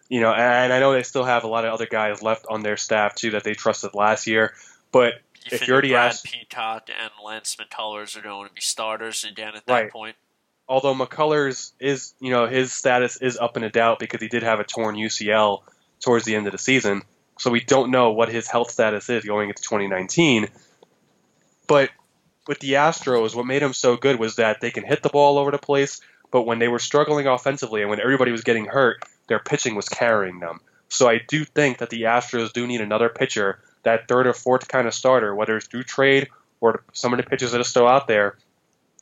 you know, and I know they still have a lot of other guys left on their staff too that they trusted last year. But you if you're already Brad asked, Peacock and Lance McCullers are going to be starters again at that Right. point. although McCullers is, you know, his status is up in a doubt because he did have a torn UCL towards the end of the season, so we don't know what his health status is going into 2019. But with the Astros, what made them so good was that they can hit the ball all over the place, but when they were struggling offensively and when everybody was getting hurt, their pitching was carrying them. So I do think that the Astros do need another pitcher, that third or fourth kind of starter, whether it's through trade or some of the pitchers that are still out there.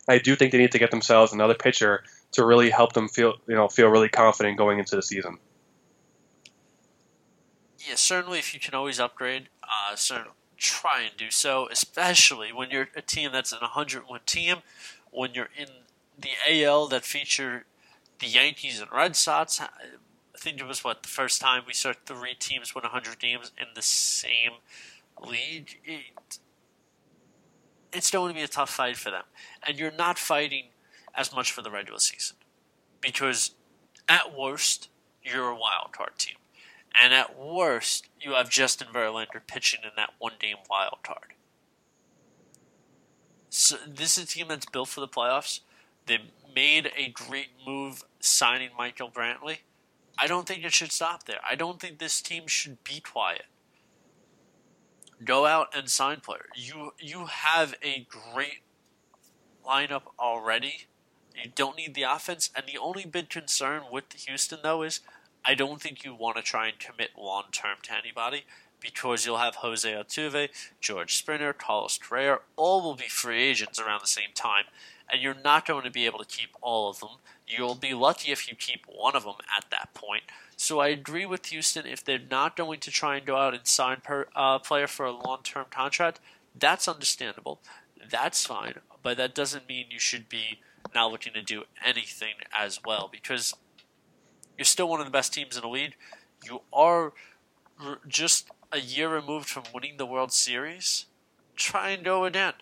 I do think they need to get themselves another pitcher to really help them feel, you know, feel really confident going into the season. Yeah, certainly if you can always upgrade, uh, certainly try and do so, especially when you're a team that's an 100 win team, when you're in the AL that feature the Yankees and Red Sox. I think it was what the first time we saw three teams win 100 games in the same league. It, it's going to be a tough fight for them, and you're not fighting as much for the regular season because at worst you're a wild card team. And at worst, you have Justin Verlander pitching in that one game wild card. So this is a team that's built for the playoffs. They made a great move signing Michael Brantley. I don't think it should stop there. I don't think this team should be quiet. Go out and sign players. You you have a great lineup already. You don't need the offense, and the only big concern with Houston though is I don't think you want to try and commit long term to anybody because you'll have Jose Altuve, George Springer, Carlos Correa, all will be free agents around the same time, and you're not going to be able to keep all of them. You'll be lucky if you keep one of them at that point. So I agree with Houston if they're not going to try and go out and sign per uh, player for a long term contract. That's understandable. That's fine, but that doesn't mean you should be not looking to do anything as well because you're still one of the best teams in the league. You are just a year removed from winning the World Series. Try and go again.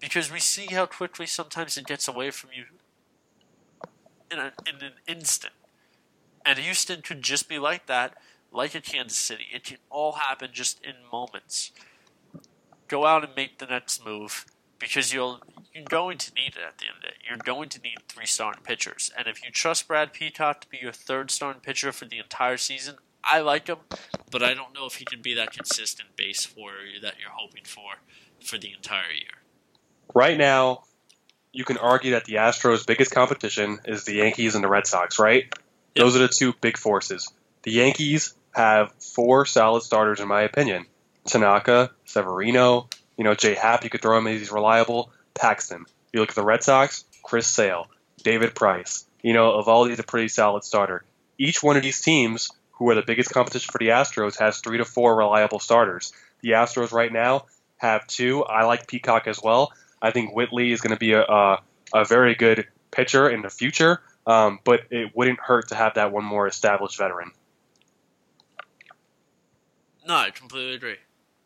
Because we see how quickly sometimes it gets away from you in, a, in an instant. And Houston could just be like that, like a Kansas City. It can all happen just in moments. Go out and make the next move because you'll you're going to need it at the end of the day. You're going to need three starting pitchers, and if you trust Brad Peacock to be your third starting pitcher for the entire season, I like him, but I don't know if he can be that consistent base for you that you're hoping for for the entire year. Right now, you can argue that the Astros' biggest competition is the Yankees and the Red Sox, right? Those are the two big forces. The Yankees have four solid starters, in my opinion. Tanaka, Severino, you know, Jay Happ, you could throw him in, he's reliable. Paxton. You look at the Red Sox, Chris Sale, David Price. You know, of all these, a pretty solid starter. Each one of these teams, who are the biggest competition for the Astros, has three to four reliable starters. The Astros right now have two. I like Peacock as well. I think Whitley is going to be a, a, a very good pitcher in the future, um, but it wouldn't hurt to have that one more established veteran. No, I completely agree.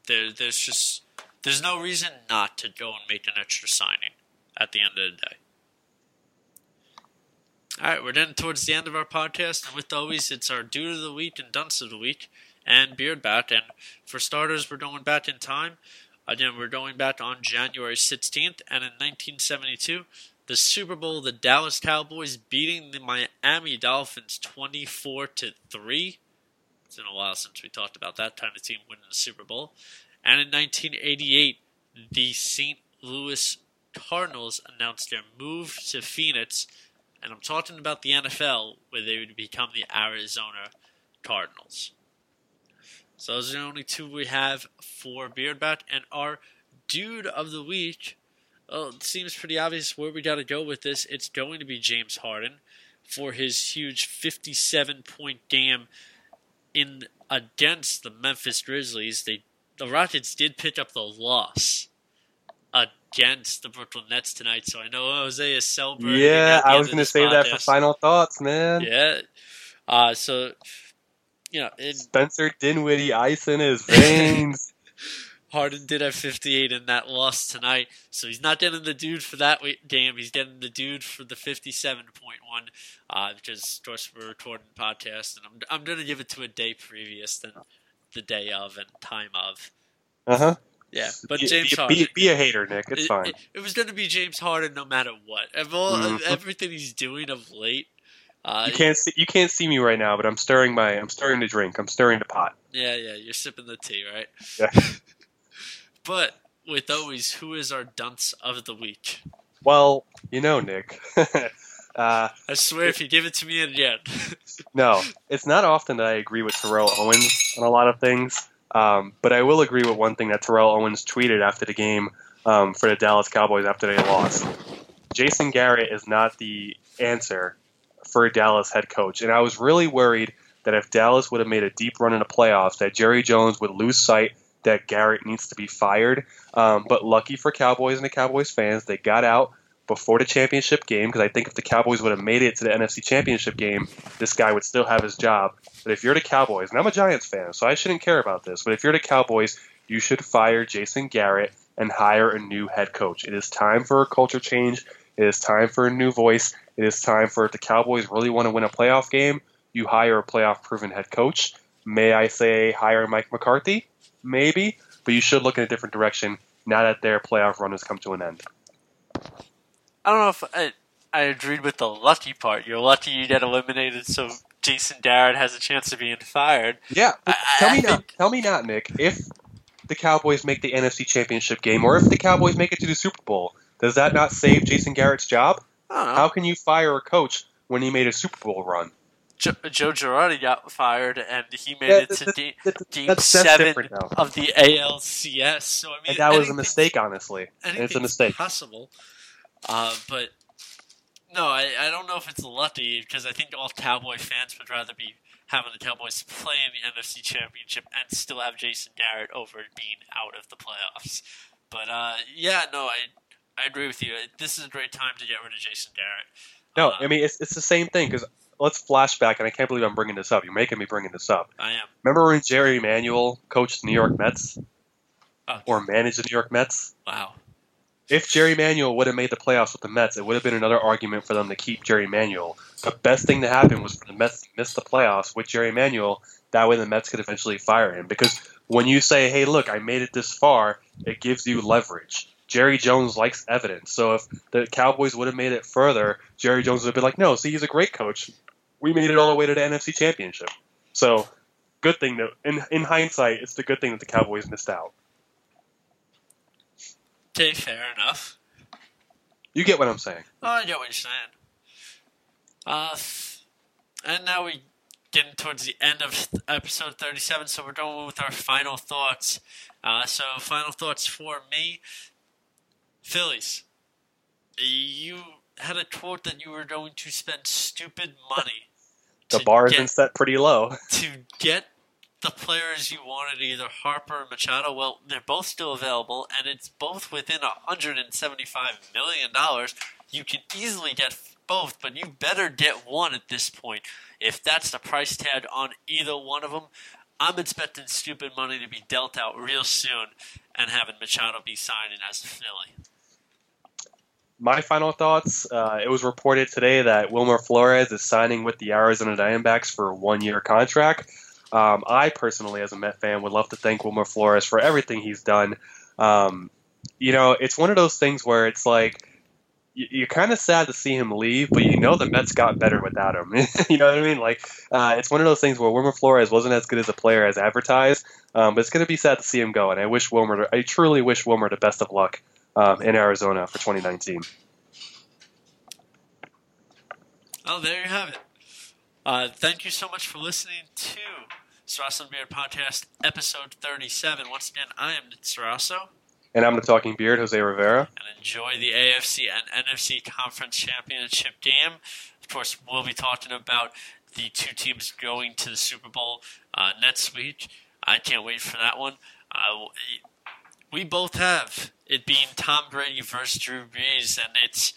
There, there's just there's no reason not to go and make an extra signing at the end of the day. All right, we're getting towards the end of our podcast, and with always, it's our dude of the week and dunce of the week and beard bat. And for starters, we're going back in time. Again, we're going back on January 16th, and in 1972, the Super Bowl, the Dallas Cowboys beating the Miami Dolphins 24 to 3. It's been a while since we talked about that kind of team winning the Super Bowl. And in 1988, the St. Louis Cardinals announced their move to Phoenix, and I'm talking about the NFL, where they would become the Arizona Cardinals. So those are the only two we have for Beardbat, and our dude of the week well, it seems pretty obvious where we got to go with this. It's going to be James Harden for his huge 57 point game in against the Memphis Grizzlies. They the Rockets did pick up the loss against the Brooklyn Nets tonight, so I know Jose is celebrating. Yeah, I was going to save that for final thoughts, man. Yeah. Uh, so, you know, in, Spencer Dinwiddie ice in his veins. Harden did have 58 in that loss tonight, so he's not getting the dude for that game. He's getting the dude for the 57.1, uh, because of course we're recording podcast, and I'm I'm gonna give it to a day previous than the day of and time of. Uh huh. Yeah, but be, James be, Harden. Be, be, a hater, Nick. It's it, fine. It, it was going to be James Harden no matter what. Of all, Mhm. of everything he's doing of late. Uh, you can't see you can't see me right now, but I'm stirring my I'm stirring the drink. I'm stirring the pot. Yeah, yeah, you're sipping the tea, right? Yeah. But with always, who is our dunce of the week? Well, you know, Nick. uh, I swear, if you give it to me again, no, it's not often that I agree with Terrell Owens on a lot of things, um, but I will agree with one thing that Terrell Owens tweeted after the game um, for the Dallas Cowboys after they lost. Jason Garrett is not the answer for a Dallas head coach, and I was really worried that if Dallas would have made a deep run in the playoffs, that Jerry Jones would lose sight that Garrett needs to be fired. Um, but lucky for Cowboys and the Cowboys fans, they got out before the championship game because I think if the Cowboys would have made it to the NFC championship game, this guy would still have his job. But if you're the Cowboys, and I'm a Giants fan, so I shouldn't care about this, but if you're the Cowboys, you should fire Jason Garrett and hire a new head coach. It is time for a culture change. It is time for a new voice. It is time for if the Cowboys really want to win a playoff game, you hire a playoff proven head coach. May I say hire Mike McCarthy? Maybe, but you should look in a different direction now that their playoff run has come to an end. I don't know if I, I agreed with the lucky part. You're lucky you get eliminated, so Jason Garrett has a chance of being fired. Yeah, I- tell I me think- not, tell me not, Nick. If the Cowboys make the NFC Championship game, or if the Cowboys make it to the Super Bowl, does that not save Jason Garrett's job? I don't know. How can you fire a coach when he made a Super Bowl run? Joe, Joe Girardi got fired, and he made Yeah, it to that- game, that- game that's- that's seven different of the ALCS. So I mean, And that was a mistake, honestly. It's a mistake. possible. Uh, but no, I, I don't know if it's lucky because I think all Cowboy fans would rather be having the Cowboys play in the NFC Championship and still have Jason Garrett over being out of the playoffs. But uh, yeah, no, I I agree with you. This is a great time to get rid of Jason Garrett. No, Uh, I mean it's it's the same thing because let's flashback, and I can't believe I'm bringing this up. You're making me bringing this up. I am. Remember when Jerry Manuel coached the New York Mets Oh, or managed the New York Mets? wow. If Jerry Manuel would have made the playoffs with the Mets, it would have been another argument for them to keep Jerry Manuel. The best thing to happen was for the Mets to miss the playoffs with Jerry Manuel. That way, the Mets could eventually fire him. Because when you say, "Hey, look, I made it this far," it gives you leverage. Jerry Jones likes evidence. So if the Cowboys would have made it further, Jerry Jones would have been like, "No, see, he's a great coach. We made it all the way to the NFC Championship." So, good thing that in in hindsight, it's the good thing that the Cowboys missed out. Okay, fair enough. You get what I'm saying? Oh, I get what you're saying. Uh, and now we getting towards the end of episode 37, so we're going with our final thoughts. Uh, so, final thoughts for me Phillies. You had a quote that you were going to spend stupid money The bar has been set pretty low. to get the players you wanted, either Harper or Machado. Well, they're both still available, and it's both within $175 million. You can easily get both, but you better get one at this point. If that's the price tag on either one of them, I'm expecting stupid money to be dealt out real soon. and having Machado be signing as a Philly. My final thoughts. Uh, it was reported today that Wilmer Flores is signing with the Arizona Diamondbacks for a one-year contract. Um, I personally, as a Met fan, would love to thank Wilmer Flores for everything he's done. Um, you know, it's one of those things where it's like you're kind of sad to see him leave, but you know the Mets got better without him. you know what I mean? Like uh, it's one of those things where Wilmer Flores wasn't as good as a player as advertised, um, but it's going to be sad to see him go. And I wish Wilmer, I truly wish Wilmer the best of luck um, in Arizona for 2019. Oh, there you have it. Uh, thank you so much for listening to Sarrasso and Beard Podcast, episode 37. Once again, I am Sarrasso. And I'm the Talking Beard, Jose Rivera. And enjoy the AFC and NFC Conference Championship game. Of course, we'll be talking about the two teams going to the Super Bowl uh, next week. I can't wait for that one. Uh, we both have it being Tom Brady versus Drew Brees, and it's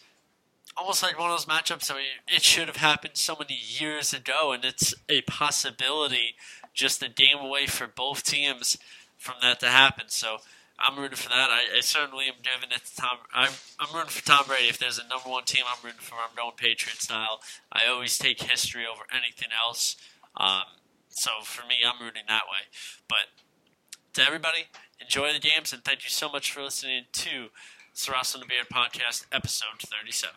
almost like one of those matchups that it should have happened so many years ago, and it's a possibility just a game away for both teams from that to happen. So I'm rooting for that. I, I certainly am giving it to Tom. I'm, I'm rooting for Tom Brady. If there's a number one team, I'm rooting for. I'm going Patriot style. I always take history over anything else. Um, so for me, I'm rooting that way. But to everybody, enjoy the games, and thank you so much for listening to Sarrasso and the Beard Podcast, episode 37.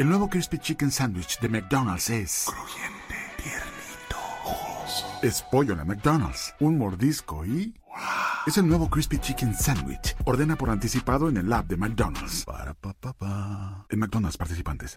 El nuevo Crispy Chicken Sandwich de McDonald's es... Crujiente, tiernito, jugoso. Es pollo en McDonald's. Un mordisco y... Es el nuevo Crispy Chicken Sandwich. Ordena por anticipado en el app de McDonald's. Para pa pa pa. En McDonald's participantes.